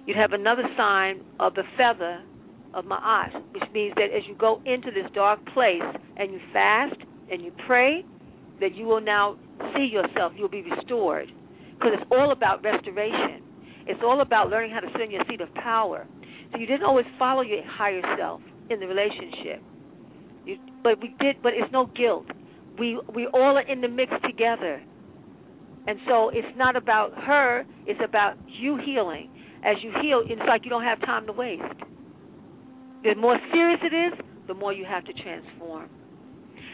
You'd have another sign of the feather of Ma'at, which means that as you go into this dark place and you fast and you pray, that you will now see yourself, you'll be restored. Because it's all about restoration. It's all about learning how to sit in your seat of power. So you didn't always follow your higher self in the relationship. You, but we did. But it's no guilt. We we all are in the mix together. And so it's not about her. It's about you healing. As you heal, it's like you don't have time to waste. The more serious it is, the more you have to transform.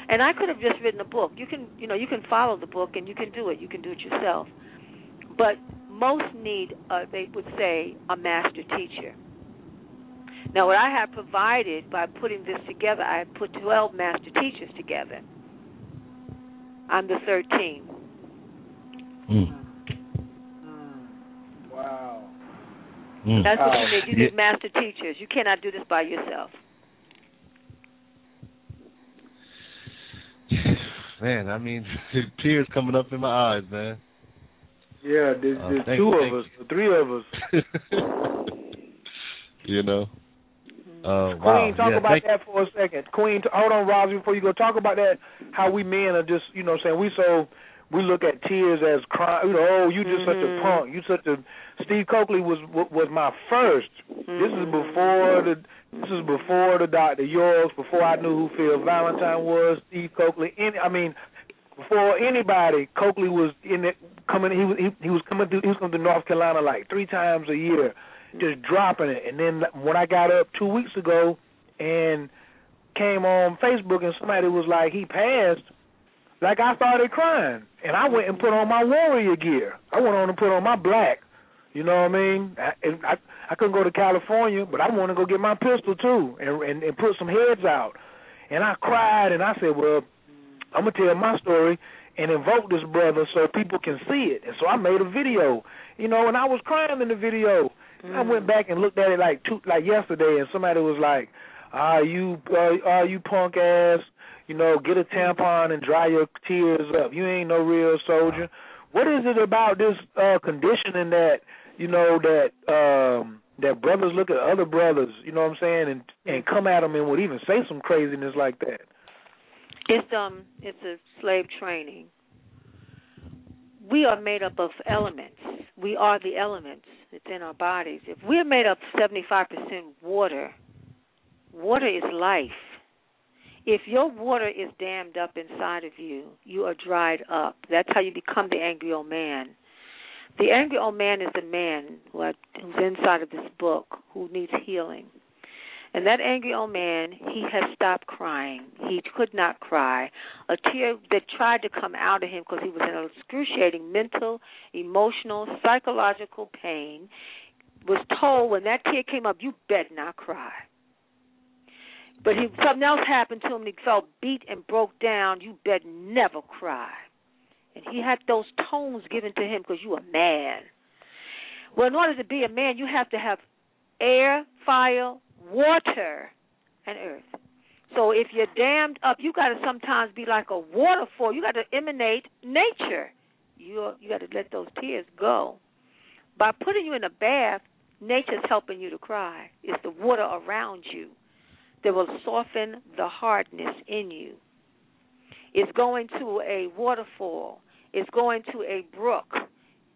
And I could have just written a book. You can, you know, you can follow the book and you can do it. You can do it yourself. But most need, uh, they would say, a master teacher. Now, what I have provided by putting this together, I have put 12 master teachers together. I'm the 13th. Mm. Wow. Mm. That's what Wow. you need. You Yeah. need master teachers. You cannot do this by yourself. Man, I mean, tears coming up in my eyes, man. Yeah, there's, Uh, there's thank- two thank of us, three of us. you know. Uh, Queen, wow. talk yeah, about thank- that for a second. Queen, t- hold on, Rosie, before you go. Talk about that. How we men are just, you know, what I'm saying we so we look at tears as crying. You know, oh, you just such a Mhm. punk. You such a. Steve Cokely was was my 1st This is before the. This is before the Dr. Yorks. Before I knew who Phil Valentine was. Steve Cokely. Any, I mean, before anybody, Cokely was in it coming. He was he, he was coming through. He was coming to North Carolina like three times a year, just dropping it. And then when I got up two weeks ago and came on Facebook and somebody was like he passed, like I started crying and I went and put on my warrior gear. I went on and put on my black. You know what I mean? I, I I couldn't go to California, but I want to go get my pistol too and, and and put some heads out. And I cried and I said, well, I'm gonna tell my story and invoke this brother so people can see it. And so I made a video, you know, and I was crying in the video. Mm. I went back and looked at it like two, like yesterday, and somebody was like, "Ah, you, uh, ah, you punk ass, you know, get a tampon and dry your tears up. You ain't no real soldier." What is it about this uh conditioning that you know that um that brothers look at other brothers, you know what I'm saying, and and come at them and would even say some craziness like that? It's um it's a slave training. We are made up of elements. We are the elements. It's in our bodies. If we're made up seventy five percent water, water is life. If your water is dammed up inside of you, you are dried up. That's how you become the angry old man. The angry old man is the man who who's inside of this book who needs healing. And that angry old man, he has stopped crying. He could not cry. A tear that tried to come out of him because he was in excruciating mental, emotional, psychological pain was told when that tear came up, you bet not cry. But he, something else happened to him he felt beat and broke down. You bet never cry. And he had those tones given to him because you a man. Well, in order to be a man, you have to have air, fire, water, and earth. So if you're dammed up, you got to sometimes be like a waterfall. You got to emanate nature. You you got to let those tears go. By putting you in a bath, nature's helping you to cry. It's the water around you that will soften the hardness in you. It's going to a waterfall. It's going to a brook.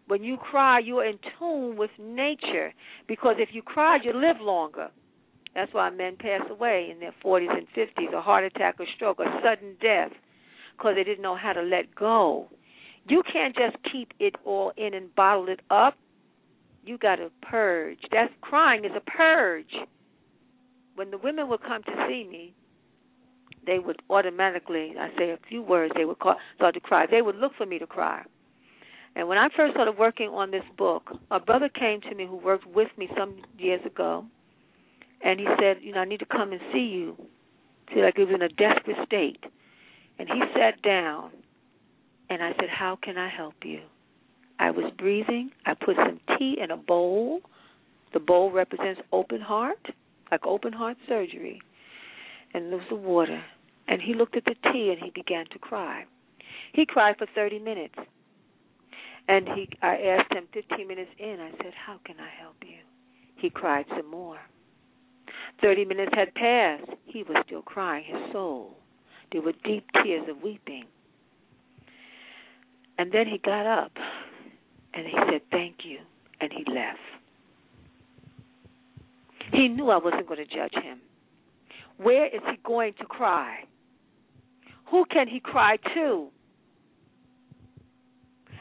When you cry, you're in tune with nature because if you cry, you live longer. That's why men pass away in their 40s and 50s, a heart attack, a stroke, a sudden death, because they didn't know how to let go. You can't just keep it all in and bottle it up. You got to purge. That's crying is a purge. When the women would come to see me, they would automatically, I say a few words, they would call, start to cry. They would look for me to cry. And when I first started working on this book, a brother came to me who worked with me some years ago, and he said, you know, I need to come and see you. See, like he was in a desperate state. And he sat down, and I said, how can I help you? I was breathing. I put some tea in a bowl. The bowl represents open heart, like open heart surgery. And there was the water. And he looked at the tea and he began to cry. He cried for 30 minutes. And he I asked him 15 minutes in, I said, How can I help you? He cried some more. 30 minutes had passed. He was still crying his soul. There were deep tears of weeping. And then he got up and he said, Thank you. And he left. He knew I wasn't going to judge him. Where is he going to cry? Who can he cry to?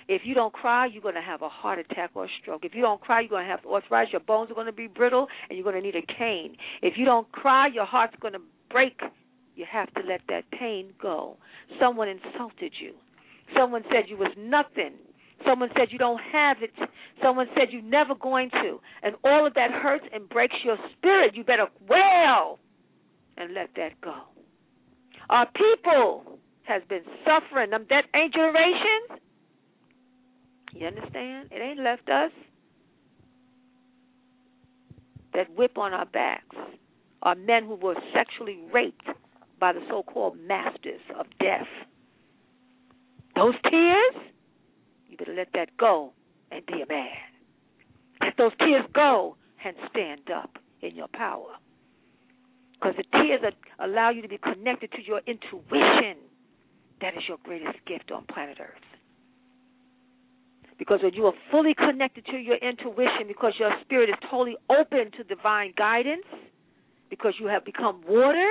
If you don't cry, you're going to have a heart attack or a stroke. If you don't cry, you're going to have arthritis. Your bones are going to be brittle, and you're going to need a cane. If you don't cry, your heart's going to break. You have to let that pain go. Someone insulted you. Someone said you was nothing. Someone said you don't have it. Someone said you're never going to. And all of that hurts and breaks your spirit. You better wail and let that go. Our people has been suffering. Them that ain't generations. You understand? It ain't left us. That whip on our backs are men who were sexually raped by the so called masters of death. Those tears, you better let that go and be a man. Let those tears go and stand up in your power. Because the tears that allow you to be connected to your intuition. That is your greatest gift on planet Earth. Because when you are fully connected to your intuition, because your spirit is totally open to divine guidance, because you have become water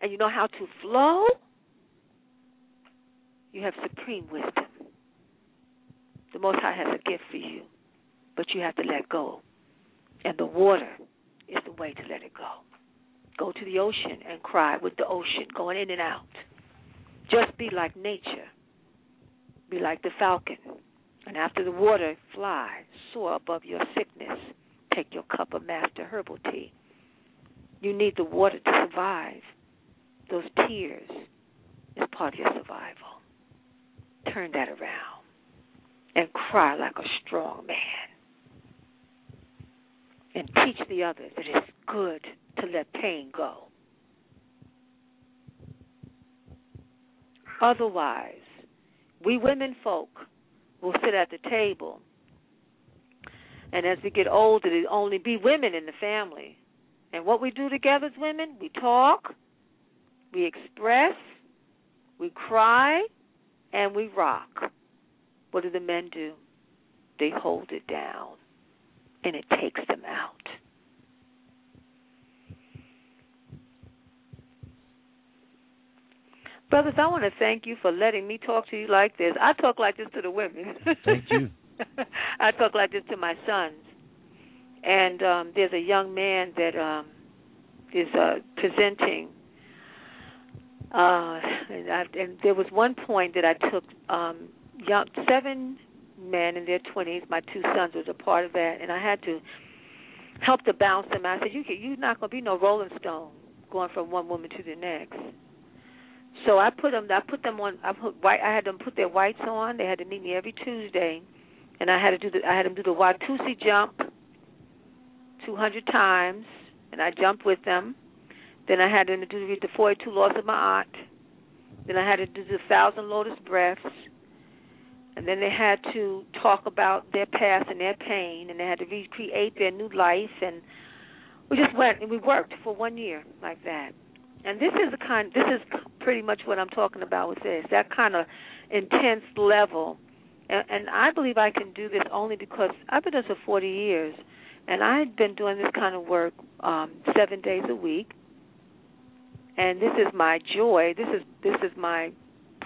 and you know how to flow, you have supreme wisdom. The Most High has a gift for you, but you have to let go. And the water is the way to let it go. Go to the ocean and cry with the ocean going in and out. Just be like nature. Be like the falcon. And after the water, fly, soar above your sickness. Take your cup of master herbal tea. You need the water to survive. Those tears is part of your survival. Turn that around and cry like a strong man. And teach the others that it's good to let pain go. Otherwise, we women folk will sit at the table, and as we get older, it only be women in the family. And what we do together as women, we talk, we express, we cry, and we rock. What do the men do? They hold it down, and it takes them out. Brothers, I want to thank you for letting me talk to you like this. I talk like this to the women. Thank you. I talk like this to my sons. And um there's a young man that um is uh presenting uh and, I, and there was one point that I took um young seven men in their 20s, my two sons was a part of that and I had to help to bounce them. I said you can, you're not going to be no rolling stone going from one woman to the next so I put them. I put them on. I put white. I had them put their whites on. They had to meet me every Tuesday, and I had to do the. I had them do the Watusi jump, 200 times, and I jumped with them. Then I had them to do the 42 laws of Ma'at. Then I had to do the thousand lotus breaths. And then they had to talk about their past and their pain, and they had to recreate their new life. And we just went and we worked for one year like that. And this is the kind. This is pretty much what I'm talking about with this. That kind of intense level. And, and I believe I can do this only because I've been doing this for 40 years, and I've been doing this kind of work um, seven days a week. And this is my joy. This is this is my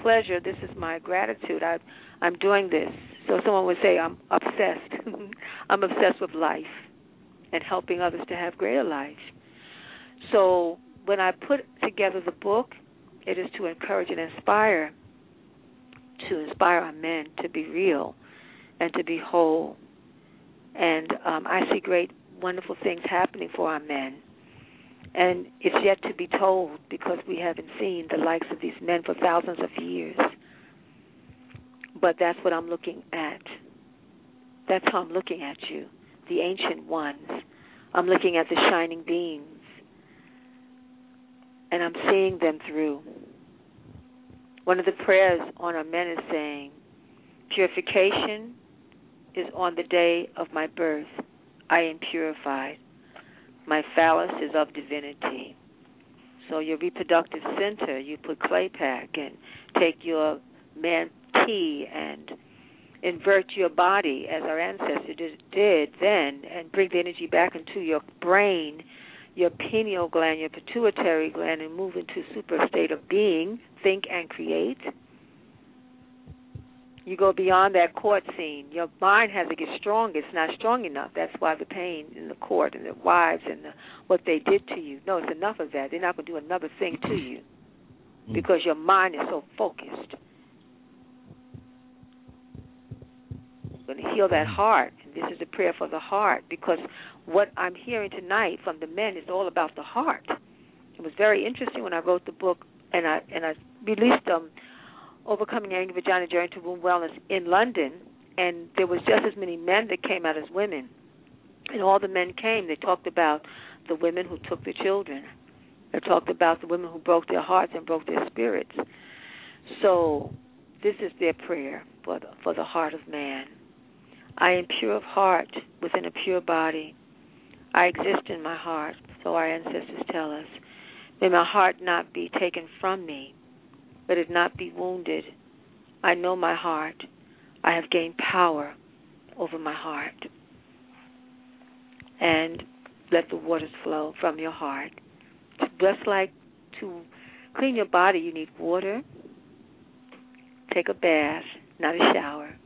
pleasure. This is my gratitude. I I'm doing this. So someone would say I'm obsessed. I'm obsessed with life and helping others to have greater life. So when I put together the book, it is to encourage and inspire, to inspire our men to be real and to be whole. And um, I see great, wonderful things happening for our men. And it's yet to be told because we haven't seen the likes of these men for thousands of years. But that's what I'm looking at. That's how I'm looking at you, the ancient ones. I'm looking at the shining beings and I'm seeing them through. One of the prayers on our men is saying, Purification is on the day of my birth. I am purified. My phallus is of divinity. So your reproductive center, you put clay pack and take your man tea and invert your body as our ancestors did then and bring the energy back into your brain your pineal gland, your pituitary gland, and move into super state of being, think and create. You go beyond that court scene. Your mind has to get strong. It's not strong enough. That's why the pain in the court and the wives and the, what they did to you. No, it's enough of that. They're not going to do another thing to you mm. because your mind is so focused. You're going to heal that heart. This is a prayer for the heart because what I'm hearing tonight from the men is all about the heart. It was very interesting when I wrote the book and I and I released them Overcoming Angry Vagina Journey to Womb Wellness in London, and there was just as many men that came out as women. And all the men came. They talked about the women who took the children. They talked about the women who broke their hearts and broke their spirits. So this is their prayer for the, for the heart of man. I am pure of heart within a pure body. I exist in my heart, so our ancestors tell us. May my heart not be taken from me, but it not be wounded. I know my heart. I have gained power over my heart. And let the waters flow from your heart. Just like to clean your body, you need water. Take a bath, not a shower.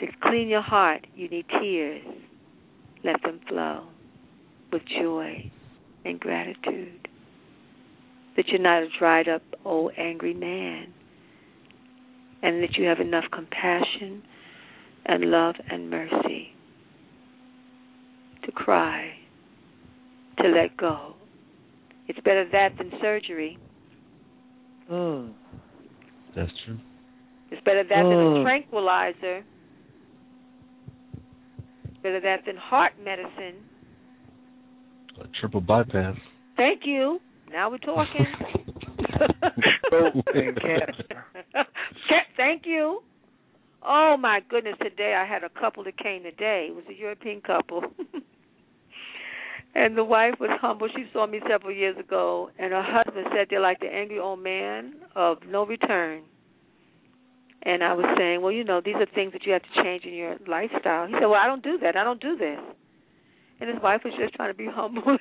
To clean your heart, you need tears. Let them flow with joy and gratitude. That you're not a dried up, old, angry man. And that you have enough compassion and love and mercy to cry, to let go. It's better that than surgery. Mm. That's true. It's better that mm. than a tranquilizer. It's better that than heart medicine. A triple bypass. Thank you. Now we're talking. Thank you. Oh my goodness! Today I had a couple that came today. It was a European couple. And the wife was humble. She saw me several years ago, and her husband said they're like the angry old man of no return. And I was saying, well, you know, these are things that you have to change in your lifestyle. He said, well, I don't do that. I don't do this. And his wife was just trying to be humble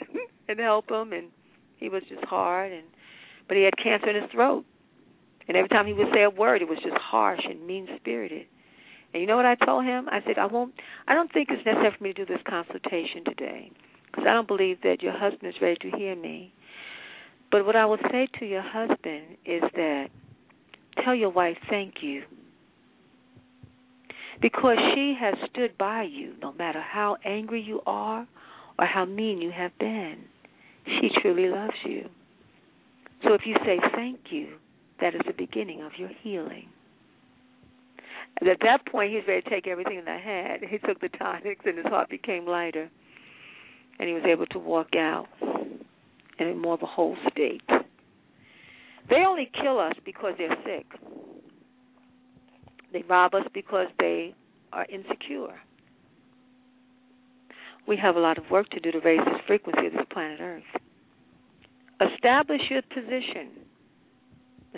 and help him, and he was just hard. And but he had cancer in his throat, and every time he would say a word, it was just harsh and mean spirited. And you know what I told him? I said, I won't. I don't think it's necessary for me to do this consultation today because I don't believe that your husband is ready to hear me. But what I will say to your husband is that tell your wife thank you. Because she has stood by you no matter how angry you are or how mean you have been. She truly loves you. So if you say thank you, that is the beginning of your healing. And at that point, he was ready to take everything that I had. He took the tonics, and his heart became lighter and he was able to walk out in more of a whole state. They only kill us because they're sick. They rob us because they are insecure. We have a lot of work to do to raise this frequency of this planet Earth. Establish your position.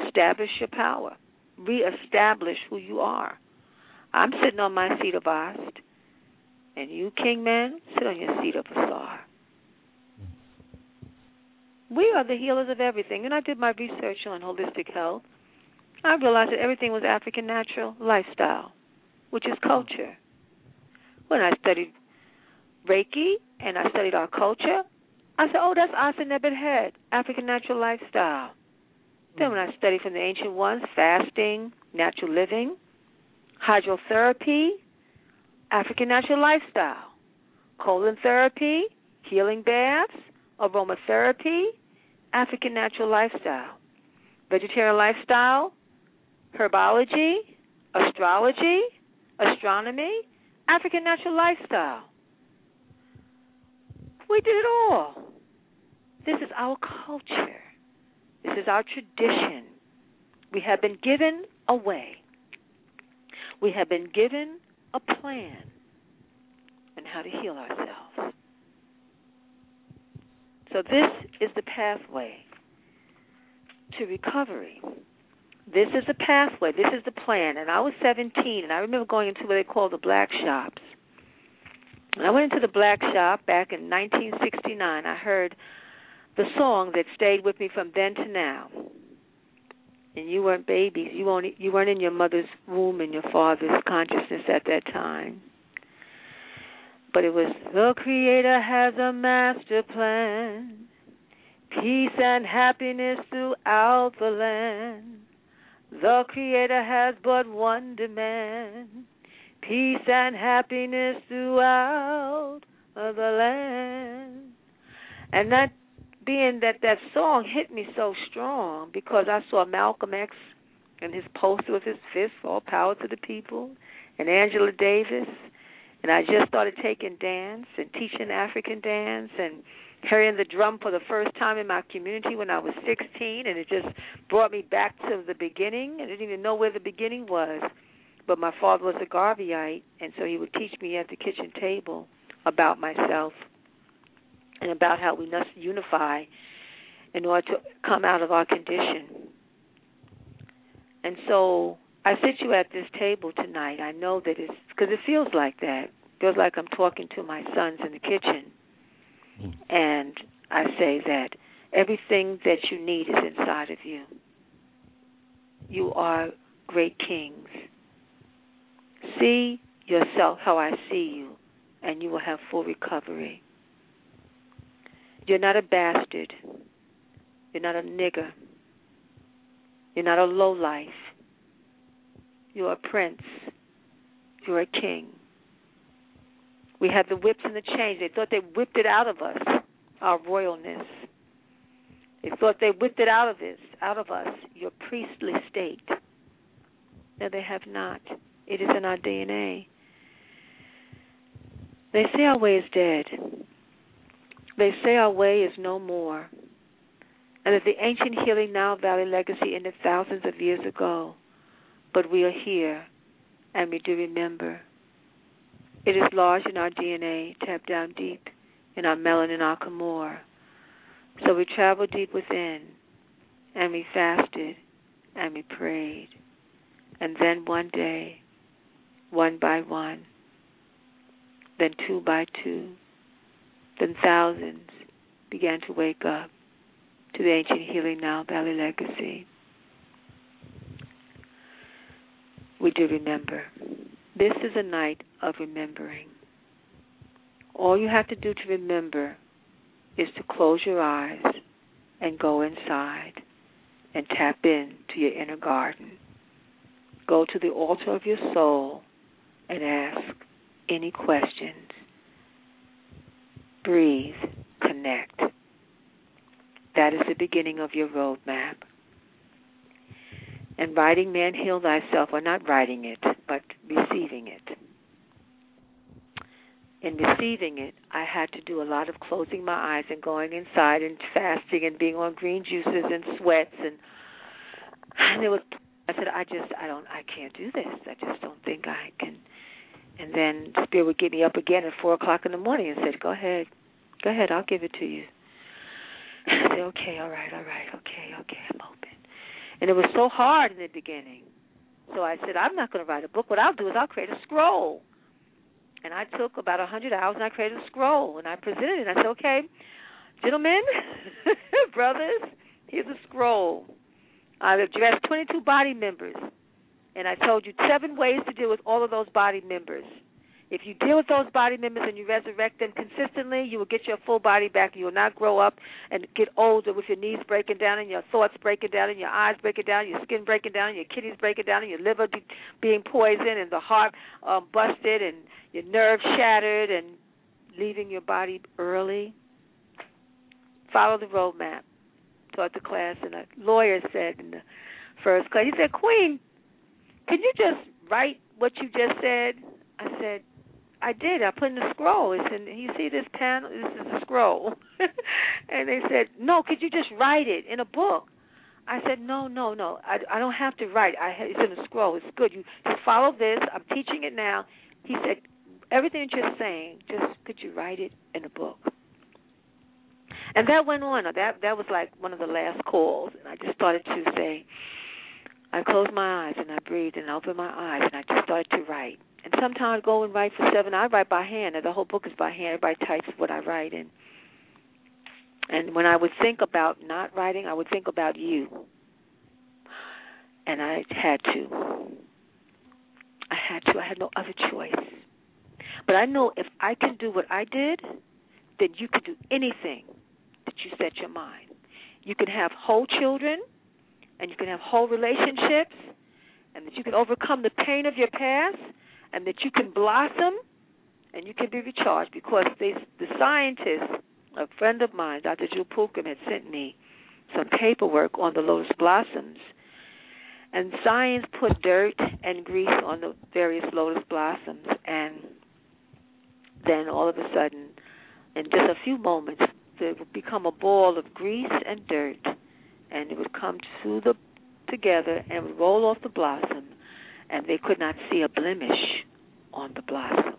Establish your power. Reestablish who you are. I'm sitting on my seat of Bast. And you, King Man, sit on your seat of Asar. We are the healers of everything. And I did my research on holistic health. I realized that everything was African natural lifestyle, which is culture. When I studied Reiki and I studied our culture, I said, oh, that's Asa Nebet Head, African natural lifestyle. Then when I studied from the ancient ones, fasting, natural living, hydrotherapy, African natural lifestyle, colon therapy, healing baths, aromatherapy, African natural lifestyle, vegetarian lifestyle, herbology, astrology, astronomy, African natural lifestyle. We did it all. This is our culture. This is our tradition. We have been given a way. We have been given a plan on how to heal ourselves. So, this is the pathway to recovery. This is the pathway. This is the plan. And I was 17, and I remember going into what they call the black shops. And I went into the black shop back in 1969. I heard the song that stayed with me from then to now and you weren't babies. You weren't you weren't in your mother's womb in your father's consciousness at that time. But it was the Creator has a master plan, peace and happiness throughout the land. The Creator has but one demand, peace and happiness throughout the land. And that being that that song hit me so strong because I saw Malcolm X and his poster with his fist all power to the people, and Angela Davis. And I just started taking dance and teaching African dance and carrying the drum for the first time in my community when I was 16, and it just brought me back to the beginning. I didn't even know where the beginning was, but my father was a Garveyite, and so he would teach me at the kitchen table about myself and about how we must unify in order to come out of our condition. And so I sit you at this table tonight. I know that it's because it feels like that. It feels like I'm talking to my sons in the kitchen hmm. and I say that everything that you need is inside of you. You are great kings. See yourself how I see you, and you will have full recovery. You're not a bastard. You're not a nigger. You're not a lowlife. You're a prince. You're a king. We had the whips and the chains. They thought they whipped it out of us, our royalness. They thought they whipped it out of us, out of us, your priestly state. No, they have not. It is in our DNA. They say our way is dead. They say our way is no more. And that the ancient healing Nile Valley legacy ended thousands of years ago. But we are here, and we do remember. It is lodged in our DNA, tapped down deep in our melanin Akamor. So we traveled deep within, and we fasted, and we prayed. And then one day, one by one, then two by two, then thousands began to wake up to the ancient healing Nile Valley legacy. We do remember. This is a night of remembering. All you have to do to remember is to close your eyes and go inside and tap in to your inner garden. Go to the altar of your soul and ask any questions. Breathe, connect. That is the beginning of your roadmap. And writing Man Heal Thyself, or not writing it, but receiving it. In receiving it, I had to do a lot of closing my eyes and going inside and fasting and being on green juices and sweats and and it was I said I just I don't I can't do this. I just don't think I can. And then Spirit would get me up again at four o'clock in the morning and said, "Go ahead, go ahead, I'll give it to you." I said, "Okay, all right, all right, okay, okay, I'm open." And it was so hard in the beginning. So I said, I'm not going to write a book. What I'll do is I'll create a scroll. And I took about a 100 hours and I created a scroll. And I presented it. And I said, okay, gentlemen, brothers, here's a scroll. I've addressed 22 body members. And I told you seven ways to deal with all of those body members. If you deal with those body members and you resurrect them consistently, you will get your full body back. You will not grow up and get older with your knees breaking down and your thoughts breaking down and your eyes breaking down, your skin breaking down, your kidneys breaking down, and your liver be- being poisoned and the heart um, busted and your nerves shattered and leaving your body early. Follow the roadmap. Taught the class, and a lawyer said in the first class, he said, Queen, can you just write what you just said? I said, I did. I put in the scroll. It's in. You see this panel? This is a scroll. and they said, "No, could you just write it in a book?" I said, "No, no, no. I, I don't have to write. I it's in a scroll. It's good. You just follow this. I'm teaching it now." He said, "Everything you're saying, just could you write it in a book?" And that went on. That that was like one of the last calls, and I just started to say. I closed my eyes and I breathed and I opened my eyes and I just started to write and sometimes go and write for seven. I write by hand, and the whole book is by hand. Everybody types what I write in. And when I would think about not writing, I would think about you. And I had to. I had to. I had no other choice. But I know if I can do what I did, then you can do anything that you set your mind. You can have whole children, and you can have whole relationships, and that you can overcome the pain of your past, and that you can blossom and you can be recharged because they, the scientist, a friend of mine, Dr. Jewel Pookrum, had sent me some paperwork on the lotus blossoms. And science put dirt and grease on the various lotus blossoms, and then all of a sudden, in just a few moments, they would become a ball of grease and dirt, and it would come to the together and roll off the blossom, and they could not see a blemish on the blossom.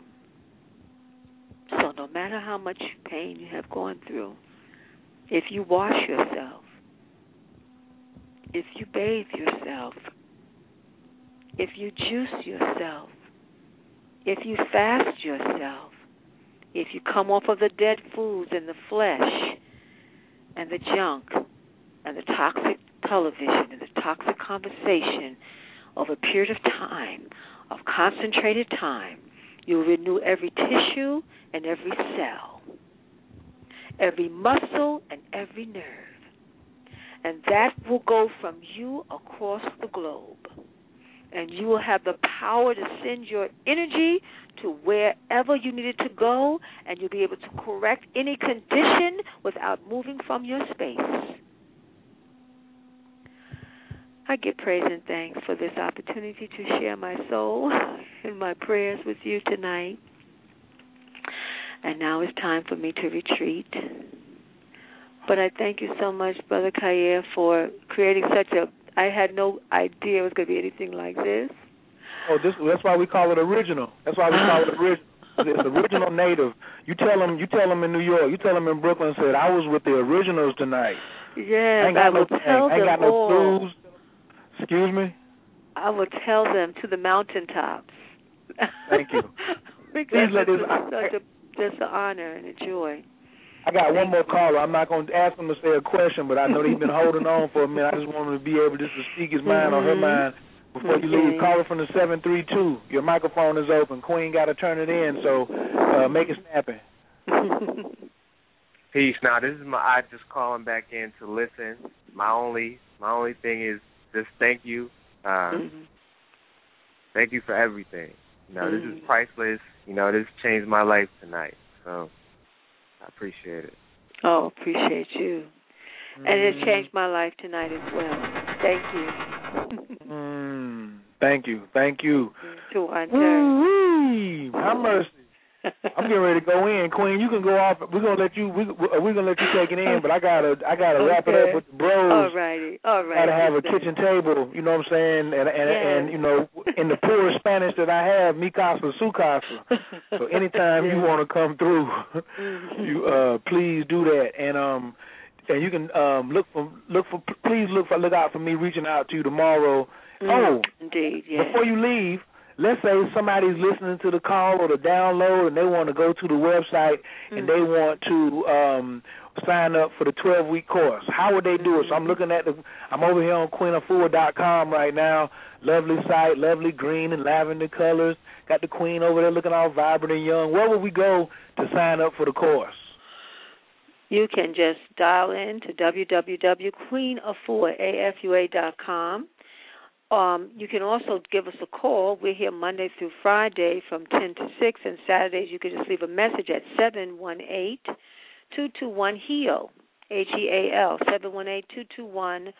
So no matter how much pain you have gone through, if you wash yourself, if you bathe yourself, if you juice yourself, if you fast yourself, if you come off of the dead foods and the flesh and the junk and the toxic television and the toxic conversation over a period of time, of concentrated time, you will renew every tissue and every cell, every muscle and every nerve. And that will go from you across the globe. And you will have the power to send your energy to wherever you need it to go, and you'll be able to correct any condition without moving from your space. I give praise and thanks for this opportunity to share my soul and my prayers with you tonight. And now it's time for me to retreat. But I thank you so much, Brother Khayr, for creating such a. I had no idea it was going to be anything like this. Oh, this, that's why we call it original. That's why we call it original. It's original native. You tell them, you tell them in New York, you tell them in Brooklyn. Said I was with the originals tonight. Yes, ain't got I no, tell ain't, ain't got them no. Blues. Excuse me. I will tell them to the mountaintops. Thank you. because Please let this this- is such a just an honor and a joy. I got one more caller. I'm not going to ask him to say a question, but I know he's been holding on for a minute. I just want him to be able just to speak his mind or her Mhm. mind before you Okay. leave. Caller from the seven three two. Your microphone is open. Queen got to turn it in, so uh, make it snappy. Peace. Now this is my I just calling back in to listen. My only my only thing is just thank you. Uh Mhm. thank you for everything. You know, this is Mhm. priceless. You know, this changed my life tonight. So I appreciate it. Oh, appreciate you. And Mm. it changed my life tonight as well. Thank you. Mm, thank you, thank you. to our Woo-wee. Mercy. I'm getting ready to go in, Queen. You can go off. We're gonna let you. We, we're gonna let you take it in, but I gotta. I gotta wrap it up with the bros. All righty. All right. Gotta have a kitchen table. You know what I'm saying? And and Yes. and you know, in the poor Spanish that I have, mi casa, su casa. So anytime you want to come through, Mm-hmm. you uh please do that. And um, and you can um look for look for please look for look out for me reaching out to you tomorrow. Oh, indeed. Yes. before you leave, let's say somebody's listening to the call or the download and they want to go to the website and they want to um sign up for the 12 week course. How would they do it? So I'm looking at the I'm over here on queenafua.com right now. Lovely site, lovely green and lavender colors. Got the queen over there looking all vibrant and young. Where would we go to sign up for the course? You can just dial in to www.queenafua.com. Um, you can also give us a call. We're here Monday through Friday from 10 to 6, and Saturdays you can just leave a message at 718 221 HEAL, H E A L, 718 221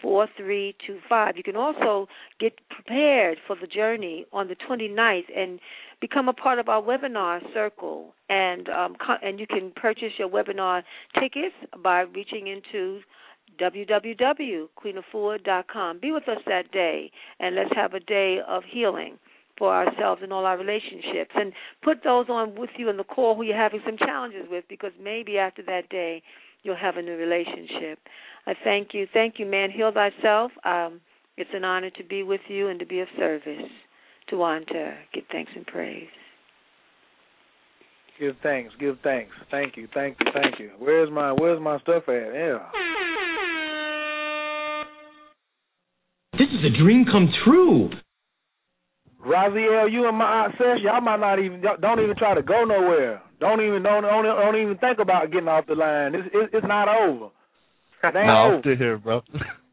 4325. You can also get prepared for the journey on the 29th and become a part of our webinar circle. And um, and you can purchase your webinar tickets by reaching into www.queenafua.com. Be with us that day, and let's have a day of healing for ourselves and all our relationships. And put those on with you in the call who you're having some challenges with, because maybe after that day you'll have a new relationship. I thank you. Thank you, man. Heal thyself. Um, it's an honor to be with you and to be of service. To Wanta, give thanks and praise. Give thanks, give thanks. Thank you, thank you, thank you. Where's my where's my stuff at? Yeah. This is a dream come true. Raziel, you and my aunt Sesh, y'all might not even y'all don't even try to go nowhere. Don't even don't don't, don't even think about getting off the line. It's it's, it's not over. It ain't No, over. I'm still here, bro.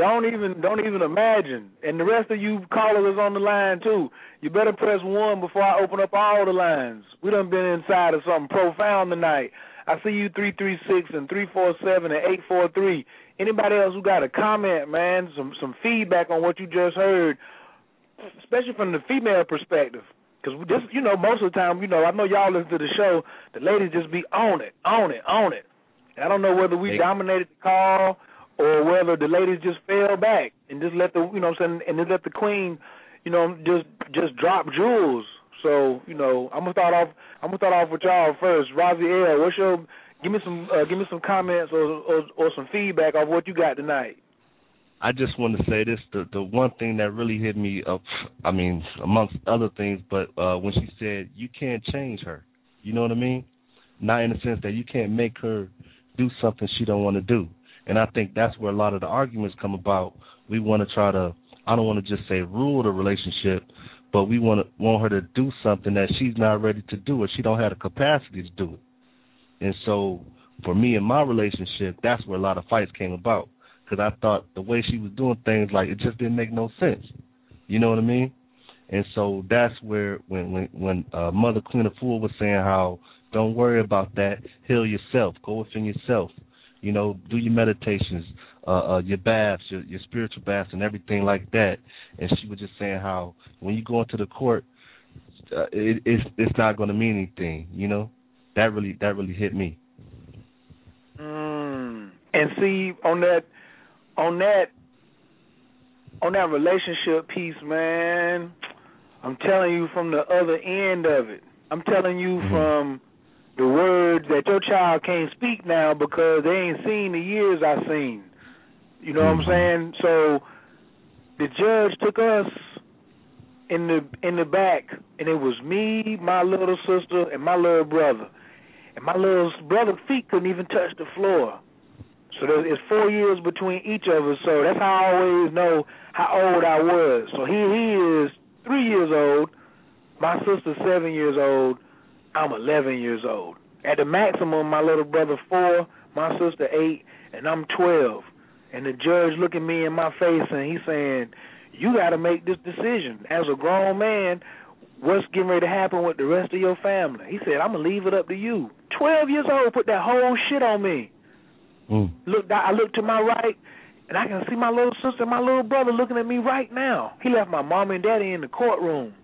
Don't even don't even imagine. And the rest of you callers on the line too. You better press one before I open up all the lines. We done been inside of something profound tonight. I see you three three six and three four seven and eight four three. Anybody else who got a comment, man, some some feedback on what you just heard, especially from the female perspective. Because this, you know, most of the time, you know, I know y'all listen to the show. The ladies just be on it, on it, on it. And I don't know whether we dominated the call or whether the ladies just fell back and just let the, you know, I'm saying, and just let the queen, you know, just just drop jewels. So, you know, I'm gonna start off. I'm gonna start off with y'all first. Raziel, what's your? Give me some. Uh, give me some comments or, or or some feedback of what you got tonight. I just want to say this: the the one thing that really hit me up, I mean, amongst other things, but uh when she said you can't change her, you know what I mean? Not in the sense that you can't make her do something she don't want to do, and I think that's where a lot of the arguments come about. We want to try to, I don't want to just say rule the relationship, but we want to want her to do something that she's not ready to do, or she don't have the capacity to do it. And so, for me and my relationship, that's where a lot of fights came about because I thought the way she was doing things, like it just didn't make no sense. You know what I mean? And so that's where when when when uh, Mother Queen Afua was saying how don't worry about that, heal yourself, go within yourself. You know, do your meditations, uh, uh your baths, your your spiritual baths, and everything like that. And she was just saying how when you go into the court, uh, it, it's it's not going to mean anything. You know, that really that really hit me. Mm. And see on that on that on that relationship piece, man, I'm telling you from the other end of it. I'm telling you from the words that your child can't speak now because they ain't seen the years I seen. You know what I'm mm-hmm. saying? So the judge took us in the in the back and it was me, my little sister, and my little brother. And my little brother's feet couldn't even touch the floor. So there, it's four years between each of us. So that's how I always know how old I was. So he he is three years old. My sister's seven years old. I'm eleven years old. At the maximum, my little brother four, my sister eight, and I'm twelve. And the judge looking me in my face and he's saying, "You got to make this decision as a grown man. What's getting ready to happen with the rest of your family?" He said, "I'm gonna leave it up to you." Twelve years old, put that whole shit on me. Mm. Look, I look to my right, and I can see my little sister and my little brother looking at me right now. He left my mom and daddy in the courtroom,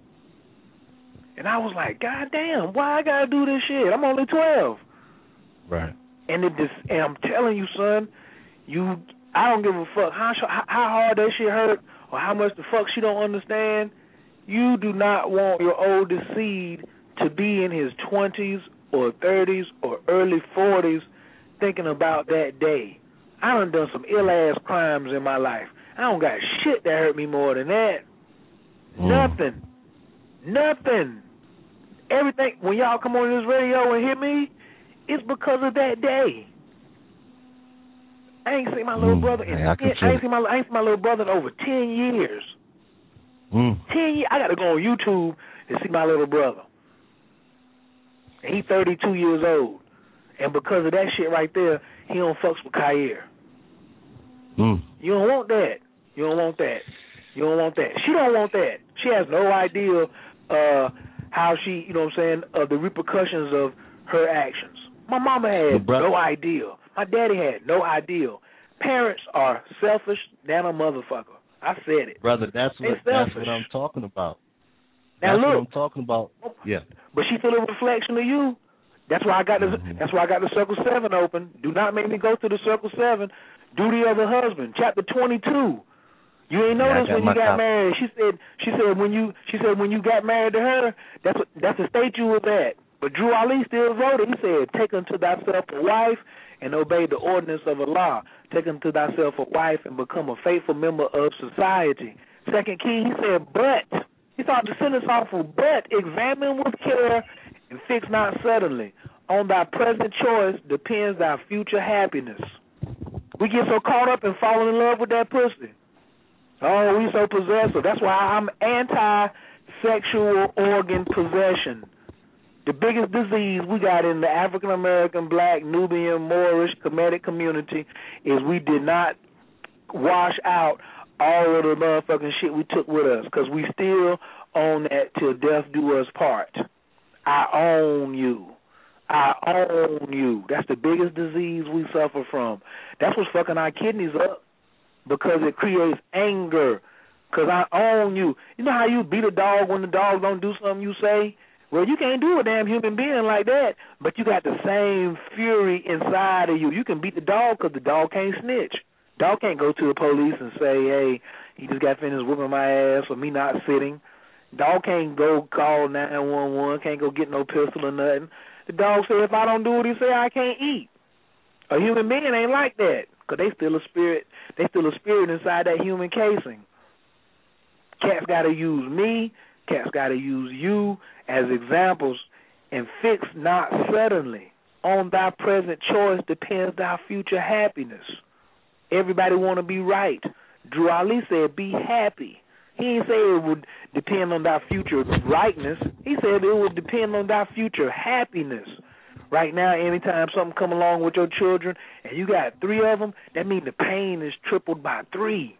and I was like, God damn, why I gotta do this shit? I'm only twelve. Right. And it just, and I'm telling you, son, you, I don't give a fuck how how hard that shit hurt or how much the fuck she don't understand. You do not want your oldest seed to be in his twenties or thirties or early forties thinking about that day. I done done some ill ass crimes in my life. I don't got shit that hurt me more than that. Mm. Nothing. Nothing. Everything when y'all come on this radio and hit me, it's because of that day. I ain't seen my little Mm, brother in I ten, I ain't seen my I ain't seen my little brother in over ten years. Mm. Ten years. I got to go on YouTube and see my little brother. And he 32 years old, and because of that shit right there, he don't fucks with Khayr. Mm. You don't want that. You don't want that. You don't want that. She don't want that. She has no idea uh how she, you know what I'm saying, of the repercussions of her actions. My mama had no idea. My daddy had no idea. Parents are selfish than a motherfucker. I said it. Brother, that's what that's what I'm talking about. Now that's what look, I'm talking about. Yeah. but she feel a reflection of you. That's why I got the mm-hmm. that's why I got the circle seven open. Do not make me go through the circle seven. Duty of a husband, chapter twenty two. You ain't noticed got when you got copy. married. She said she said when you she said when you got married to her, that's what that's the state you was at. But Drew Ali still wrote it. He said, Take unto thyself a wife and obey the ordinance of Allah. Take unto thyself a wife and become a faithful member of society. Second King, he said, But he started the sentence off with but examine with care and fix not suddenly. On thy present choice depends thy future happiness. We get so caught up in falling in love with that pussy. Oh, we so possessive. That's why I'm anti sexual organ possession. The biggest disease we got in the African American, black, Nubian, Moorish, Kemetic community is we did not wash out all of the motherfucking shit we took with us because we still own that till death do us part. I own you. I own you. That's the biggest disease we suffer from. That's what's fucking our kidneys up because it creates anger. Cause I own you. You know how you beat a dog when the dog don't do something you say? Well, you can't do a damn human being like that, but you got the same fury inside of you. You can beat the dog because the dog can't snitch. Dog can't go to the police and say, "Hey, he just got finished whooping my ass for me not sitting." Dog can't go call nine one one. Can't go get no pistol or nothing. The dog say, "If I don't do what he say, I can't eat." A human being ain't like that because they still a spirit. They still a spirit inside that human casing. Cats got to use me. Cats got to use you as examples and fix not suddenly. On thy present choice depends thy future happiness. Everybody want to be right. Drew Ali said, "Be happy." He didn't say it would depend on thy future rightness. He said it would depend on thy future happiness. Right now, anytime something come along with your children and you got three of them, that means the pain is tripled by 3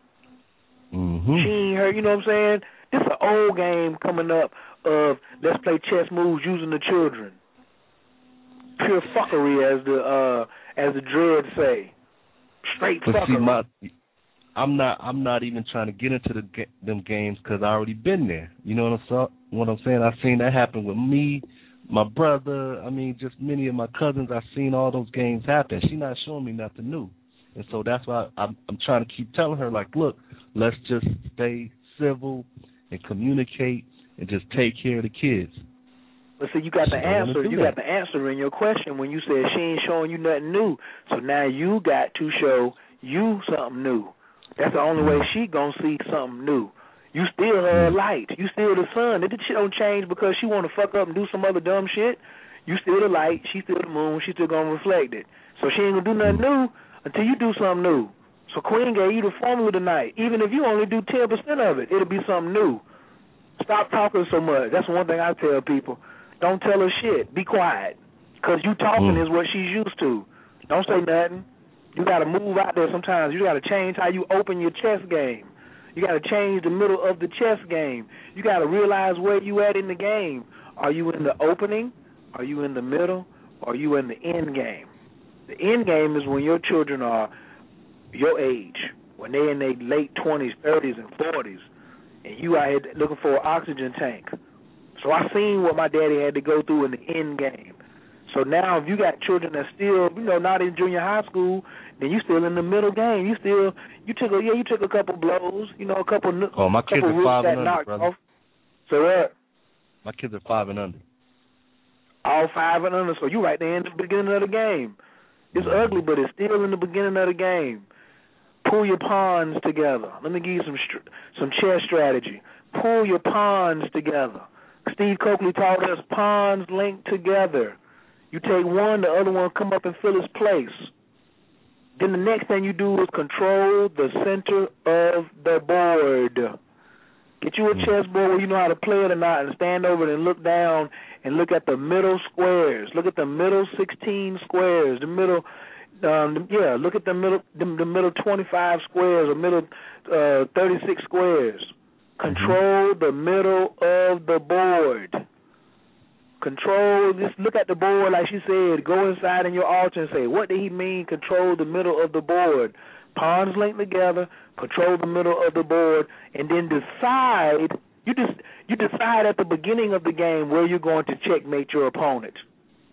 Mm-hmm. She ain't heard, you know what I'm saying? This is an old game coming up of let's play chess moves using the children. Pure fuckery, as the uh as the dreads say. Straight But fuckery. see, my, I'm not. I'm not even trying to get into the them games because I already been there. You know what I'm so, what I'm saying? I've seen that happen with me, my brother. I mean, just many of my cousins. I've seen all those games happen. She not showing me nothing new, and so that's why I'm, I'm trying to keep telling her like, look, let's just stay civil and communicate and just take care of the kids. But see, you got the She don't answer. You that. got the answer in your question when you said she ain't showing you nothing new. So now you got to show you something new. That's the only way she gonna see something new. You still her light. You still the sun. That shit don't change because she want to fuck up and do some other dumb shit. You still the light. She still the moon. She still gonna reflect it. So she ain't gonna do nothing new until you do something new. So Queen gave you the formula tonight. Even if you only do ten percent of it, it'll be something new. Stop talking so much. That's one thing I tell people. Don't tell her shit. Be quiet. Because you talking Mm. is what she's used to. Don't say nothing. You got to move out there sometimes. You got to change how you open your chess game. You got to change the middle of the chess game. You got to realize where you at in the game. Are you in the opening? Are you in the middle? Are you in the end game? The end game is when your children are your age, when they're in their late 20s, 30s, and 40s, and you out here looking for an oxygen tank. So I seen what my daddy had to go through in the end game. So now if you got children that still, you know, not in junior high school, then you still in the middle game. You still you took a yeah, you took a couple blows, you know, a couple Oh, my kids couple are five and under, brother. off. So what? My kids are five and under. all five and under. So you right there in the beginning of the game. It's ugly, but it's still in the beginning of the game. Pull your pawns together. Let me give you some str- some chess strategy. Pull your pawns together. Steve Cokely taught us pawns linked together. You take one, the other one come up and fill its place. Then the next thing you do is control the center of the board. Get you a chessboard where you know how to play it or not, and stand over it and look down and look at the middle squares. Look at the middle 16 squares. The middle, um, yeah, look at the middle, the, the middle 25 squares or middle uh, 36 squares. Control the middle of the board. Control. Just look at the board, like she said. Go inside in your altar and say, "What did he mean? Control the middle of the board." Pawns linked together. Control the middle of the board, and then decide. You just you decide at the beginning of the game where you're going to checkmate your opponent.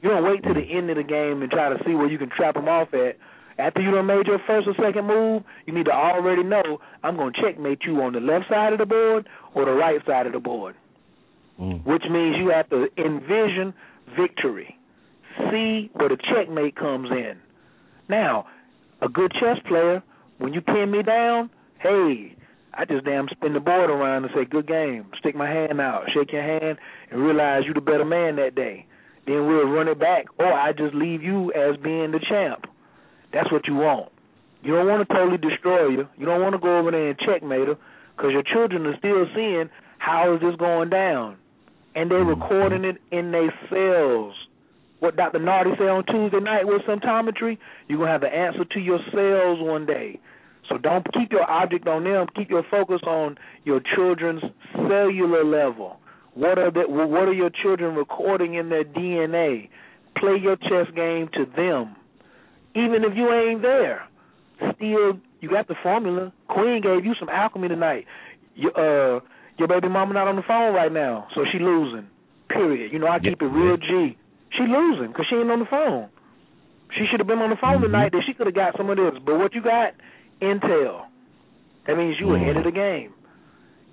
You don't wait till the end of the game and try to see where you can trap them off at. After you done made your first or second move, you need to already know I'm to checkmate you on the left side of the board or the right side of the board, Mm. which means you have to envision victory. See where the checkmate comes in. Now, a good chess player, when you pin me down, hey, I just damn spin the board around and say, good game. Stick my hand out, shake your hand, and realize you're the better man that day. Then we'll run it back, or I just leave you as being the champ. That's what you want. You don't want to totally destroy you. You don't want to go over there and checkmate her because your children are still seeing how is this going down. And they're recording it in their cells. What Dr. Nardi said on Tuesday night with symptometry, you're going to have the answer to your cells one day. So don't keep your object on them. Keep your focus on your children's cellular level. What are the, what are your children recording in their DNA? play your chess game to them, even if you ain't there. Still, you got the formula. Queen gave you some alchemy tonight. Your uh, your baby mama not on the phone right now, so she losing. Period. You know I keep it real G. She losing because she ain't on the phone. She should have been on the phone tonight. Mm-hmm. That she could have got some of this. But what you got? Intel. That means you ahead of the mm-hmm. game.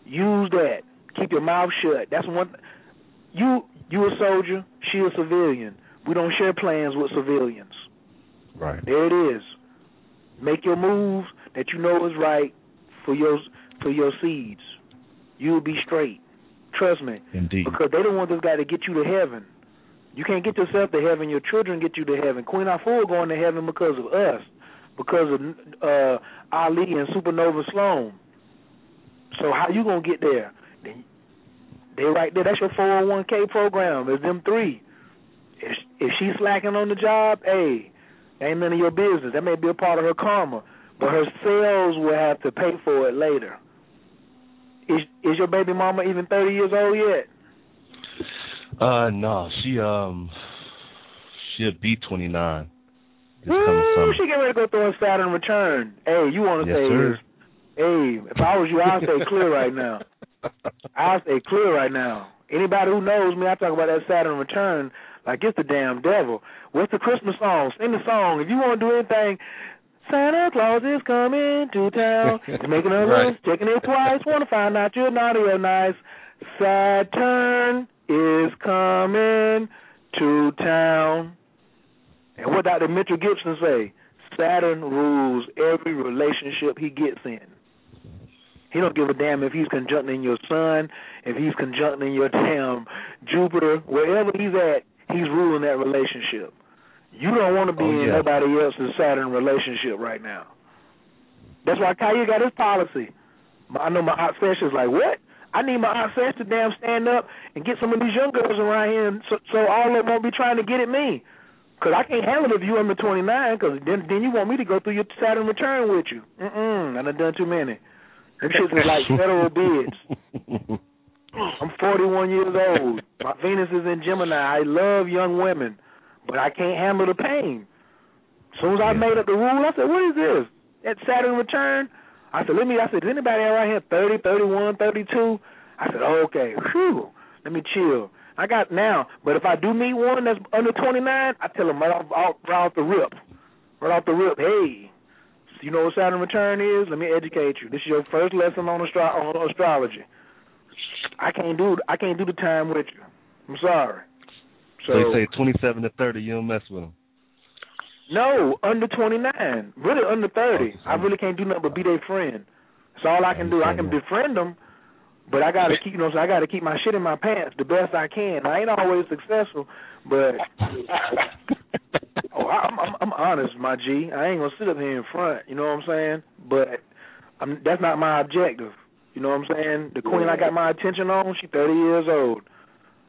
Use that. Keep your mouth shut. That's one. You you a soldier. She a civilian. We don't share plans with civilians. Right. There it is. Make your moves that you know is right for your for your seeds. You'll be straight. Trust me. Indeed. Because they don't want this guy to get you to heaven. You can't get yourself to heaven. Your children get you to heaven. Queen Afua going to heaven because of us, because of uh, Ali and Supernova Slom. So how you gonna get there? They right there. That's your 401k program. It's them three. If if she's slacking on the job, hey, ain't none of your business. That may be a part of her karma, but her sales will have to pay for it later. Is is your baby mama even 30 years old yet? Uh, no, she um, she'll be 29. This Ooh, coming she getting ready to go throw a Saturn return. Hey, you want to Yes, say sir. Hey, if I was you, I'd stay clear right now. I'll stay clear right now. Anybody who knows me, I talk about that Saturn return like it's the damn devil. What's the Christmas song? Sing the song. If you want to do anything, Santa Claus is coming to town. He's making a Right. list, checking it twice. Want to find out you're naughty or nice. Saturn is coming to town. And what Dr. Mitchell Gibson say? Saturn rules every relationship he gets in. He don't give a damn if he's conjuncting your sun, if he's conjuncting your damn Jupiter, wherever he's at, he's ruling that relationship. You don't want to be Oh, in nobody else's Saturn relationship right now. That's why Kanye got his policy. I know my aunt Sesh is like, what? I need my aunt Sesh to damn stand up and get some of these young girls around here, and so, so all of them won't be trying to get at me. Cause I can't handle it if you're under 29, cause then then you want me to go through your Saturn return with you. Mm-mm, I done done too many. Them shits is like federal bids. I'm 41 years old. My Venus is in Gemini. I love young women, but I can't handle the pain. As soon as I made up the rule, I said, "What is this? That Saturn return?" I said, "Let me." I said, "Is anybody around here 30, 31, 32?" I said, oh, "Okay, whew. Let me chill." I got now, but if I do meet one that's under 29, I tell them right off, off, right off the rip, right off the rip, hey, you know what Saturn return is? Let me educate you. This is your first lesson on, astro- on astrology. I can't do I can't do the time with you. I'm sorry. So they say 27 to 30, you don't mess with them. no, under 29, really under 30. I really can't do nothing but be their friend. That's all I can do. I can befriend them, but I gotta keep you know so I gotta keep my shit in my pants the best I can. I ain't always successful, but oh, I'm, I'm I'm honest, my G. I ain't gonna sit up here in front. You know what I'm saying? But I'm, that's not my objective. You know what I'm saying? The queen I got my attention on, she 30 years old.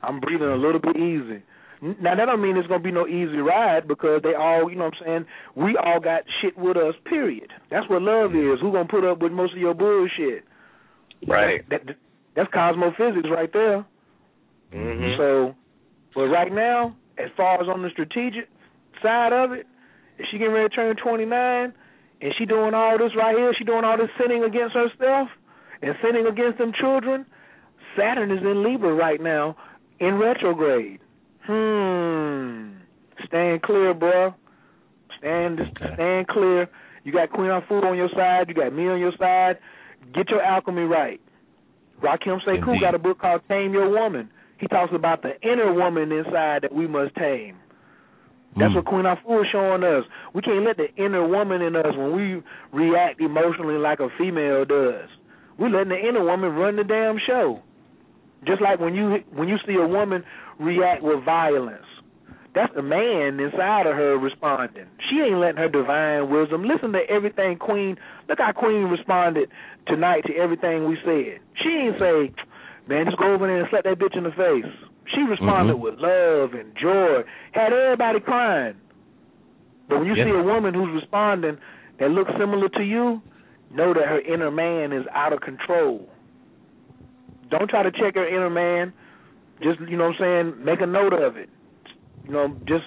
I'm breathing a little bit easy. Now that don't mean it's gonna be no easy ride because they all, you know what I'm saying. We all got shit with us. Period. That's what love is. Who gonna put up with most of your bullshit? Right. That, that that's cosmophysics right there. Mm-hmm. So, but right now, as far as on the strategic side of it, if she getting ready to turn 29 and she doing all this right here, she doing all this sinning against herself and sinning against them children. Saturn is in Libra right now in retrograde. Hmm. Stand clear, bro. Stand stand clear. You got Queen Afua on your side. You got me on your side. Get your alchemy right. Rakim Sekou got a book called Tame Your Woman. He talks about the inner woman inside that we must tame. That's Mm. what Queen Afua is showing us. We can't let the inner woman in us when we react emotionally like a female does. We letting the inner woman run the damn show. Just like when you when you see a woman react with violence, that's the man inside of her responding. She ain't letting her divine wisdom listen to everything Queen. Look how Queen responded tonight to everything we said. She ain't say, "Man, just go over there and slap that bitch in the face." She responded Mhm. with love and joy, had everybody crying. But when you Yeah. see a woman who's responding that looks similar to you, know that her inner man is out of control. Don't try to check her inner man. Just you know what I'm saying, make a note of it. You know, just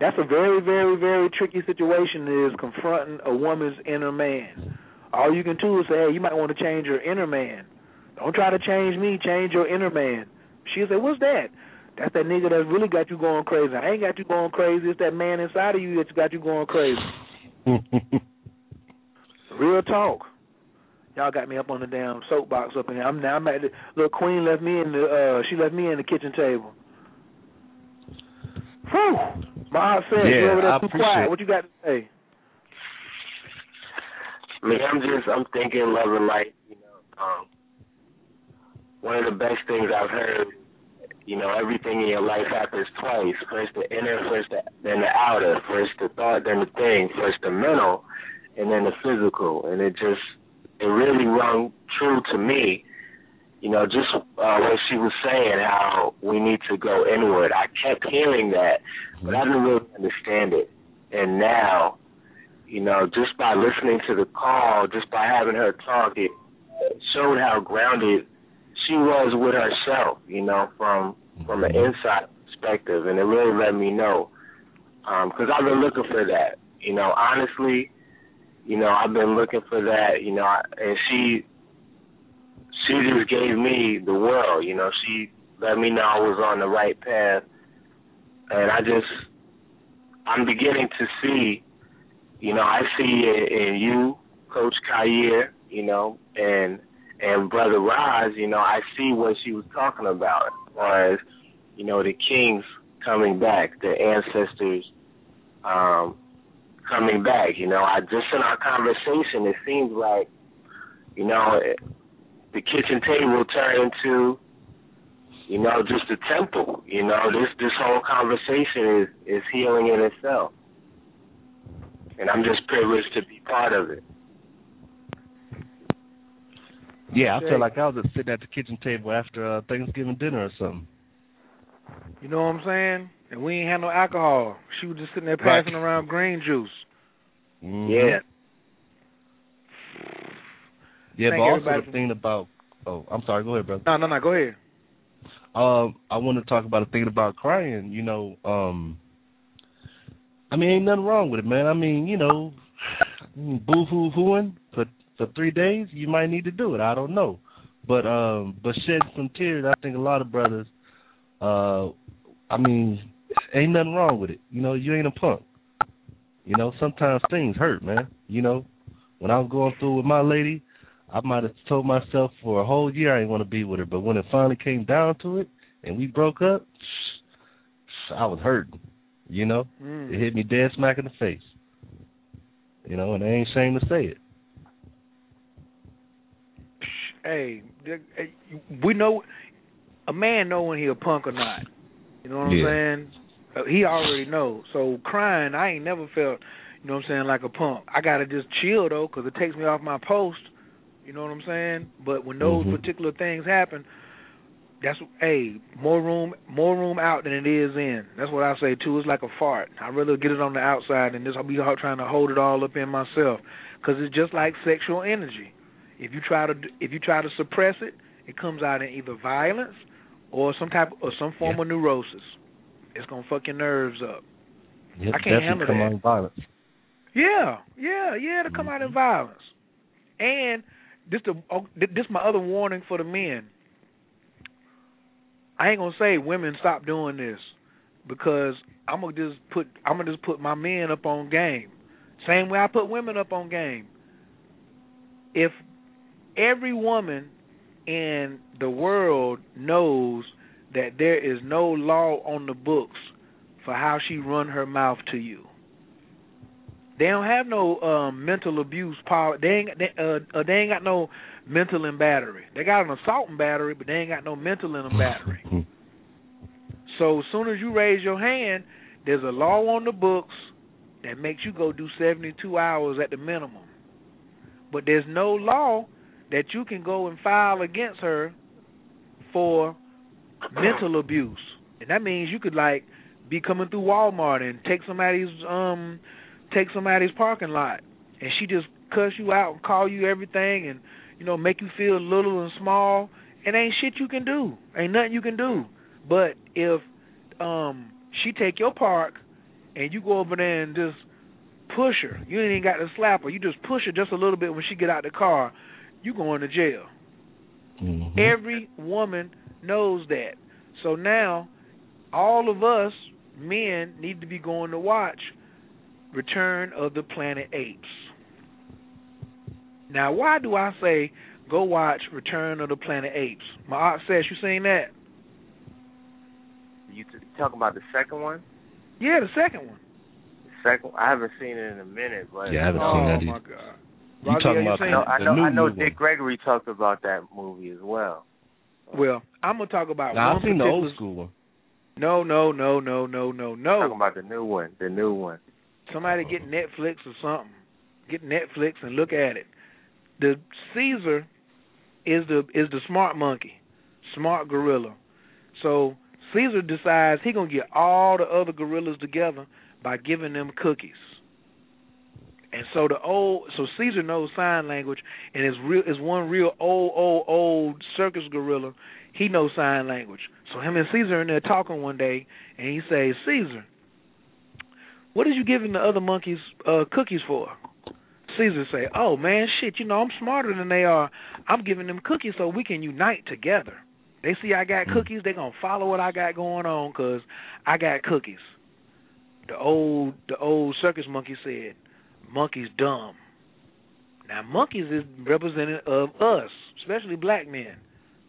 That's a very, very, very tricky situation. Is confronting a woman's inner man. All you can do is say, "Hey, you might want to change your inner man. Don't try to change me. Change your inner man." She'll say, "What's that?" That's that nigga that really got you going crazy. I ain't got you going crazy. It's that man inside of you that's got you going crazy. Real talk. Y'all got me up on the damn soapbox up in here. I'm now I'm at the little queen left me in the uh she left me in the kitchen table. Whew. My aunt said Yeah, you over there I too quiet. it. What you got to say? I mean, I'm just I'm thinking love and light. You know, um, one of the best things I've heard. You know, everything in your life happens twice. First the inner, first the, then the outer. First the thought, then the thing. First the mental, and then the physical. And it just it really rung true to me. You know, just uh, what she was saying, how we need to go inward. I kept hearing that, but I didn't really understand it. And now, you know, just by listening to the call, just by having her talk, it showed how grounded she was with herself, you know, from from an inside perspective, and it really let me know. Because I've been looking for that, you know. Honestly, you know, I've been looking for that, you know, I- and she she just gave me the world, you know. She let me know I was on the right path, and I just I'm beginning to see, you know, I see in, in you, Coach Khayr, you know, and and Brother Roz, you know, I see what she was talking about, as far as you know, the kings coming back, the ancestors um, coming back. You know, I just in our conversation, it seems like, you know, it, the kitchen table turned into, you know, just a temple. You know, this this whole conversation is is healing in itself, and I'm just privileged to be part of it. Yeah, I feel like I was just sitting at the kitchen table after uh, Thanksgiving dinner or something. You know what I'm saying? And we ain't had no alcohol. She was just sitting there Right. passing around green juice. Mhm. Yeah. Yeah, Thank but also the thing about oh, I'm sorry, go ahead, brother. No, no, no. Go ahead. Um, I want to talk about a thing about crying. You know, um, I mean, ain't nothing wrong with it, man. I mean, you know, boo hoo hooing for for three days, you might need to do it. I don't know, but um, but shed some tears. I think a lot of brothers. Uh, I mean, ain't nothing wrong with it. You know, you ain't a punk. You know, sometimes things hurt, man. You know, when I was going through with my lady, I might have told myself for a whole year I didn't want to be with her, but when it finally came down to it and we broke up, I was hurting. You know, Mm. it hit me dead smack in the face. You know, and I ain't ashamed to say it. Hey, hey, we know a man know when he a punk or not. You know what Yeah. I'm saying? Uh, he already knows. So crying, I ain't never felt, you know what I'm saying, like a punk. I gotta just chill though, 'cause it takes me off my post. You know what I'm saying? But when those Mhm. particular things happen, that's hey, more room, more room out than it is in. That's what I say too. It's like a fart. I rather get it on the outside than this. I'll be trying to hold it all up in myself, 'cause it's just like sexual energy. If you try to if you try to suppress it, it comes out in either violence or some type or some form of neurosis. It's gonna fuck your nerves up. Yep, I can't handle come that. on violence. Yeah, yeah, yeah. To come out in mm-hmm. violence, and this the oh, this my other warning for the men. I ain't gonna say women stop doing this because I'm gonna just put I'm gonna just put my men up on game. Same way I put women up on game. If every woman in the world knows that there is no law on the books for how she run her mouth to you. They don't have no um mental abuse power. They ain't they, uh, uh, they ain't got no mental and battery. They got an assault and battery, but they ain't got no mental and a battery. So as soon as you raise your hand, there's a law on the books that makes you go do 72 hours at the minimum. But there's no law that you can go and file against her for mental abuse. And that means you could like be coming through Walmart and take somebody's um take somebody's parking lot and she just cuss you out and call you everything and you know make you feel little and small. It ain't shit you can do. Ain't nothing you can do. But if um she take your park and you go over there and just push her, you ain't even got to slap her. You just push her just a little bit when she get out the car, you going to jail. Mm-hmm. Every woman knows that. So now, all of us men need to be going to watch Return of the Planet Apes. Now, why do I say go watch Return of the Planet Apes? My aunt says you seen that. You t- talking about the second one? Yeah, the second one. The second, I haven't seen it in a minute, but Yeah, I haven't oh seen that Oh my either. God. You Roger, talking about seen I know, it? I the know, new I know new Dick Gregory talked about that movie as well. Well, I'm gonna talk about Now one I've seen the old school one. No, no, no, no, no, no, no. Talking about the new one, the new one. Somebody get Netflix or something. Get Netflix and look at it. The Caesar is the is the smart monkey, smart gorilla. So Caesar decides he gonna get all the other gorillas together by giving them cookies. And so the old so Caesar knows sign language and is real is one real old old old circus gorilla. He knows sign language. So him and Caesar in there talking one day and he says, Caesar, what is you giving the other monkeys uh cookies for? Caesar say, "Oh man, shit, you know I'm smarter than they are. I'm giving them cookies so we can unite together. They see I got cookies, they gonna follow what I got going on, cause I got cookies." The old the old circus monkey said, "Monkeys dumb." Now monkeys is representative of us, especially black men.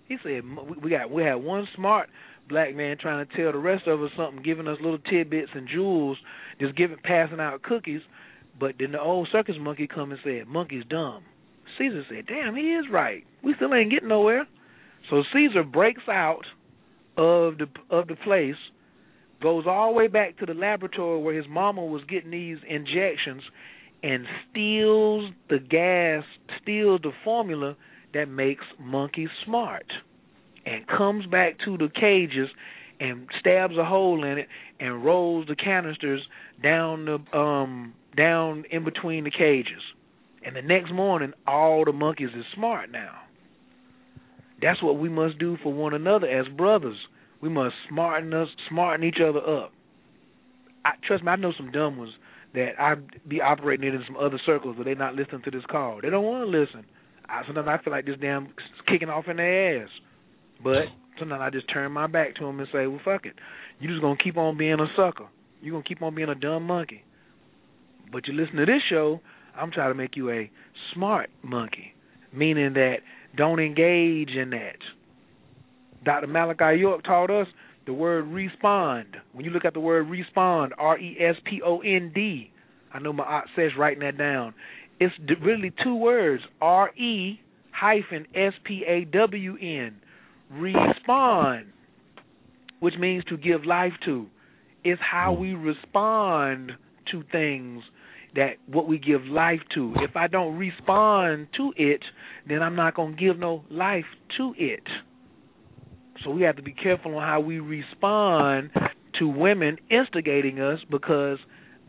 He said we- got we had one smart black man trying to tell the rest of us something, giving us little tidbits and jewels, just giving passing out cookies. But then the old circus monkey come and said, "Monkey's dumb." Caesar said, "Damn, he is right. We still ain't getting nowhere." So Caesar breaks out of the of the place, goes all the way back to the laboratory where his mama was getting these injections, and steals the gas, steals the formula that makes monkeys smart, and comes back to the cages and stabs a hole in it and rolls the canisters down the um down in between the cages. And the next morning all the monkeys is smart now. That's what we must do for one another as brothers. We must smarten us smarten each other up. I trust me, I know some dumb ones that I be operating in some other circles where they're not listening to this call. They don't want to listen. I, sometimes I feel like this damn kicking off in their ass. But sometimes I just turn my back to them and say, well, fuck it. You just gonna keep on being a sucker. You gonna keep on being a dumb monkey. But you listen to this show, I'm trying to make you a smart monkey, meaning that don't engage in that. Dr. Malachi York taught us the word respond. When you look at the word respond, R E S P O N D, I know my aunt says writing that down. It's really two words, R E hyphen S P A W N, respond, which means to give life to. It's how we respond to things that what we give life to. If I don't respond to it, then I'm not going to give no life to it. So we have to be careful on how we respond to women instigating us because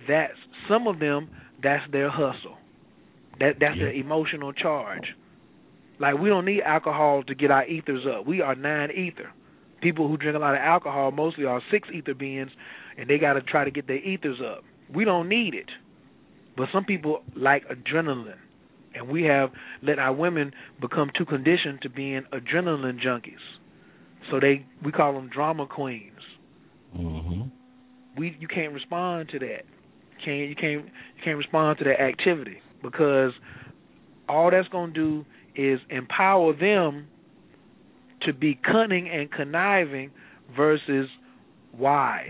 that's some of them that's their hustle. That that's their emotional charge. Like we don't need alcohol to get our ethers up. We are nine ether. People who drink a lot of alcohol mostly are six ether beings and they got to try to get their ethers up. We don't need it. But some people like adrenaline. And we have let our women become too conditioned to being adrenaline junkies. So they we call them drama queens. Mm-hmm. We you can't respond to that. Can't you can't you can't respond to that activity because all that's going to do is empower them to be cunning and conniving versus wise.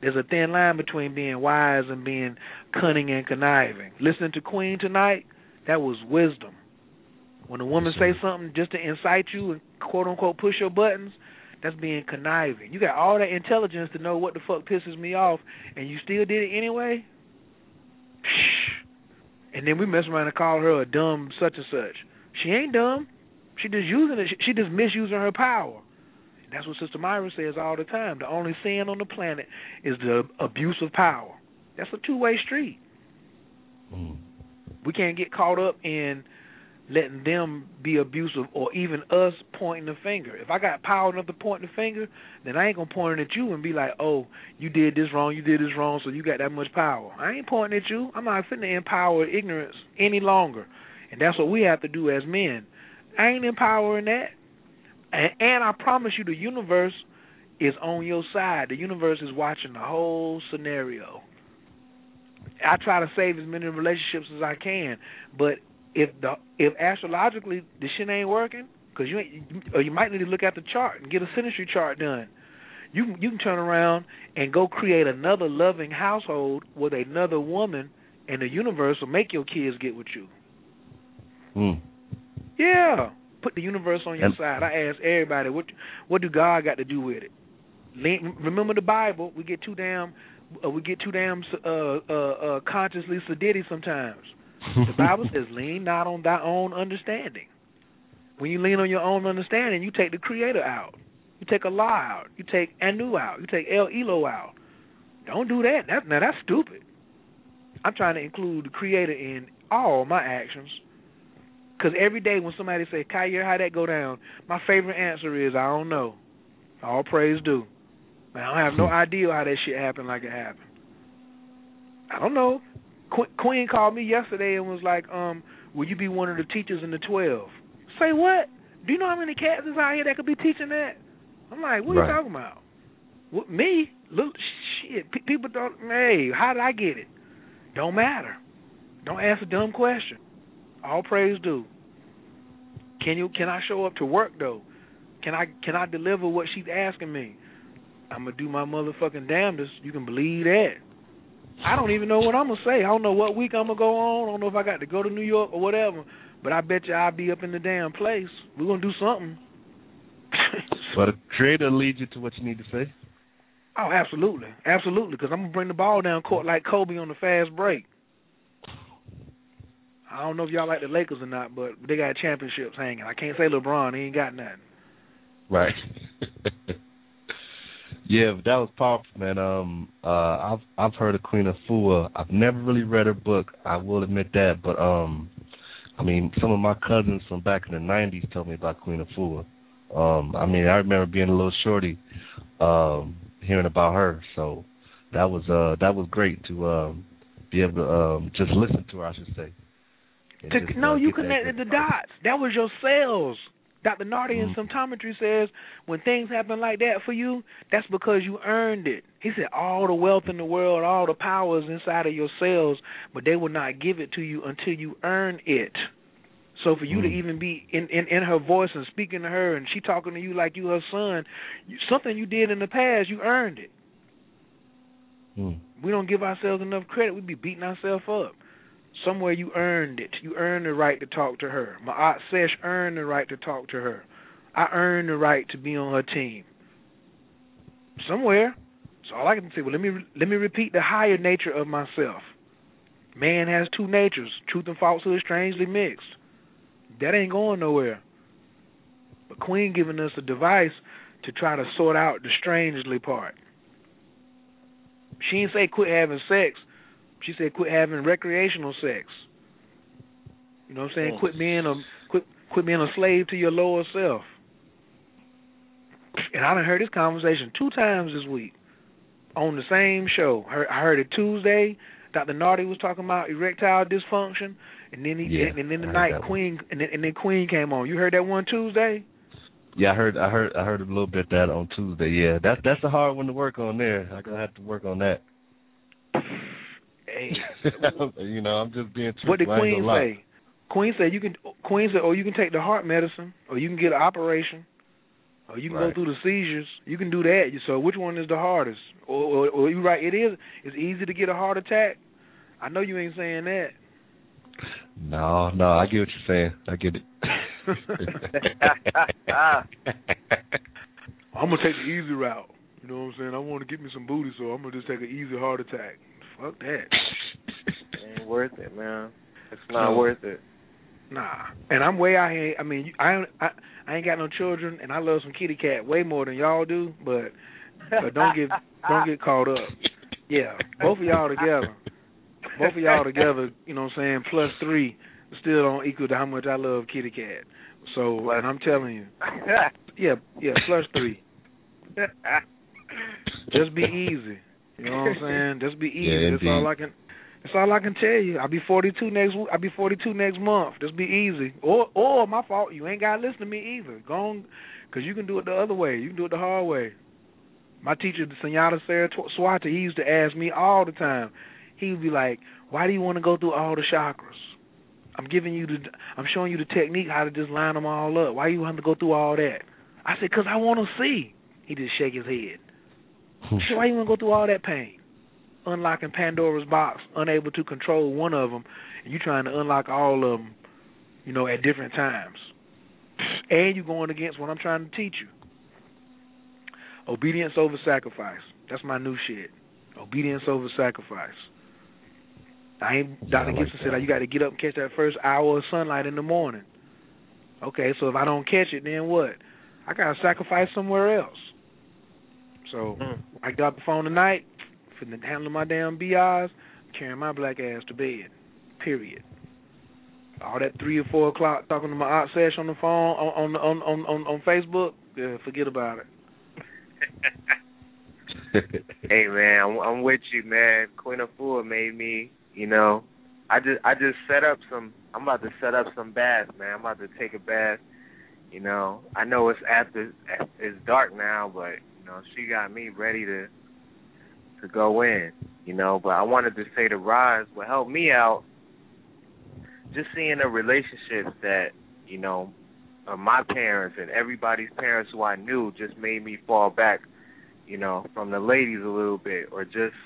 There's a thin line between being wise and being cunning and conniving. Listening to Queen tonight, that was wisdom. When a woman say something just to incite you and quote unquote push your buttons, that's being conniving. You got all that intelligence to know what the fuck pisses me off, and you still did it anyway. And then we mess around and call her a dumb such and such. She ain't dumb. She just using it. She just misusing her power. That's what Sister Myra says all the time. The only sin on the planet is the abuse of power. That's a two way street. Mm. We can't get caught up in letting them be abusive or even us pointing the finger. If I got power enough to point the finger, then I ain't gonna point it at you and be like, "Oh, you did this wrong, you did this wrong, so you got that much power." I ain't pointing at you. I'm not to empower ignorance any longer, and that's what we have to do as men. I ain't empowering that, and, and I promise you, the universe is on your side. The universe is watching the whole scenario. I try to save as many relationships as I can, but if the if astrologically the shit ain't working, because you ain't, or you might need to look at the chart and get a synastry chart done. You you can turn around and go create another loving household with another woman, and the universe will make your kids get with you. Mm. Yeah, put the universe on your And- side. I ask everybody, what what do God got to do with it? Remember the Bible. We get too damn uh, we get too damn uh, uh, uh, consciously sedated sometimes. The Bible says, "Lean not on thy own understanding." When you lean on your own understanding, you take the Creator out. You take Allah out. You take Anu out. You take El Elo out. Don't do that. That now that's stupid. I'm trying to include the Creator in all my actions. Because every day when somebody say, "Kaya, how that go down?" My favorite answer is, "I don't know." All praise due. Man, I have no idea how that shit happened like it happened. I don't know. Qu- Queen called me yesterday and was like, um, will you be one of the teachers in the 12? Say what? Do you know how many cats is out here that could be teaching that? I'm like, what are Right. you talking about? What, me? Look, shit. Pe- people don't, hey, how did I get it? Don't matter. Don't ask a dumb question. All praise due. Can you? Can I show up to work though? Can I? Can I deliver what she's asking me? I'm gonna do my motherfucking damnedest. You can believe that. I don't even know what I'm gonna say. I don't know what week I'm gonna go on. I don't know if I got to go to New York or whatever. But I bet you I'll be up in the damn place. We're gonna do something. But the creator leads you to what you need to say. Oh, absolutely, absolutely. Because I'm gonna bring the ball down court like Kobe on the fast break. I don't know if y'all like the Lakers or not, but they got championships hanging. I can't say LeBron; he ain't got nothing. Right. yeah, that was powerful, man. Um, uh, I've I've heard of Queen Afua. I've never really read her book. I will admit that, but um, I mean, some of my cousins from back in the '90s told me about Queen Afua. Um, I mean, I remember being a little shorty, um, hearing about her. So that was uh that was great to um be able to um just listen to her, I should say. To, just, no, uh, you connected the dots. That was your cells. Dr. Nardi in Mhm. symptometry says when things happen like that for you, that's because you earned it. He said all the wealth in the world, all the power is inside of your cells, but they will not give it to you until you earn it. So for you to Mm. even be in, in in her voice and speaking to her, and she talking to you like you her son, you, something you did in the past, you earned it. Mm. We don't give ourselves enough credit. We be beating ourselves up. Somewhere you earned it. You earned the right to talk to her. My aunt Sesh earned the right to talk to her. I earned the right to be on her team. Somewhere. So all I can say, well, let me let me repeat the higher nature of myself. Man has two natures. Truth and falsehood strangely mixed. That ain't going nowhere. But Queen giving us a device to try to sort out the strangely part. She didn't say quit having sex. She said quit having recreational sex. You know what I'm saying? Mm. Quit being a quit quit being a slave to your lower self. And I done heard this conversation two times this week on the same show. I heard it Tuesday. Dr. Nardi was talking about erectile dysfunction, and then he Yeah, and then the night. Queen and then, and then Queen came on. You heard that one Tuesday? Yeah, I heard, I heard, I heard a little bit of that on Tuesday. Yeah, that's that's a hard one to work on there. I gonna have to work on that. You know, I'm just being truthful. what did Queen say? Queen said you can. Queen said, oh, you can take the heart medicine, or you can get an operation, or you can Right. go through the seizures. You can do that. So which one is the hardest? Or, or, or you right? It is. It's easy to get a heart attack. I know you ain't saying that. No, no, I get what you're saying. I get it. I'm gonna take the easy route. You know what I'm saying? I want to get me some booty, so I'm gonna just take an easy heart attack. Fuck that. Ain't worth it, man. It's not No. worth it. Nah, and I'm way out here. I mean, I ain't- I I ain't got no children, and I love some kitty cat way more than y'all do. But but don't get don't get caught up. Yeah, both of y'all together, both of y'all together. You know what I'm saying? Plus three, still don't equal to how much I love Kitty Cat. So, and I'm telling you, yeah, yeah, plus three. Just be easy. You know what I'm saying? Just be easy. Yeah, that's all I can. That's all I can tell you. I'll be 42 next. I'll be 42 next month. Just be easy. Or, or my fault. You ain't gotta listen to me either. Go on, cause you can do it the other way. You can do it the hard way. My teacher, the Senyata Sarah Swata, he used to ask me all the time. He would be like, "Why do you want to go through all the chakras? I'm giving you the, I'm showing you the technique how to just line them all up. Why you want to go through all that?" I said, "Cause I want to see." He just shake his head. Said, "Why you want to go through all that pain? Unlocking Pandora's box, unable to control one of them, and you trying to unlock all of them, you know, at different times, and you going against what I'm trying to teach you." Obedience over sacrifice. That's my new shit. Obedience over sacrifice. I ain't Dr. like Gibson that. said you got to get up and catch that first hour of sunlight in the morning. Okay, so if I don't catch it, then what? I gotta sacrifice somewhere else. So mm-hmm. I got the phone tonight, finna handle my damn BIs, carrying my black ass to bed. Period. All that three or four o'clock talking to my aunt Sash on the phone on on on on, on Facebook, yeah, forget about it. hey man, I'm, I'm with you, man. Queen Afua made me, you know, I just I just set up some. I'm about to set up some baths, man. I'm about to take a bath. You know, I know it's after it's dark now, but know, she got me ready to to go in. You know, but I wanted to say to Roz, what helped me out, just seeing the relationships that you know, uh, my parents and everybody's parents who I knew just made me fall back you know, from the ladies a little bit, or just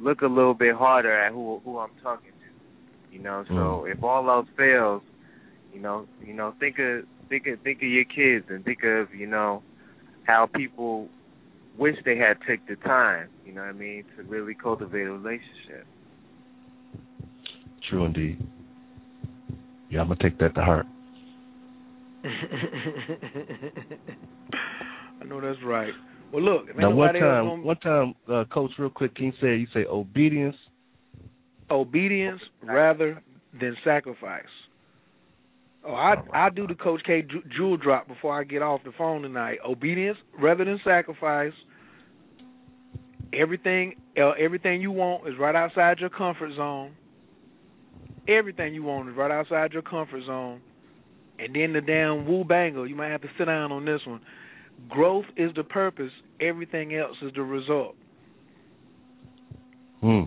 look a little bit harder at who who I'm talking to. You know, so if all else fails, you know, you know, think of think of think of your kids and think of you know how people wish they had took the time. You know what I mean to really cultivate a relationship. True indeed. Yeah, I'm gonna take that to heart. I know that's right. Well, look, if Now, one nobody else time, gonna- one time, uh, Coach, real quick, can said say you say obedience? obedience rather than sacrifice. Oh, I I do the Coach K jewel drop before I get off the phone tonight. Obedience rather than sacrifice. Everything uh, everything you want is right outside your comfort zone. Everything you want is right outside your comfort zone. And then the damn woo banger, you might have to sit down on this one. Growth is the purpose, everything else is the result. Hmm.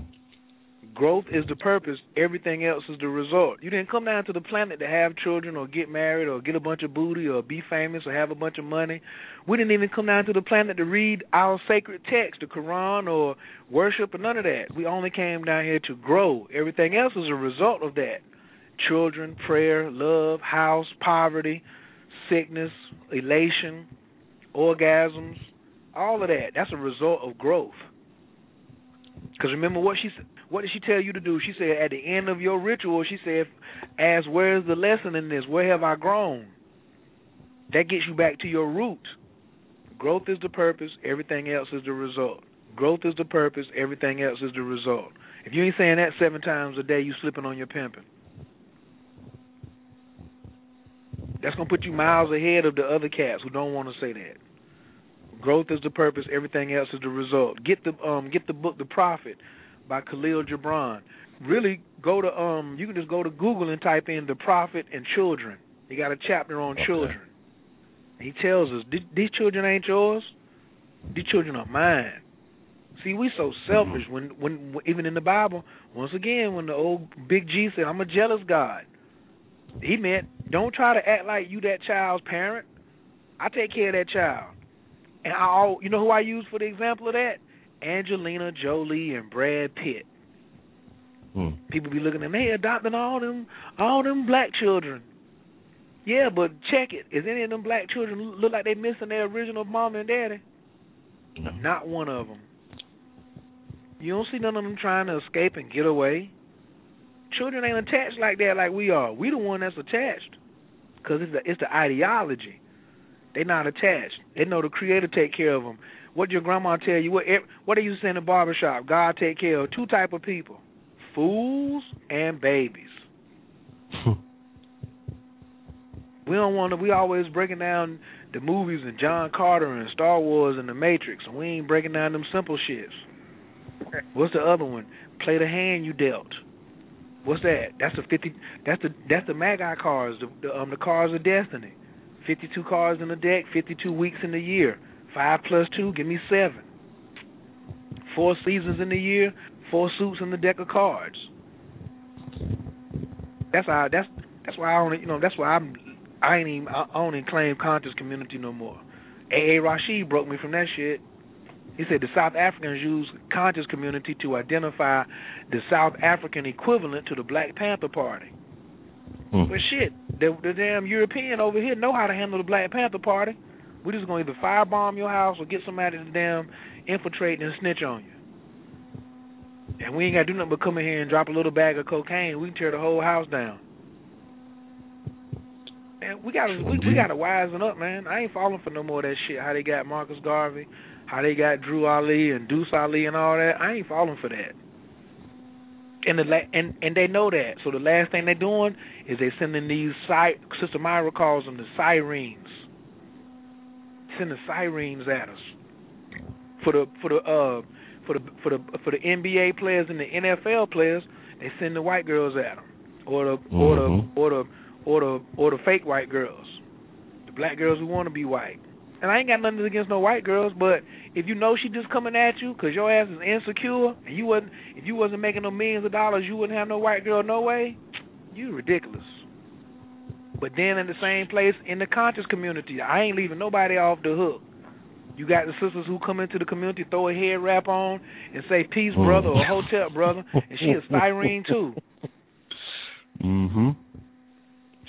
Growth is the purpose, everything else is the result. You didn't come down to the planet to have children or get married or get a bunch of booty or be famous or have a bunch of money. We didn't even come down to the planet to read our sacred text, the Quran or worship or none of that. We only came down here to grow. Everything else is a result of that. Children, prayer, love, house, poverty, sickness, elation, orgasms, all of that. That's a result of growth. Because remember what she said. What did she tell you to do? She said at the end of your ritual, she said, "Ask where's the lesson in this? Where have I grown?" That gets you back to your root. Growth is the purpose. Everything else is the result. Growth is the purpose. Everything else is the result. If you ain't saying that seven times a day, you slipping on your pimping. That's gonna put you miles ahead of the other cats who don't want to say that. Growth is the purpose. Everything else is the result. Get the um get the book The Prophet by Khalil Gibran. Really go to um you can just go to Google and type in The Prophet and Children. He got a chapter on children. He tells us these children ain't yours. These children are mine. See, we so selfish when, when when even in the Bible. Once again, when the old Big G said, "I'm a jealous God," he meant don't try to act like you that child's parent. I take care of that child. And I, you know who I use for the example of that? Angelina Jolie and Brad Pitt. Hmm. People be looking at them, they adopting all them all them black children. Yeah, but check it. Is any of them black children look like they missing their original mom and daddy? Not one of them. You don't see none of them trying to escape and get away. Children ain't attached like that like we are. We the one that's attached because it's the it's the ideology. They not attached. They know the Creator take care of them. What your grandma tell you? What what they used to say in the barbershop? God take care of two type of people: fools and babies. we don't want to. We always breaking down the movies and John Carter and Star Wars and The Matrix, and we ain't breaking down them simple shits. What's the other one? Play the hand you dealt. What's that? That's the fifty. That's the that's the Magi cards. The, the um the cards of destiny. Fifty-two cards in the deck. Fifty-two weeks in the year. Five plus two, give me seven. Four seasons in the year. Four suits in the deck of cards. That's how. That's that's why I only. You know. That's why I'm. I ain't even. I don't even claim conscious community no more. A. A. Rashid broke me from that shit. He said the South Africans use conscious community to identify the South African equivalent to the Black Panther Party. Hmm. But shit, the, the damn European over here know how to handle the Black Panther Party. We're just gonna either firebomb your house or get somebody to damn infiltrate and snitch on you. And we ain't gotta do nothing but come in here and drop a little bag of cocaine. We can tear the whole house down. And we gotta we, we gotta wisen up, man. I ain't falling for no more of that shit. How they got Marcus Garvey, how they got Drew Ali and Deuce Ali and all that. I ain't falling for that. And the la- and and they know that. So the last thing they're doing is they sending these si- Sister Myra calls them the sirens. Sending sirens at us for the for the uh for the for the for the NBA players and the NFL players. They send the white girls at them, or the or the or the or the or the fake white girls, the black girls who want to be white. And I ain't got nothing against no white girls, but if you know she just coming at you because your ass is insecure and you wasn't, if you wasn't making no millions of dollars, you wouldn't have no white girl no way. You ridiculous. But then in the same place in the conscious community, I ain't leaving nobody off the hook. You got the sisters who come into the community, throw a head wrap on, and say "Peace, brother" or "Hotep, brother," and she a styrene too. Mm-hmm.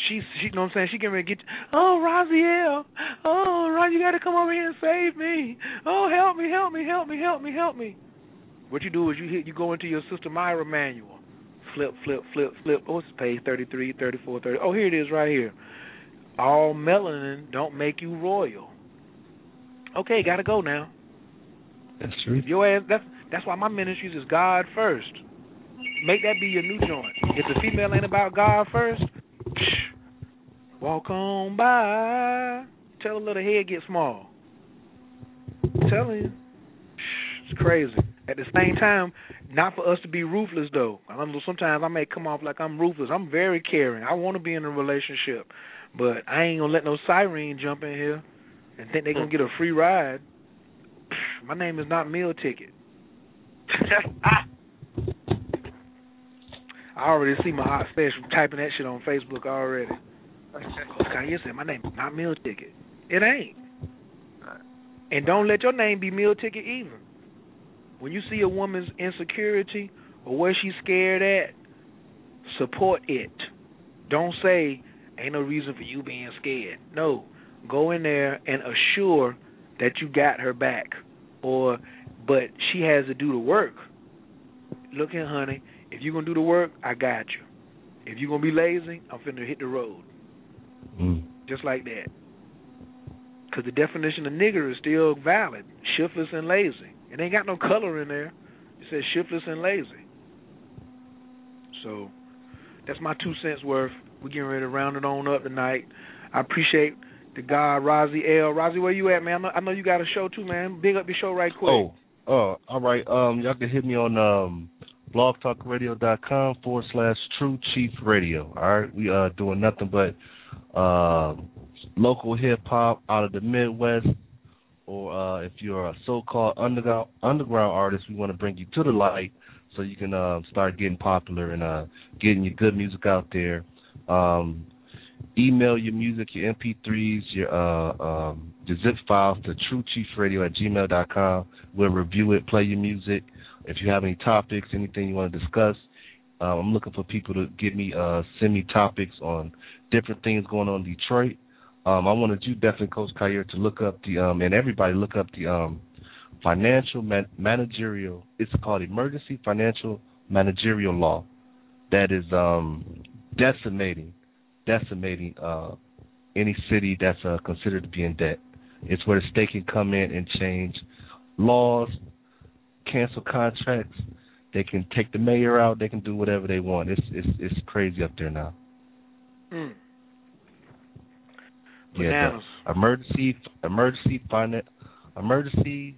She's, she, you know what I'm saying? She can really get, oh, Raziel, oh, Ron, you got to come over here and save me. Oh, help me, help me, help me, help me, help me. What you do is you hit, you go into your Sister Myra manual, flip, flip, flip, flip. Oh, it's page 33, 34, 30. Oh, here it is right here. All melanin don't make you royal. Okay, got to go now. That's true. Your ass, that's that's why my ministries is God first. Make that be your new joint. If the female ain't about God first, Walk on by. Tell a little head get small. I'm telling. It's crazy. At the same time, not for us to be ruthless though. I know sometimes I may come off like I'm ruthless. I'm very caring. I want to be in a relationship, but I ain't gonna let no siren jump in here and think they gonna hmm. get a free ride. My name is not meal ticket. I already see my hot stash from typing that shit on Facebook already. Kanye said my name is not meal ticket. It ain't. And don't let your name be meal ticket either. When you see a woman's insecurity or where she's scared at, support it. Don't say ain't no reason for you being scared. No, go in there and assure that you got her back. Or but she has to do the work. Look here, honey, if you're gonna do the work, I got you. If you're gonna be lazy, I'm finna hit the road. Mm. Just like that. Because the definition of nigger is still valid. Shiftless and lazy. It ain't got no color in there. It says shiftless and lazy. So that's my two cents worth. We're getting ready to round it on up tonight. I appreciate the guy Rozzy L. Rozzy, where you at, man? I know, you got a show too, man. Big up your show right quick. Oh, uh, all right. Um, y'all can hit me on um blogtalkradio.com forward slash True Chief Radio. All right, we uh doing nothing but uh, local hip hop out of the Midwest, or uh, if you're a so-called underground underground artist, we want to bring you to the light so you can uh, start getting popular and uh, getting your good music out there. Um, email your music, your MP3s, your uh, um, your zip files to truechiefradio at gmail.com. We'll review it, play your music. If you have any topics, anything you want to discuss, uh, I'm looking for people to give me uh, send me topics on different things going on in Detroit. Um, I wanted you definitely, Coach Khayr, to look up the um, and everybody look up the um, financial man- managerial. It's called emergency financial managerial law. That is um, decimating, decimating uh, any city that's uh, considered to be in debt. It's where the state can come in and change laws, cancel contracts. They can take the mayor out. They can do whatever they want. It's it's it's crazy up there now. Mm. Yeah, the emergency emergency finan- emergency